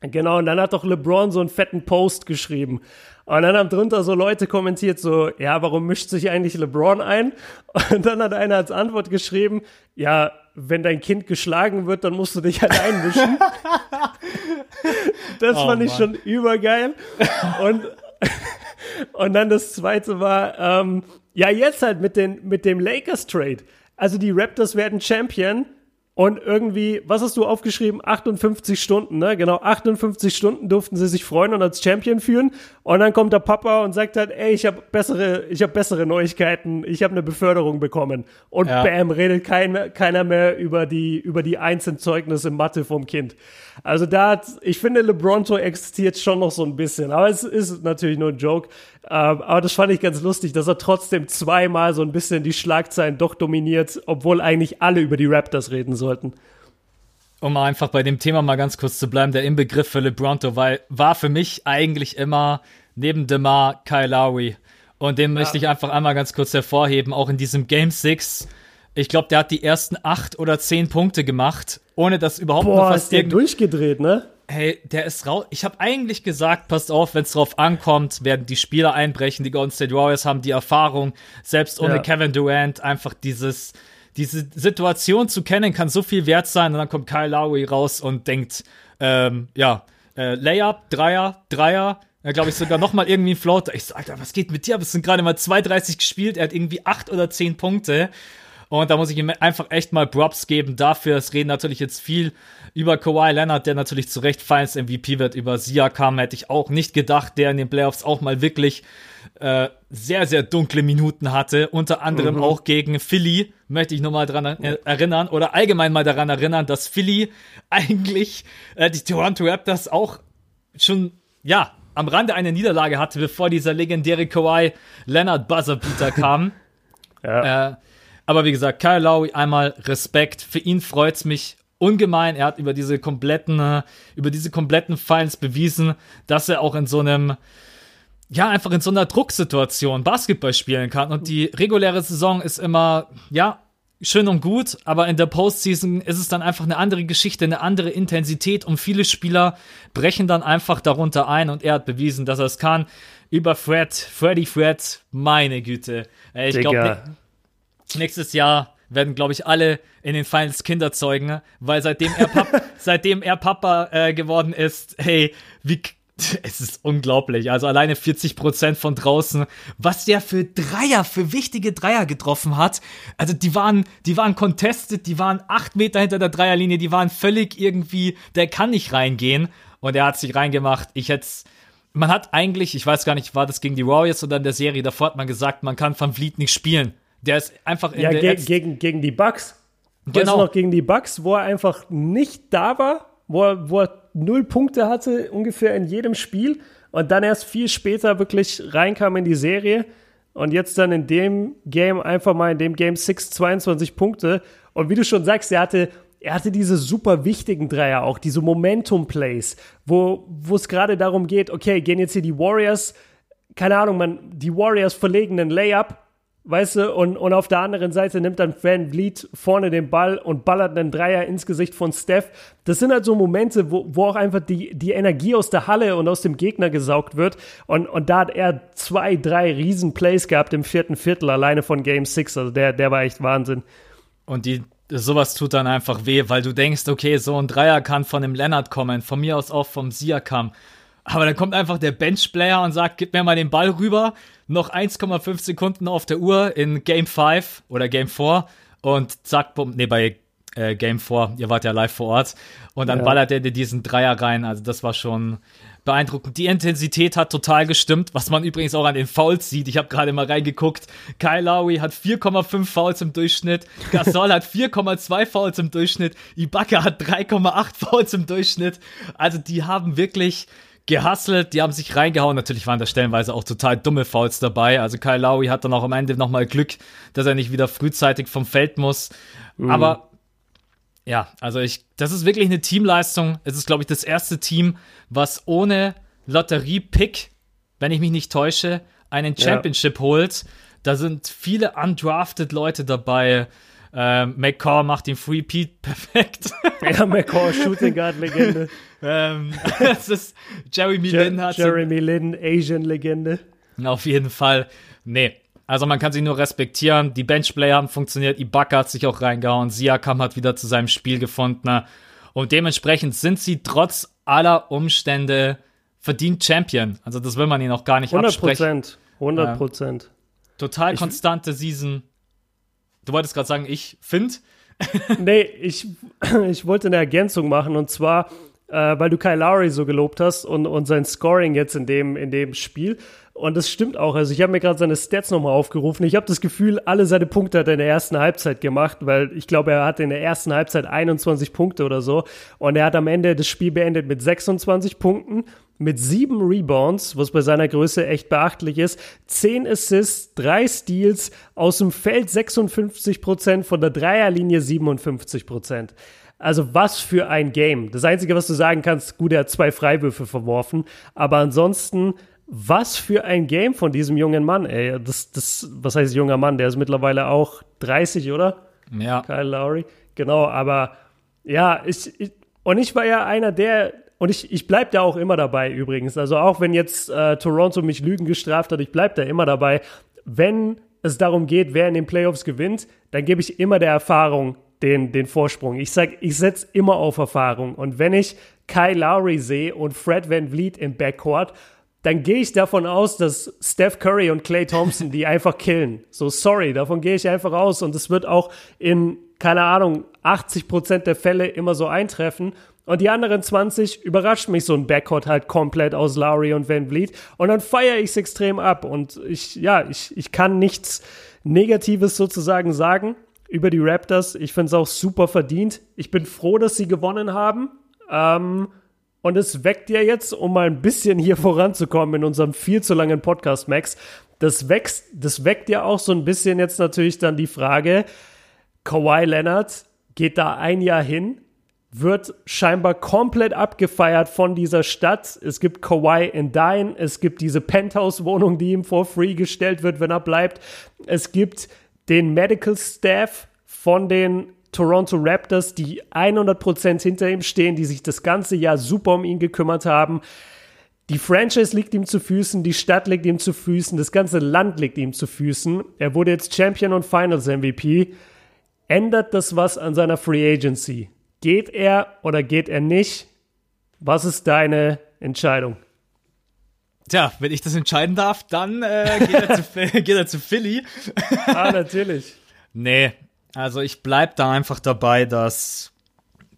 Genau, und dann hat doch LeBron so einen fetten Post geschrieben. Und dann haben drunter so Leute kommentiert, so, ja, warum mischt sich eigentlich LeBron ein? Und dann hat einer als Antwort geschrieben, ja, wenn dein Kind geschlagen wird, dann musst du dich halt einmischen. das Oh, fand ich Mann. schon übergeil. Und, und dann das zweite war, ähm, ja, jetzt halt mit, den, mit dem Lakers-Trade. Also die Raptors werden Champion und irgendwie, was hast du aufgeschrieben? 58 Stunden, ne? Genau, 58 Stunden durften sie sich freuen und als Champion führen. Und dann kommt der Papa und sagt halt, ey, ich habe bessere, ich habe bessere Neuigkeiten, ich habe eine Beförderung bekommen. Und Ja. bam, redet kein, keiner mehr über die, über die Einzelzeugnisse Mathe vom Kind. Also da hat, ich finde, LeBronto existiert schon noch so ein bisschen, aber es ist natürlich nur ein Joke. Ähm, aber das fand ich ganz lustig, dass er trotzdem zweimal so ein bisschen die Schlagzeilen doch dominiert, obwohl eigentlich alle über die Raptors reden sollten. Um einfach bei dem Thema mal ganz kurz zu bleiben, der Inbegriff für LeBronto, weil war für mich eigentlich immer neben DeMar Kyle Lowry. Und den ja. möchte ich einfach einmal ganz kurz hervorheben, auch in diesem Game 6 ich glaube, der hat die ersten acht oder zehn Punkte gemacht, ohne dass überhaupt Boah, noch was ist der durchgedreht, ne? Hey, der ist raus. Ich habe eigentlich gesagt, passt auf, wenn es drauf ankommt, werden die Spieler einbrechen. Die Golden State Warriors haben die Erfahrung, selbst ohne ja. Kevin Durant, einfach dieses, diese Situation zu kennen, kann so viel wert sein. Und dann kommt Kyle Lowry raus und denkt, ähm, ja, äh, Layup, Dreier, Dreier, ja, glaube ich, sogar noch mal irgendwie ein Floater. Ich so, Alter, was geht mit dir? Es sind gerade mal 2,30 gespielt. Er hat irgendwie acht oder zehn Punkte. Und da muss ich ihm einfach echt mal Props geben dafür. Es reden natürlich jetzt viel über Kawhi Leonard, der natürlich zu Recht Finals MVP wird. Über Siakam hätte ich auch nicht gedacht, der in den Playoffs auch mal wirklich äh, sehr, sehr dunkle Minuten hatte. Unter anderem mhm. auch gegen Philly, möchte ich nochmal dran erinnern. Oder allgemein mal daran erinnern, dass Philly eigentlich äh, die Toronto Raptors auch schon, ja, am Rande eine Niederlage hatte, bevor dieser legendäre Kawhi Leonard Buzzerbeater kam. ja. Äh, aber wie gesagt, Kyle Lowry, einmal Respekt. Für ihn freut's mich ungemein. Er hat über diese kompletten, äh, über diese kompletten Finals bewiesen, dass er auch in so einem, ja, einfach in so einer Drucksituation Basketball spielen kann. Und die reguläre Saison ist immer, ja, schön und gut, aber in der Postseason ist es dann einfach eine andere Geschichte, eine andere Intensität und viele Spieler brechen dann einfach darunter ein und er hat bewiesen, dass er es kann. Über Fred, Freddy Fred, meine Güte. Ich glaube, nächstes Jahr werden, glaube ich, alle in den Finals Kinder zeugen, weil seitdem er, Pap seitdem er Papa äh, geworden ist, hey, wie es ist unglaublich. Also alleine 40 Prozent von draußen, was der für Dreier, für wichtige Dreier getroffen hat. Also die waren, die waren contested, die waren acht Meter hinter der Dreierlinie, die waren völlig irgendwie, der kann nicht reingehen. Und er hat sich reingemacht. Ich hätte man hat eigentlich, ich weiß gar nicht, war das gegen die Warriors oder in der Serie, davor hat man gesagt, man kann Van Vliet nicht spielen. Der ist einfach in ja, der ge gegen, gegen die Bucks. Genau. Weißt du noch, gegen die Bucks, wo er einfach nicht da war, wo er, wo er null Punkte hatte, ungefähr in jedem Spiel und dann erst viel später wirklich reinkam in die Serie und jetzt dann in dem Game einfach mal in dem Game 6 22 Punkte und wie du schon sagst, er hatte er hatte diese super wichtigen Dreier auch, diese Momentum Plays, wo wo es gerade darum geht, okay, gehen jetzt hier die Warriors, keine Ahnung, man die Warriors verlegen einen Layup Weißt du, und, und auf der anderen Seite nimmt dann Van Vliet vorne den Ball und ballert einen Dreier ins Gesicht von Steph. Das sind halt so Momente, wo, wo auch einfach die, die Energie aus der Halle und aus dem Gegner gesaugt wird. Und, und da hat er zwei, drei Riesen-Plays gehabt im vierten Viertel, alleine von Game 6. Also der, der war echt Wahnsinn. Und die, sowas tut dann einfach weh, weil du denkst, okay, so ein Dreier kann von dem Leonard kommen, von mir aus auch vom Siakam. Aber dann kommt einfach der Benchplayer und sagt, gib mir mal den Ball rüber. Noch 1,5 Sekunden auf der Uhr in Game 5 oder Game 4 und zack, bumm, nee, bei äh, Game 4, ihr wart ja live vor Ort. Und dann ja. ballert er dir diesen Dreier rein. Also das war schon beeindruckend. Die Intensität hat total gestimmt, was man übrigens auch an den Fouls sieht. Ich habe gerade mal reingeguckt. Kyle Lowry hat 4,5 Fouls im Durchschnitt. Gasol hat 4,2 Fouls im Durchschnitt. Ibaka hat 3,8 Fouls im Durchschnitt. Also die haben wirklich gehustelt, die haben sich reingehauen. Natürlich waren da stellenweise auch total dumme Fouls dabei. Also Kyle Lowry hat dann auch am Ende nochmal Glück, dass er nicht wieder frühzeitig vom Feld muss. Mhm. Aber ja, also ich, das ist wirklich eine Teamleistung. Es ist, glaube ich, das erste Team, was ohne Lotterie-Pick, wenn ich mich nicht täusche, einen Championship ja. holt. Da sind viele undrafted Leute dabei. Ähm, McCaw macht den Free Pete perfekt. Ja, McCaw, Shooting Guard Legende. ähm, es ist Jeremy Je Lin hat Jeremy Lin, Asian Legende. Auf jeden Fall. Nee. Also man kann sich nur respektieren. Die Benchplayer haben funktioniert. Ibaka hat sich auch reingehauen. Siakam hat wieder zu seinem Spiel gefunden. Und dementsprechend sind sie trotz aller Umstände verdient Champion. Also das will man ihnen auch gar nicht 100 absprechen. 100 Prozent. Äh, total konstante Season. Du wolltest gerade sagen, ich finde. nee, ich, ich wollte eine Ergänzung machen und zwar äh, weil du Kyle Lowry so gelobt hast und, und sein Scoring jetzt in dem, in dem Spiel. Und das stimmt auch. Also ich habe mir gerade seine Stats nochmal aufgerufen. Ich habe das Gefühl, alle seine Punkte hat er in der ersten Halbzeit gemacht, weil ich glaube, er hatte in der ersten Halbzeit 21 Punkte oder so. Und er hat am Ende das Spiel beendet mit 26 Punkten, mit sieben Rebounds, was bei seiner Größe echt beachtlich ist, 10 Assists, drei Steals, aus dem Feld 56 Prozent, von der Dreierlinie 57 Prozent. Also was für ein Game. Das Einzige, was du sagen kannst, gut, er hat zwei Freiwürfe verworfen, aber ansonsten was für ein Game von diesem jungen Mann, ey. Das, das, was heißt junger Mann? Der ist mittlerweile auch 30, oder? Ja. Kyle Lowry. Genau, aber ja, ich, ich und ich war ja einer der, und ich, ich bleib da auch immer dabei übrigens. Also auch wenn jetzt äh, Toronto mich Lügen gestraft hat, ich bleib da immer dabei. Wenn es darum geht, wer in den Playoffs gewinnt, dann gebe ich immer der Erfahrung den, den Vorsprung. Ich sag, ich setze immer auf Erfahrung. Und wenn ich Kyle Lowry sehe und Fred Van Vliet im Backcourt, dann gehe ich davon aus, dass Steph Curry und Clay Thompson die einfach killen. So, sorry, davon gehe ich einfach aus. Und es wird auch in, keine Ahnung, 80 Prozent der Fälle immer so eintreffen. Und die anderen 20 überrascht mich so ein Backcourt halt komplett aus Lowry und Van Vliet. Und dann feiere ich es extrem ab. Und ich, ja, ich, ich kann nichts Negatives sozusagen sagen über die Raptors. Ich finde es auch super verdient. Ich bin froh, dass sie gewonnen haben. Ähm, und es weckt ja jetzt, um mal ein bisschen hier voranzukommen in unserem viel zu langen Podcast, Max, das, wächst, das weckt ja auch so ein bisschen jetzt natürlich dann die Frage, Kawhi Leonard geht da ein Jahr hin, wird scheinbar komplett abgefeiert von dieser Stadt. Es gibt Kawhi in Dine, es gibt diese Penthouse-Wohnung, die ihm for free gestellt wird, wenn er bleibt. Es gibt den Medical Staff von den Toronto Raptors, die 100% hinter ihm stehen, die sich das ganze Jahr super um ihn gekümmert haben. Die Franchise liegt ihm zu Füßen, die Stadt liegt ihm zu Füßen, das ganze Land liegt ihm zu Füßen. Er wurde jetzt Champion und Finals MVP. Ändert das was an seiner Free Agency? Geht er oder geht er nicht? Was ist deine Entscheidung? Tja, wenn ich das entscheiden darf, dann äh, geht, er zu, geht er zu Philly. ah, natürlich. Nee, also ich bleib da einfach dabei, dass,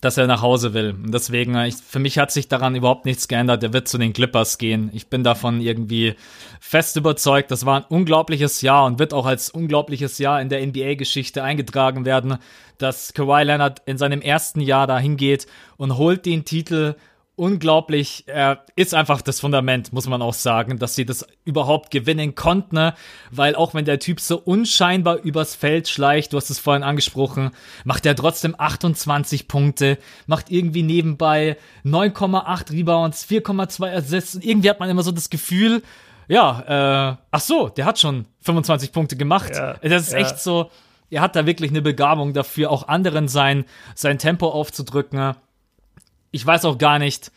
dass er nach Hause will. Und deswegen, äh, ich, für mich hat sich daran überhaupt nichts geändert. Er wird zu den Clippers gehen. Ich bin davon irgendwie fest überzeugt. Das war ein unglaubliches Jahr und wird auch als unglaubliches Jahr in der NBA-Geschichte eingetragen werden, dass Kawhi Leonard in seinem ersten Jahr dahin geht und holt den Titel unglaublich, er ist einfach das Fundament, muss man auch sagen, dass sie das überhaupt gewinnen konnten, ne? weil auch wenn der Typ so unscheinbar übers Feld schleicht, du hast es vorhin angesprochen, macht er trotzdem 28 Punkte, macht irgendwie nebenbei 9,8 Rebounds, 4,2 Assists und irgendwie hat man immer so das Gefühl, ja, äh, ach so, der hat schon 25 Punkte gemacht. Ja, das ist ja. echt so, er hat da wirklich eine Begabung dafür, auch anderen sein, sein Tempo aufzudrücken ich weiß auch gar nicht.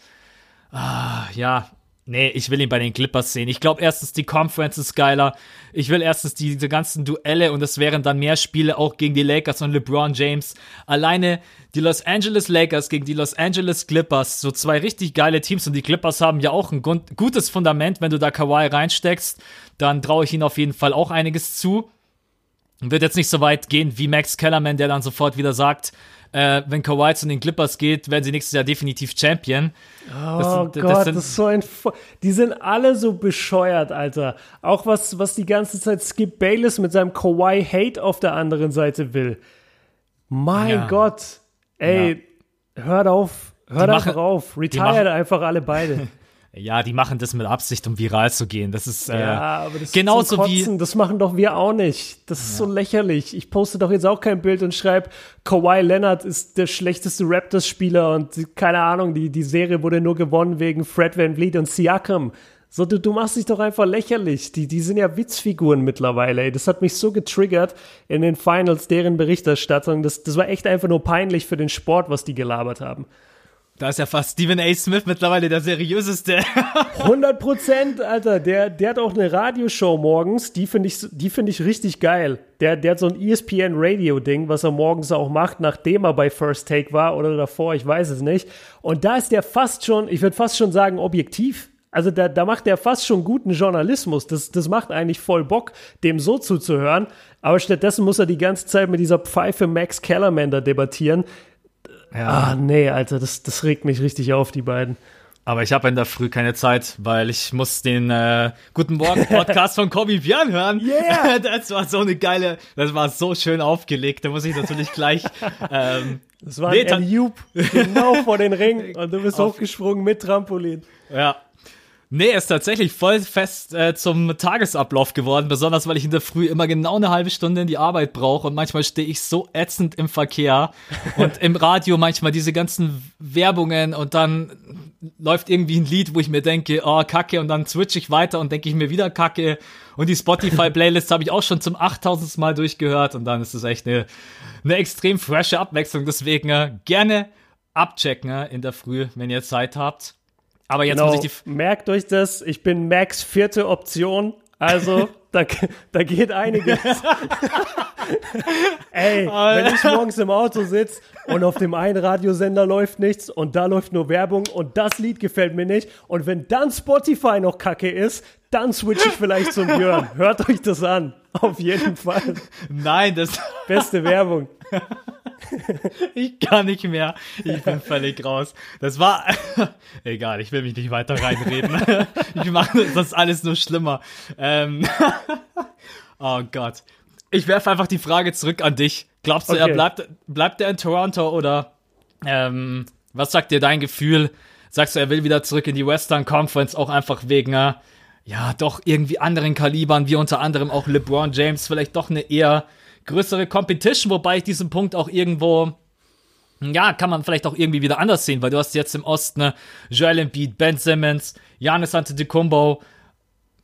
Ah, ja, nee, ich will ihn bei den Clippers sehen. Ich glaube erstens, die Conference ist geiler. Ich will erstens diese ganzen Duelle und es wären dann mehr Spiele auch gegen die Lakers und LeBron James. Alleine die Los Angeles Lakers gegen die Los Angeles Clippers, so zwei richtig geile Teams und die Clippers haben ja auch ein gutes Fundament, wenn du da Kawhi reinsteckst, dann traue ich ihnen auf jeden Fall auch einiges zu. Wird jetzt nicht so weit gehen wie Max Kellerman, der dann sofort wieder sagt, äh, wenn Kawhi zu den Clippers geht, werden sie nächstes Jahr definitiv Champion. Oh das, Gott, das, sind, das ist so ein. Fo die sind alle so bescheuert, Alter. Auch was, was die ganze Zeit Skip Bayless mit seinem Kawhi-Hate auf der anderen Seite will. Mein ja. Gott. Ey, ja. hört auf. Hört einfach auf. Retired einfach alle beide. Ja, die machen das mit Absicht, um viral zu gehen. Das ist äh, ja, aber das genauso ist wie. Das machen doch wir auch nicht. Das ist ja. so lächerlich. Ich poste doch jetzt auch kein Bild und schreibe, Kawhi Leonard ist der schlechteste Raptors-Spieler und keine Ahnung, die, die Serie wurde nur gewonnen wegen Fred Van Vliet und Siakam. So, du, du machst dich doch einfach lächerlich. Die, die sind ja Witzfiguren mittlerweile. Ey. Das hat mich so getriggert in den Finals, deren Berichterstattung. Das, das war echt einfach nur peinlich für den Sport, was die gelabert haben. Da ist ja fast Stephen A. Smith mittlerweile der seriöseste. 100 Prozent, Alter. Der, der hat auch eine Radioshow morgens. Die finde ich, die finde ich richtig geil. Der, der hat so ein ESPN Radio Ding, was er morgens auch macht, nachdem er bei First Take war oder davor, ich weiß es nicht. Und da ist der fast schon, ich würde fast schon sagen, objektiv. Also da, da macht der fast schon guten Journalismus. Das, das macht eigentlich voll Bock, dem so zuzuhören. Aber stattdessen muss er die ganze Zeit mit dieser Pfeife Max Kellerman da debattieren ah, nee, Alter, das, das regt mich richtig auf, die beiden. Aber ich habe in der Früh keine Zeit, weil ich muss den äh, Guten Morgen Podcast von Kobi Björn hören. Yeah! Das war so eine geile, das war so schön aufgelegt. Da muss ich natürlich gleich. Ähm, Das war Nee, ein Alley-Oop, genau vor den Ring und du bist Auf- hochgesprungen mit Trampolin. ja. Nee, ist tatsächlich voll fest äh, zum Tagesablauf geworden, besonders weil ich in der Früh immer genau eine halbe Stunde in die Arbeit brauche und manchmal stehe ich so ätzend im Verkehr und im Radio manchmal diese ganzen Werbungen und dann läuft irgendwie ein Lied, wo ich mir denke, oh, kacke, und dann switch ich weiter und denke ich mir wieder kacke. Und die Spotify-Playlist habe ich auch schon zum 8000. Mal durchgehört und dann ist es echt eine, eine extrem frische Abwechslung. Deswegen äh, gerne abchecken äh, in der Früh, wenn ihr Zeit habt. Aber jetzt Genau, muss ich die. Merkt euch das, ich bin Max vierte Option, also da, da geht einiges. Ey, wenn ich morgens im Auto sitze und auf dem einen Radiosender läuft nichts und da läuft nur Werbung und das Lied gefällt mir nicht und wenn dann Spotify noch kacke ist, dann switch ich vielleicht zum Björn. Hört euch das an, auf jeden Fall. Nein, das. Beste Werbung. Ich kann nicht mehr. Ich bin völlig raus. Das war. Egal, ich will mich nicht weiter reinreden. Ich mache das alles nur schlimmer. Ähm, oh Gott. Ich werfe einfach die Frage zurück an dich. Glaubst du, er Okay. bleibt, bleibt er in Toronto oder ähm, was sagt dir dein Gefühl? Sagst du, er will wieder zurück in die Western Conference, auch einfach wegen, äh, ja, doch irgendwie anderen Kalibern, wie unter anderem auch LeBron James, vielleicht doch eine eher größere Competition, wobei ich diesen Punkt auch irgendwo, ja, kann man vielleicht auch irgendwie wieder anders sehen, weil du hast jetzt im Osten ne, Joel Embiid, Ben Simmons, Giannis Antetokounmpo,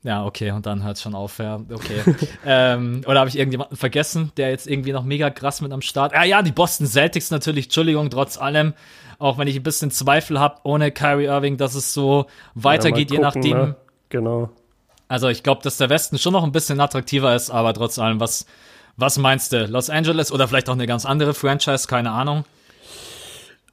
ja, okay, und dann hört schon auf, ja, okay. ähm, oder habe ich irgendjemanden vergessen, der jetzt irgendwie noch mega krass mit am Start? Ah ja, die Boston Celtics natürlich, Entschuldigung, trotz allem, auch wenn ich ein bisschen Zweifel habe, ohne Kyrie Irving, dass es so weitergeht, Ja, je gucken, nachdem. ne? Genau. Also ich glaube, dass der Westen schon noch ein bisschen attraktiver ist, aber trotz allem, was, was meinst du? Los Angeles oder vielleicht auch eine ganz andere Franchise, keine Ahnung.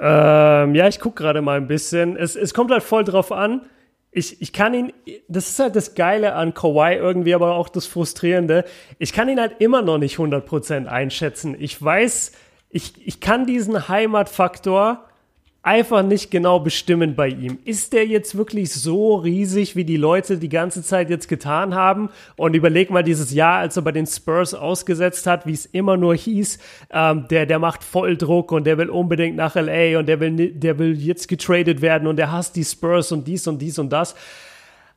Ähm, ja, ich gucke gerade mal ein bisschen. Es, es kommt halt voll drauf an. Ich, ich kann ihn, das ist halt das Geile an Kawhi irgendwie, aber auch das Frustrierende. Ich kann ihn halt immer noch nicht 100% einschätzen. Ich weiß, ich, ich kann diesen Heimatfaktor einfach nicht genau bestimmen bei ihm. Ist der jetzt wirklich so riesig, wie die Leute die ganze Zeit jetzt getan haben? Und überleg mal dieses Jahr, als er bei den Spurs ausgesetzt hat, wie es immer nur hieß, ähm, der, der macht voll Druck und der will unbedingt nach LA und der will, der will jetzt getradet werden und der hasst die Spurs und dies und dies und das.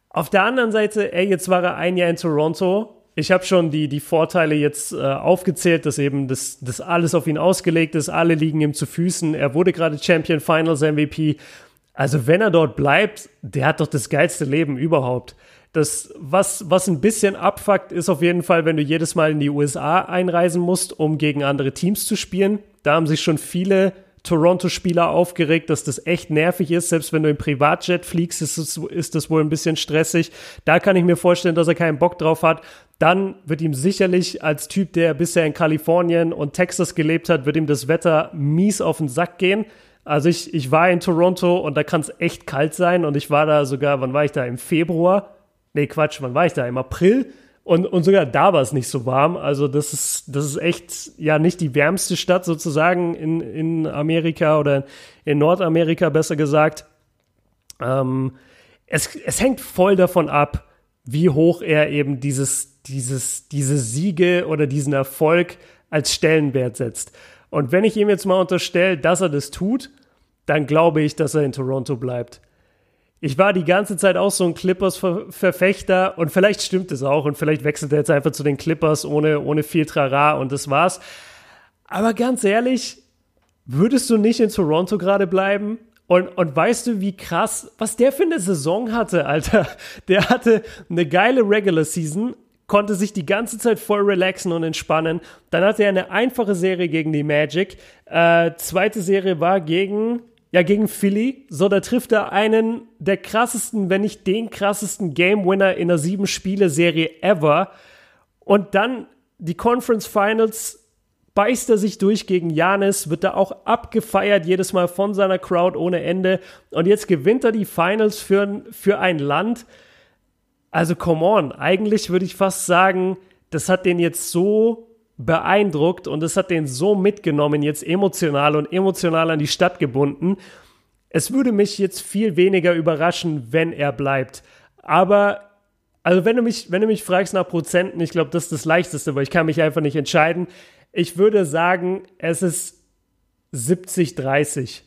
Auf der anderen Seite, ey, jetzt war er ein Jahr in Toronto. Ich habe schon die, die Vorteile jetzt äh, aufgezählt, dass eben das, das alles auf ihn ausgelegt ist. Alle liegen ihm zu Füßen. Er wurde gerade Champion Finals MVP. Also wenn er dort bleibt, der hat doch das geilste Leben überhaupt. Das, was, was ein bisschen abfuckt, ist auf jeden Fall, wenn du jedes Mal in die USA einreisen musst, um gegen andere Teams zu spielen. Da haben sich schon viele Toronto-Spieler aufgeregt, dass das echt nervig ist. Selbst wenn du im Privatjet fliegst, ist, es, ist das wohl ein bisschen stressig. Da kann ich mir vorstellen, dass er keinen Bock drauf hat. Dann wird ihm sicherlich als Typ, der bisher in Kalifornien und Texas gelebt hat, wird ihm das Wetter mies auf den Sack gehen. Also ich, ich war in Toronto und da kann es echt kalt sein und ich war da sogar, wann war ich da? Im Februar? Nee, Quatsch, wann war ich da? Im April? Und, und sogar da war es nicht so warm. Also das ist, das ist echt ja nicht die wärmste Stadt sozusagen in, in Amerika oder in Nordamerika besser gesagt. Ähm, es, es hängt voll davon ab, wie hoch er eben dieses, dieses, diese Siege oder diesen Erfolg als Stellenwert setzt. Und wenn ich ihm jetzt mal unterstelle, dass er das tut, dann glaube ich, dass er in Toronto bleibt. Ich war die ganze Zeit auch so ein Clippers-Verfechter und vielleicht stimmt es auch und vielleicht wechselt er jetzt einfach zu den Clippers ohne, ohne viel Trara und das war's. Aber ganz ehrlich, würdest du nicht in Toronto gerade bleiben? Und, und weißt du, wie krass, was der für eine Saison hatte, Alter? Der hatte eine geile Regular Season, konnte sich die ganze Zeit voll relaxen und entspannen. Dann hatte er eine einfache Serie gegen die Magic. Äh, zweite Serie war gegen, ja, gegen Philly. So, da trifft er einen der krassesten, wenn nicht den krassesten Game Winner in einer sieben-Spiele-Serie ever. Und dann die Conference Finals beißt er sich durch gegen Janis, wird da auch abgefeiert jedes Mal von seiner Crowd ohne Ende. Und jetzt gewinnt er die Finals für, für ein Land. Also come on, eigentlich würde ich fast sagen, das hat den jetzt so beeindruckt und es hat den so mitgenommen, jetzt emotional und emotional an die Stadt gebunden. Es würde mich jetzt viel weniger überraschen, wenn er bleibt. Aber, also wenn du mich, wenn du mich fragst nach Prozenten, ich glaube, das ist das Leichteste, weil ich kann mich einfach nicht entscheiden. Ich würde sagen, es ist 70, 30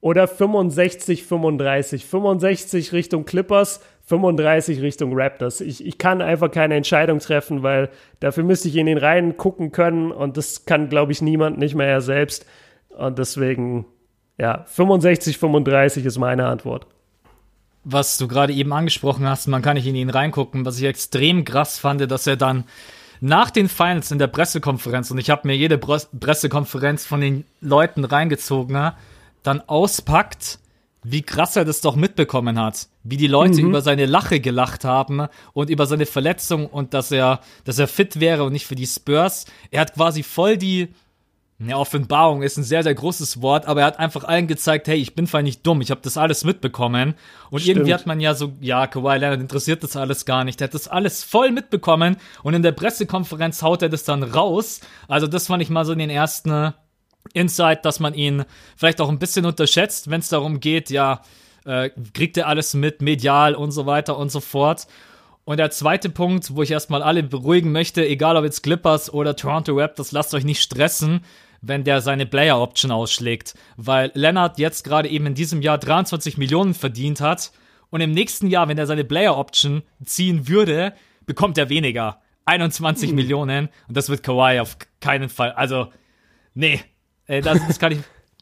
oder 65, 35. 65 Richtung Clippers, 35 Richtung Raptors. Ich, ich kann einfach keine Entscheidung treffen, weil dafür müsste ich in den Reihen gucken können und das kann, glaube ich, niemand, nicht mehr er selbst. Und deswegen, ja, 65, 35 ist meine Antwort. Was du gerade eben angesprochen hast, man kann nicht in ihn reingucken, was ich extrem krass fand, dass er dann nach den Finals in der Pressekonferenz, und ich habe mir jede Pressekonferenz von den Leuten reingezogen, dann auspackt wie krass er das doch mitbekommen hat, wie die Leute mhm. über seine Lache gelacht haben und über seine Verletzung und dass er, dass er fit wäre und nicht für die Spurs. Er hat quasi voll die, ja, Offenbarung ist ein sehr, sehr großes Wort, aber er hat einfach allen gezeigt, hey, ich bin voll nicht dumm, ich habe das alles mitbekommen. Und Stimmt. irgendwie hat man ja so, ja, Kawhi Leonard interessiert das alles gar nicht. Er hat das alles voll mitbekommen und in der Pressekonferenz haut er das dann raus. Also das fand ich mal so in den ersten Insight, dass man ihn vielleicht auch ein bisschen unterschätzt, wenn es darum geht, ja, äh, kriegt er alles mit, medial und so weiter und so fort. Und der zweite Punkt, wo ich erstmal alle beruhigen möchte, egal ob jetzt Clippers oder Toronto Raptors, lasst euch nicht stressen, wenn der seine Player Option ausschlägt, weil Leonard jetzt gerade eben in diesem Jahr 23 Millionen verdient hat und im nächsten Jahr, wenn er seine Player Option ziehen würde, bekommt er weniger. 21 mhm. Millionen und das wird Kawhi auf keinen Fall. Also, nee, äh, das, das kann ich.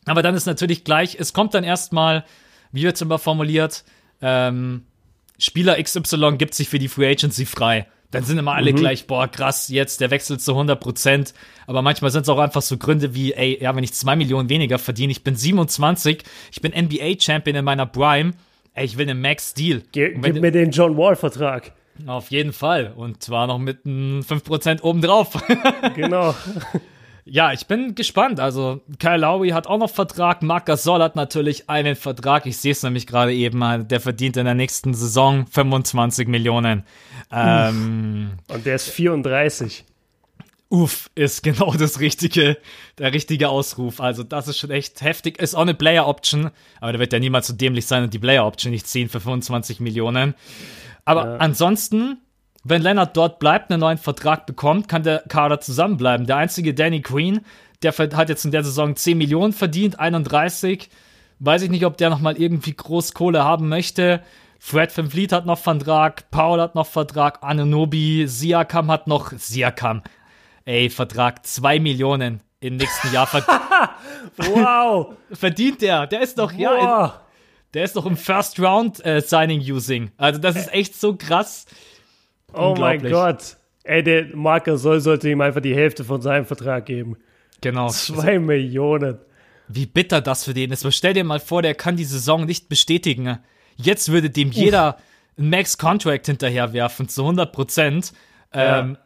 Aber dann ist natürlich gleich, es kommt dann erstmal, wie wird es immer formuliert, ähm, Spieler XY gibt sich für die Free Agency frei. Dann sind immer alle mhm. gleich, boah, krass, jetzt der Wechsel zu 100 Prozent. Aber manchmal sind es auch einfach so Gründe wie, ey, ja, wenn ich zwei Millionen weniger verdiene, ich bin 27, ich bin NBA-Champion in meiner Prime, ey, ich will einen Max-Deal. Ge gib mir den John Wall-Vertrag. Auf jeden Fall. Und zwar noch mit einem 5% obendrauf. genau. Ja, ich bin gespannt. Also, Kyle Lowry hat auch noch Vertrag. Marc Gasol hat natürlich einen Vertrag. Ich sehe es nämlich gerade eben. Der verdient in der nächsten Saison 25 Millionen. Ähm, Und der ist 34. Uff, ist genau das richtige, der richtige Ausruf. Also, das ist schon echt heftig. Ist auch eine Player Option. Aber der wird ja niemals so dämlich sein und die Player Option nicht ziehen für 25 Millionen. Aber ja. ansonsten, wenn Leonard dort bleibt, einen neuen Vertrag bekommt, kann der Kader zusammenbleiben. Der einzige Danny Green, der hat jetzt in der Saison 10 Millionen verdient, 31. Weiß ich nicht, ob der nochmal irgendwie groß Kohle haben möchte. Fred Van Vliet hat noch Vertrag, Paul hat noch Vertrag, Anunobi, Siakam hat noch, Siakam, ey, Vertrag 2 Millionen im nächsten Jahr. wow! verdient der, der ist doch, wow. ja, in, der ist doch im First Round äh, Signing Using. Also das ist echt so krass. Oh mein Gott. Ey, der Marker soll sollte ihm einfach die Hälfte von seinem Vertrag geben. Genau. Zwei Millionen. Wie bitter das für den ist. Aber stell dir mal vor, der kann die Saison nicht bestätigen. Jetzt würde dem jeder einen Max-Contract hinterherwerfen, zu 100 Prozent. Ja. Ähm,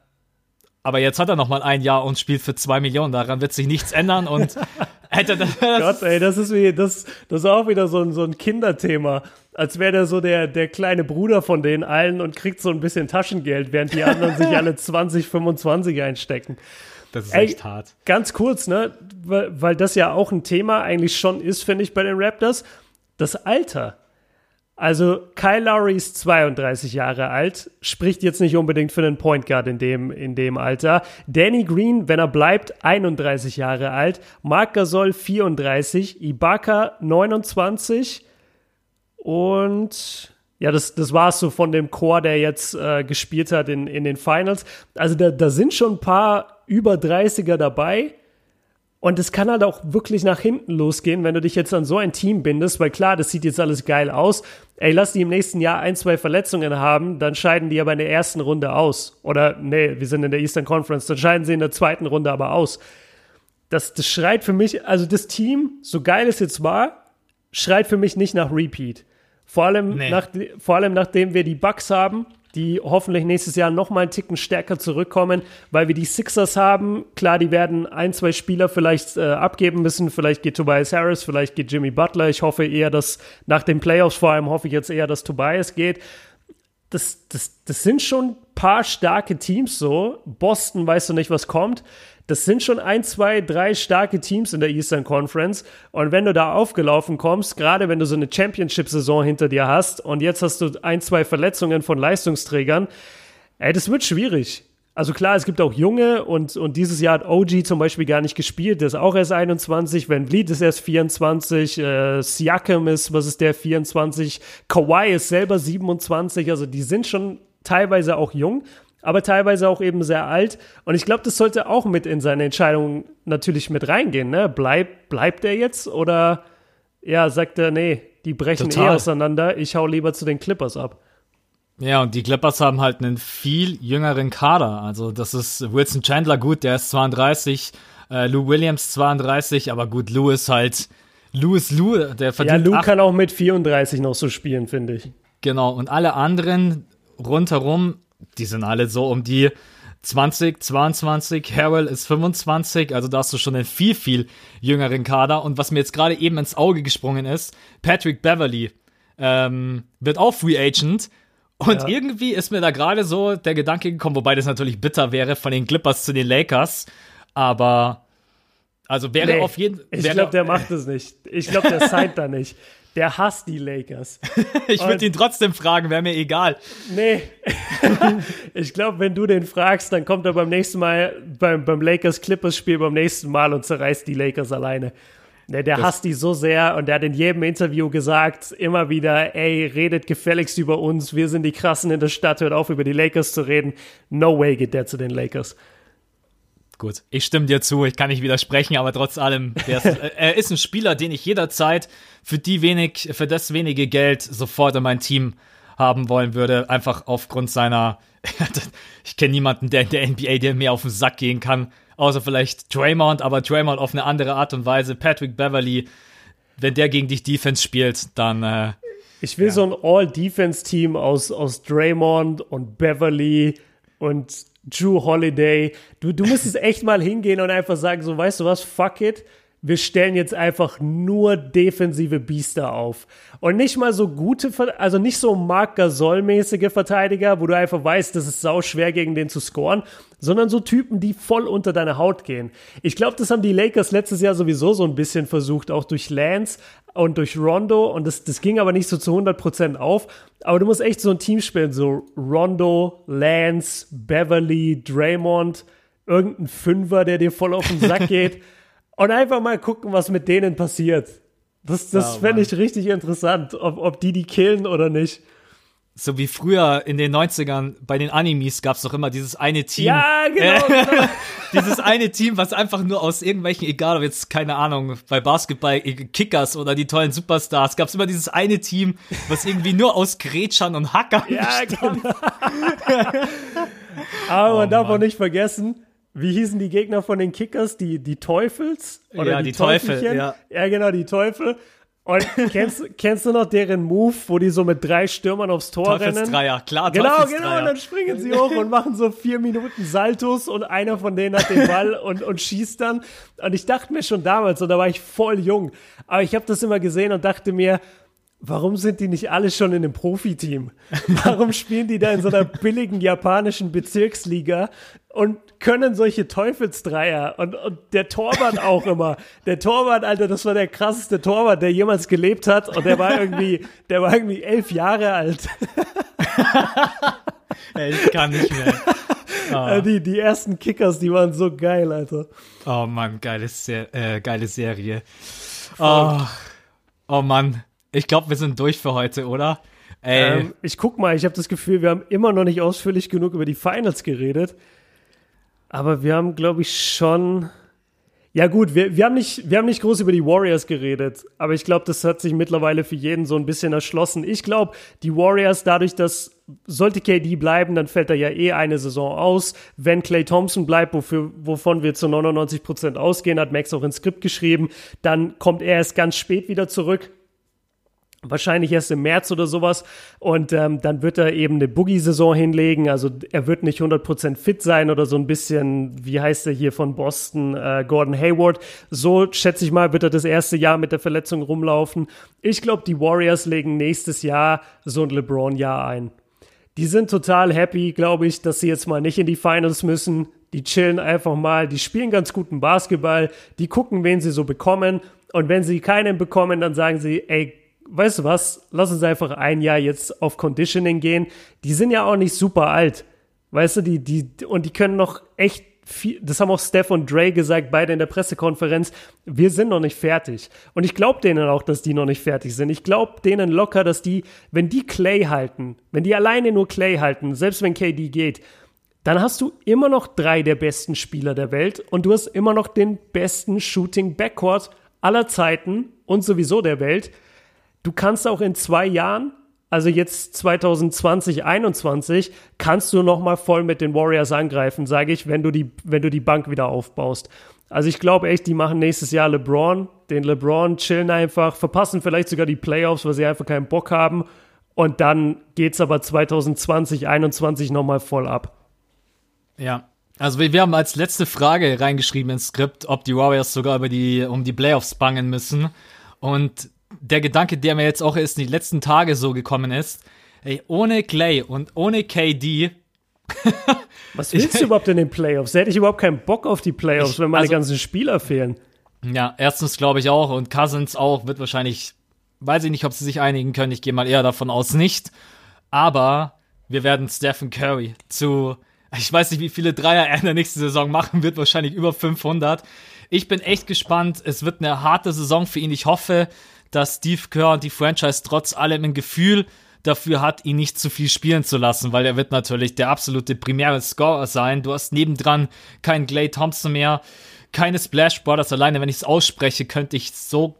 aber jetzt hat er noch mal ein Jahr und spielt für zwei Millionen. Daran wird sich nichts ändern und hätte das. Gott, ey, das ist wie das, das ist auch wieder so ein, so ein Kinderthema als wäre der so der, der kleine Bruder von denen allen und kriegt so ein bisschen Taschengeld, während die anderen sich alle 20, 25 einstecken. Das ist Ey, echt hart. Ganz kurz, ne, weil, weil das ja auch ein Thema eigentlich schon ist, finde ich, bei den Raptors. Das Alter. Also Kyle Lowry ist 32 Jahre alt, spricht jetzt nicht unbedingt für einen Point Guard in dem, in dem Alter. Danny Green, wenn er bleibt, 31 Jahre alt. Marc Gasol 34, Ibaka 29, und ja, das, das war es so von dem Chor, der jetzt äh, gespielt hat in, in den Finals. Also da, da sind schon ein paar über 30er dabei. Und es kann halt auch wirklich nach hinten losgehen, wenn du dich jetzt an so ein Team bindest, weil klar, das sieht jetzt alles geil aus. Ey, lass die im nächsten Jahr ein, zwei Verletzungen haben, dann scheiden die aber in der ersten Runde aus. Oder, nee, wir sind in der Eastern Conference, dann scheiden sie in der zweiten Runde aber aus. Das, das schreit für mich, also das Team, so geil es jetzt war, schreit für mich nicht nach Repeat. Vor allem, nee. nach, vor allem nachdem wir die Bucks haben, die hoffentlich nächstes Jahr noch mal einen Ticken stärker zurückkommen, weil wir die Sixers haben. Klar, die werden ein, zwei Spieler vielleicht äh, abgeben müssen. Vielleicht geht Tobias Harris, vielleicht geht Jimmy Butler. Ich hoffe eher, dass nach den Playoffs vor allem hoffe ich jetzt eher, dass Tobias geht. Das, das, das sind schon ein paar starke Teams so. Boston weißt du nicht, was kommt. Das sind schon ein, zwei, drei starke Teams in der Eastern Conference. Und wenn du da aufgelaufen kommst, gerade wenn du so eine Championship-Saison hinter dir hast und jetzt hast du ein, zwei Verletzungen von Leistungsträgern, ey, das wird schwierig. Also klar, es gibt auch Junge und, und dieses Jahr hat OG zum Beispiel gar nicht gespielt, der ist auch erst 21, Van Vliet ist erst 24, äh, Siakam ist, was ist der, 24, Kawhi ist selber 27, also die sind schon teilweise auch jung, aber teilweise auch eben sehr alt und ich glaube, das sollte auch mit in seine Entscheidung natürlich mit reingehen, ne? Bleib, bleibt er jetzt oder ja, sagt er, nee, die brechen Total. eh auseinander, ich hau lieber zu den Clippers ab. Ja, und die Clippers haben halt einen viel jüngeren Kader. Also das ist Wilson Chandler gut, der ist 32, äh, Lou Williams 32, aber gut, Lou ist halt Lou ist Lou, der Ja, verdient Lou acht- kann auch mit 34 noch so spielen, finde ich. Genau, und alle anderen rundherum, die sind alle so um die 20, 22, Harrell ist 25, also da hast du schon einen viel, viel jüngeren Kader. Und was mir jetzt gerade eben ins Auge gesprungen ist, Patrick Beverly ähm, wird auch Free Agent. Und Ja. irgendwie ist mir da gerade so der Gedanke gekommen, wobei das natürlich bitter wäre von den Clippers zu den Lakers. Aber also wäre Nee, auf jeden Ich wäre- glaube, der macht es nicht. Ich glaube, der signed da nicht. Der hasst die Lakers. ich würde ihn trotzdem fragen, wäre mir egal. Nee. ich glaube, wenn du den fragst, dann kommt er beim nächsten Mal beim, beim Lakers-Clippers-Spiel beim nächsten Mal und zerreißt die Lakers alleine. Nee, der hasst die so sehr und der hat in jedem Interview gesagt, immer wieder, ey, redet gefälligst über uns, wir sind die Krassen in der Stadt, hört auf, über die Lakers zu reden. No way geht der zu den Lakers. Gut, ich stimme dir zu, ich kann nicht widersprechen, aber trotz allem, äh, er ist ein Spieler, den ich jederzeit für die wenig, für das wenige Geld sofort in mein Team haben wollen würde, einfach aufgrund seiner, ich kenne niemanden, der in der NBA, der mir auf den Sack gehen kann, außer vielleicht Draymond, aber Draymond auf eine andere Art und Weise, Patrick Beverly, wenn der gegen dich Defense spielt, dann, äh, Ich will so ein All-Defense-Team aus, aus Draymond und Beverly und Drew Holiday. Du, du müsstest echt mal hingehen und einfach sagen, so, weißt du was, fuck it. Wir stellen jetzt einfach nur defensive Biester auf. Und nicht mal so gute, also nicht so Marc Gasol-mäßige Verteidiger, wo du einfach weißt, das ist sau schwer gegen den zu scoren, sondern so Typen, die voll unter deine Haut gehen. Ich glaube, das haben die Lakers letztes Jahr sowieso so ein bisschen versucht, auch durch Lance und durch Rondo und das, das ging aber nicht so zu 100% auf. Aber du musst echt so ein Team spielen, so Rondo, Lance, Beverly, Draymond, irgendein Fünfer, der dir voll auf den Sack geht und einfach mal gucken, was mit denen passiert. Das, das Ja, fände ich richtig interessant, ob, ob die die killen oder nicht. So wie früher in den 90ern bei den Animes gab es doch immer dieses eine Team. Ja, genau, genau. Dieses eine Team, was einfach nur aus irgendwelchen, egal ob jetzt, keine Ahnung, bei Basketball, Kickers oder die tollen Superstars, gab es immer dieses eine Team, was irgendwie nur aus Gretschern und Hackern Ja, bestand. genau. Aber man darf Mann. auch nicht vergessen, wie hießen die Gegner von den Kickers? Die, die Teufels? Ja, die Teufel, Teufelchen? ja. Ja, genau, die Teufel. Und kennst, kennst du noch deren Move, wo die so mit drei Stürmern aufs Tor rennen? Teufelsdreier, klar, Genau, genau, und dann springen sie hoch und machen so vier Minuten Saltos und einer von denen hat den Ball und, und schießt dann. Und ich dachte mir schon damals, und da war ich voll jung, aber ich habe das immer gesehen und dachte mir, warum sind die nicht alle schon in einem Profiteam? Warum spielen die da in so einer billigen japanischen Bezirksliga und können solche Teufelsdreier und, und der Torwart auch immer. Der Torwart, Alter, das war der krasseste Torwart, der jemals gelebt hat und der war irgendwie, der war irgendwie elf Jahre alt. Ey, ich kann nicht mehr. Äh, Die, die ersten Kickers, die waren so geil, Alter. Oh Mann, geile, Ser äh, geile Serie. Oh, oh Mann, ich glaube, wir sind durch für heute, oder? Ähm, ich guck mal, ich habe das Gefühl, wir haben immer noch nicht ausführlich genug über die Finals geredet. Aber wir haben, glaube ich, schon. Ja, gut, wir, wir, haben nicht, wir haben nicht groß über die Warriors geredet, aber ich glaube, das hat sich mittlerweile für jeden so ein bisschen erschlossen. Ich glaube, die Warriors, dadurch, dass sollte KD bleiben, dann fällt er ja eh eine Saison aus. Wenn Clay Thompson bleibt, wofür, wovon wir zu 99 Prozent ausgehen, hat Max auch ins Skript geschrieben, dann kommt er erst ganz spät wieder zurück. Wahrscheinlich erst im März oder sowas. Und ähm, dann wird er eben eine Boogie-Saison hinlegen. Also er wird nicht 100% fit sein oder so ein bisschen, wie heißt er hier von Boston, äh, Gordon Hayward. So schätze ich mal, wird er das erste Jahr mit der Verletzung rumlaufen. Ich glaube, die Warriors legen nächstes Jahr so ein LeBron-Jahr ein. Die sind total happy, glaube ich, dass sie jetzt mal nicht in die Finals müssen. die chillen einfach mal, die spielen ganz guten Basketball, die gucken, wen sie so bekommen. Und wenn sie keinen bekommen, dann sagen sie, ey, weißt du was, lass uns einfach ein Jahr jetzt auf Conditioning gehen. Die sind ja auch nicht super alt. Weißt du, die, die, und die können noch echt viel, das haben auch Steph und Dre gesagt, beide in der Pressekonferenz, wir sind noch nicht fertig. Und ich glaube denen auch, dass die noch nicht fertig sind. Ich glaube denen locker, dass die, wenn die Clay halten, wenn die alleine nur Clay halten, selbst wenn KD geht, dann hast du immer noch drei der besten Spieler der Welt und du hast immer noch den besten Shooting Backcourt aller Zeiten und sowieso der Welt. Du kannst auch in zwei Jahren also jetzt 2020, 2021 kannst du noch mal voll mit den Warriors angreifen, sage ich, wenn du die, wenn du die Bank wieder aufbaust. Also ich glaube echt, die machen nächstes Jahr LeBron, den LeBron chillen einfach, verpassen vielleicht sogar die Playoffs, weil sie einfach keinen Bock haben. Und dann geht's aber 2020, 2021 noch mal voll ab. Ja, also wir, wir haben als letzte Frage reingeschrieben ins Skript, ob die Warriors sogar über die, um die Playoffs bangen müssen. Und der Gedanke, der mir jetzt auch erst in die letzten Tage so gekommen ist, ey, ohne Clay und ohne KD. Was willst du überhaupt in den Playoffs? Da hätte ich überhaupt keinen Bock auf die Playoffs, ich, wenn meine also, ganzen Spieler fehlen. Ja, erstens glaube ich auch und Cousins auch wird wahrscheinlich, weiß ich nicht, ob sie sich einigen können. Ich gehe mal eher davon aus nicht. Aber wir werden Stephen Curry zu, ich weiß nicht, wie viele Dreier er in der nächsten Saison machen wird, wahrscheinlich über 500. Ich bin echt gespannt. Es wird eine harte Saison für ihn. Ich hoffe, dass Steve Kerr und die Franchise trotz allem ein Gefühl dafür hat, ihn nicht zu viel spielen zu lassen, weil er wird natürlich der absolute primäre Scorer sein. Du hast nebendran keinen Clay Thompson mehr, keine Splash Brothers. Alleine, wenn ich es ausspreche, könnte ich so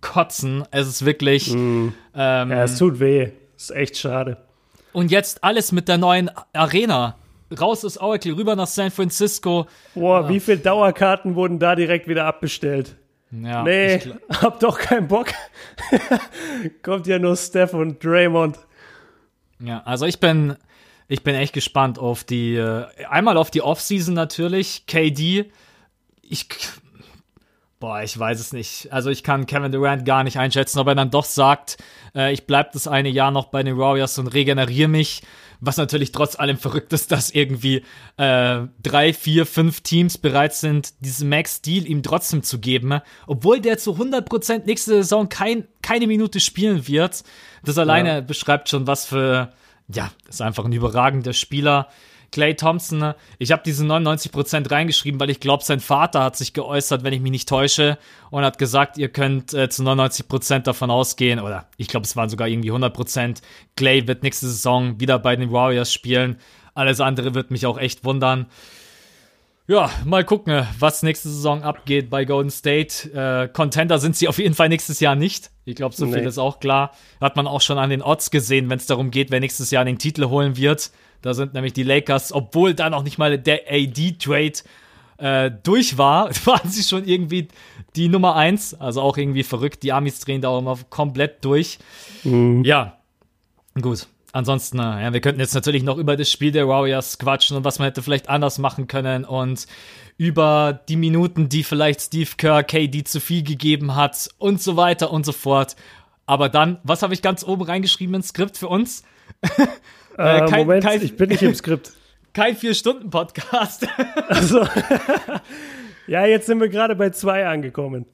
kotzen. Es ist wirklich. Mm. Ähm, ja, es tut weh. ist echt schade. Und jetzt alles mit der neuen Arena. Raus aus Oracle, rüber nach San Francisco. Boah, ja. wie viele Dauerkarten wurden da direkt wieder abbestellt? Ja, nee, hab doch keinen Bock. Kommt ja nur Steph und Draymond. Ja, also ich bin, ich bin echt gespannt auf die, äh, einmal auf die Offseason natürlich. KD, ich, boah, ich weiß es nicht. Also ich kann Kevin Durant gar nicht einschätzen, ob er dann doch sagt, äh, ich bleib das eine Jahr noch bei den Warriors und regeneriere mich. Was natürlich trotz allem verrückt ist, dass irgendwie äh, drei, vier, fünf Teams bereit sind, diesen Max-Deal ihm trotzdem zu geben, obwohl der zu 100% nächste Saison kein, keine Minute spielen wird. Das alleine ja. beschreibt schon, was für, ja, ist einfach ein überragender Spieler. Clay Thompson, ne? ich habe diese 99% reingeschrieben, weil ich glaube, sein Vater hat sich geäußert, wenn ich mich nicht täusche, und hat gesagt, ihr könnt äh, zu 99% davon ausgehen, oder ich glaube, es waren sogar irgendwie 100%. Clay wird nächste Saison wieder bei den Warriors spielen. Alles andere wird mich auch echt wundern. Ja, mal gucken, was nächste Saison abgeht bei Golden State. Äh, Contender sind sie auf jeden Fall nächstes Jahr nicht. Ich glaube, so nee. viel ist auch klar. Hat man auch schon an den Odds gesehen, wenn es darum geht, wer nächstes Jahr den Titel holen wird. Da sind nämlich die Lakers, obwohl da noch nicht mal der AD-Trade äh, durch war, waren sie schon irgendwie die Nummer eins. Also auch irgendwie verrückt. Die Amis drehen da auch immer komplett durch. Mhm. Ja, gut. Ansonsten, äh, ja, wir könnten jetzt natürlich noch über das Spiel der Warriors quatschen und was man hätte vielleicht anders machen können und über die Minuten, die vielleicht Steve Kerr KD zu viel gegeben hat und so weiter und so fort. Aber dann, was habe ich ganz oben reingeschrieben ins Skript für uns? Äh, äh, kein, Moment, kein, ich bin nicht im Skript. Kein Vier-Stunden-Podcast. also, ja, jetzt sind wir gerade bei zwei angekommen.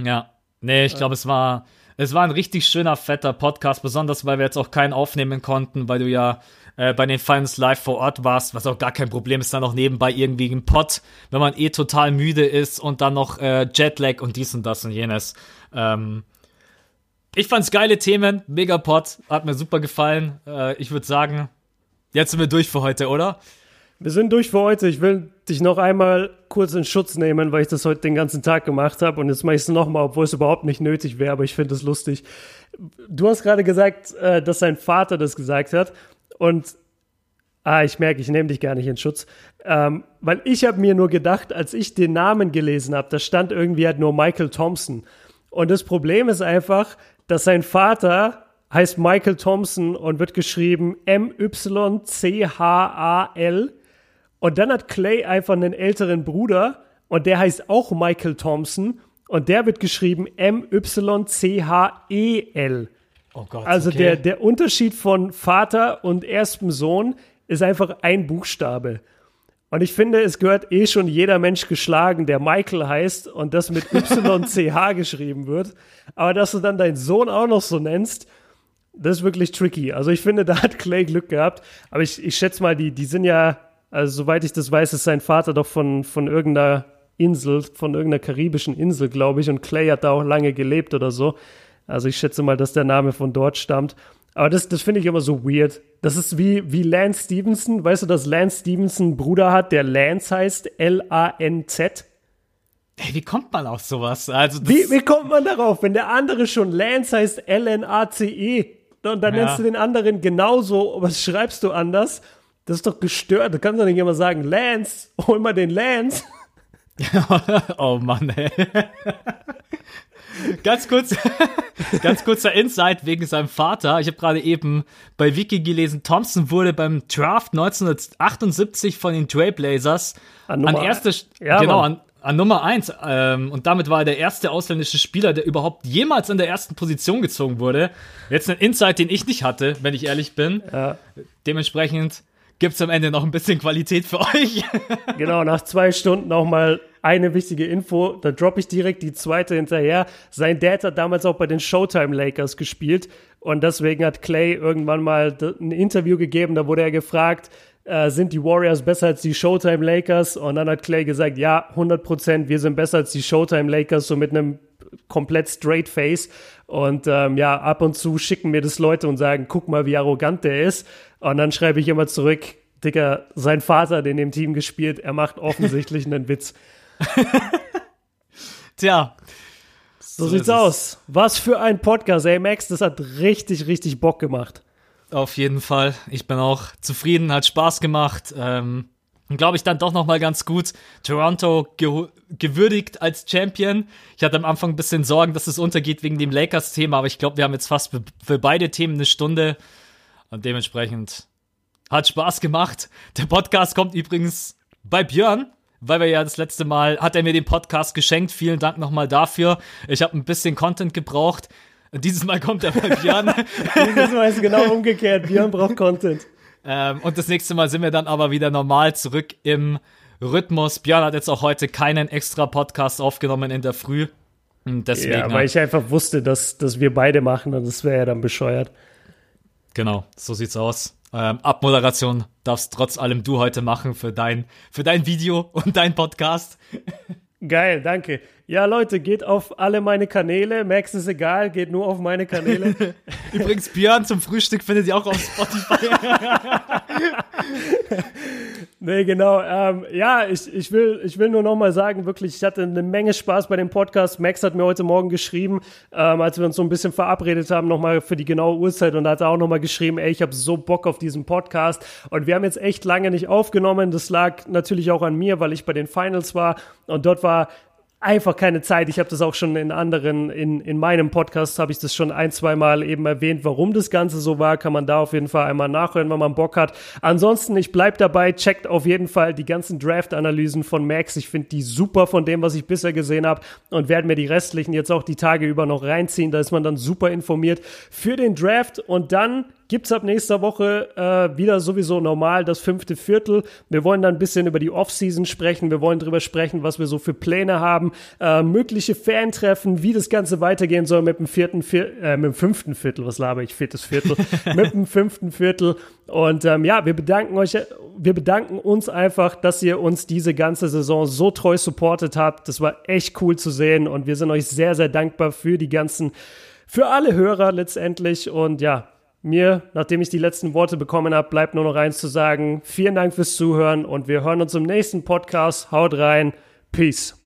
Ja, nee, ich glaube, es war, es war ein richtig schöner, fetter Podcast, besonders weil wir jetzt auch keinen aufnehmen konnten, weil du ja äh, bei den Finals live vor Ort warst, was auch gar kein Problem ist, dann noch nebenbei irgendwie ein Pod, wenn man eh total müde ist und dann noch äh, Jetlag und dies und das und jenes. Ähm, ich fand's geile Themen, mega Pod, hat mir super gefallen. Äh, ich würde sagen, jetzt sind wir durch für heute, oder? Wir sind durch für heute. Ich will dich noch einmal kurz in Schutz nehmen, weil ich das heute den ganzen Tag gemacht habe und jetzt mache ich es nochmal, obwohl es überhaupt nicht nötig wäre, aber ich finde es lustig. Du hast gerade gesagt, äh, dass sein Vater das gesagt hat und Ah, ich merke, ich nehme dich gar nicht in Schutz. Ähm, weil ich habe mir nur gedacht, als ich den Namen gelesen habe, da stand irgendwie halt nur Michael Thompson. Und das Problem ist einfach, dass sein Vater heißt Michael Thompson und wird geschrieben M-Y-C-H-A-L. Und dann hat Clay einfach einen älteren Bruder und der heißt auch Michael Thompson und der wird geschrieben M-Y-C-H-E-L. Oh Gott, also okay. der, der Unterschied von Vater und erstem Sohn ist einfach ein Buchstabe. Und ich finde, es gehört eh schon jeder Mensch geschlagen, der Michael heißt und das mit YCH geschrieben wird. Aber dass du dann deinen Sohn auch noch so nennst, das ist wirklich tricky. Also ich finde, da hat Clay Glück gehabt. Aber ich, ich schätze mal, die, die sind ja, also soweit ich das weiß, ist sein Vater doch von, von irgendeiner Insel, von irgendeiner karibischen Insel, glaube ich. Und Clay hat da auch lange gelebt oder so. Also ich schätze mal, dass der Name von dort stammt. Aber das, das finde ich immer so weird. Das ist wie, wie Lance Stevenson. Weißt du, dass Lance Stevenson einen Bruder hat, der Lance heißt? L-A-N-Z. Hey, wie kommt man auf sowas? Also wie, wie kommt man darauf, wenn der andere schon Lance heißt L-N-A-C-E? Und dann ja. nennst du den anderen genauso, was schreibst du anders? Das ist doch gestört. Du kannst doch nicht immer sagen, Lance, hol mal den Lance. oh Mann, ey. ganz kurz, ganz kurzer Insight wegen seinem Vater. Ich habe gerade eben bei Wiki gelesen, Thompson wurde beim Draft 1978 von den Trailblazers an, an erste, ja, genau, an, an Nummer eins ähm, und damit war er der erste ausländische Spieler, der überhaupt jemals in der ersten Position gezogen wurde. Jetzt ein Insight, den ich nicht hatte, wenn ich ehrlich bin. Ja. Dementsprechend gibt es am Ende noch ein bisschen Qualität für euch. genau, nach zwei Stunden auch mal eine wichtige Info. Da droppe ich direkt die zweite hinterher. Sein Dad hat damals auch bei den Showtime Lakers gespielt. Und deswegen hat Clay irgendwann mal ein Interview gegeben. Da wurde er gefragt, äh, sind die Warriors besser als die Showtime Lakers? Und dann hat Clay gesagt, ja, 100 Prozent, wir sind besser als die Showtime Lakers, so mit einem komplett straight face. Und ähm, ja, ab und zu schicken mir das Leute und sagen, guck mal, wie arrogant der ist. Und dann schreibe ich immer zurück, Dicker, sein Vater hat in dem Team gespielt, er macht offensichtlich einen Witz. Tja. So, so sieht's aus. Was für ein Podcast, ey Max, das hat richtig, richtig Bock gemacht. Auf jeden Fall. Ich bin auch zufrieden, hat Spaß gemacht. Ähm, und glaube ich dann doch noch mal ganz gut Toronto ge gewürdigt als Champion. Ich hatte am Anfang ein bisschen Sorgen, dass es untergeht wegen dem Lakers-Thema, aber ich glaube, wir haben jetzt fast für, für beide Themen eine Stunde und dementsprechend hat Spaß gemacht. Der Podcast kommt übrigens bei Björn, weil wir ja das letzte Mal hat er mir den Podcast geschenkt. Vielen Dank nochmal dafür. Ich habe ein bisschen Content gebraucht. Dieses Mal kommt er bei Björn. Dieses Mal ist genau umgekehrt. Björn braucht Content. Ähm, und das nächste Mal sind wir dann aber wieder normal zurück im Rhythmus. Björn hat jetzt auch heute keinen extra Podcast aufgenommen in der Früh. Deswegen, ja, weil ich einfach wusste, dass, dass wir beide machen und das wäre ja dann bescheuert. Genau, so sieht's aus. Ähm, Abmoderation darfst trotz allem du heute machen für dein, für dein Video und dein Podcast. Geil, danke. Ja, Leute, geht auf alle meine Kanäle. Max ist egal, geht nur auf meine Kanäle. Übrigens, Björn zum Frühstück findet ihr auch auf Spotify. nee, genau. Ähm, ja, ich, ich, will, ich will nur noch mal sagen, wirklich, ich hatte eine Menge Spaß bei dem Podcast. Max hat mir heute Morgen geschrieben, ähm, als wir uns so ein bisschen verabredet haben, noch mal für die genaue Uhrzeit und da hat er auch noch mal geschrieben, ey, ich habe so Bock auf diesen Podcast. Und wir haben jetzt echt lange nicht aufgenommen. Das lag natürlich auch an mir, weil ich bei den Finals war und dort war einfach keine Zeit. Ich habe das auch schon in anderen, in, in meinem Podcast habe ich das schon ein, zwei Mal eben erwähnt, warum das Ganze so war. Kann man da auf jeden Fall einmal nachhören, wenn man Bock hat. Ansonsten, ich bleib dabei, checkt auf jeden Fall die ganzen Draft-Analysen von Max. Ich finde die super von dem, was ich bisher gesehen habe und werde mir die restlichen jetzt auch die Tage über noch reinziehen. Da ist man dann super informiert für den Draft und dann gibt es ab nächster Woche äh, wieder sowieso normal das fünfte Viertel. Wir wollen dann ein bisschen über die Offseason sprechen. Wir wollen darüber sprechen, was wir so für Pläne haben, äh, mögliche Fan-Treffen, wie das Ganze weitergehen soll mit dem vierten, Vier äh, mit dem fünften Viertel. Was laber ich? Viertes Viertel. mit dem fünften Viertel. Und ähm, ja, wir bedanken euch, wir bedanken uns einfach, dass ihr uns diese ganze Saison so treu supportet habt. Das war echt cool zu sehen und wir sind euch sehr, sehr dankbar für die ganzen, für alle Hörer letztendlich. Und ja, mir, nachdem ich die letzten Worte bekommen habe, bleibt nur noch eins zu sagen. Vielen Dank fürs Zuhören und wir hören uns im nächsten Podcast. Haut rein. Peace.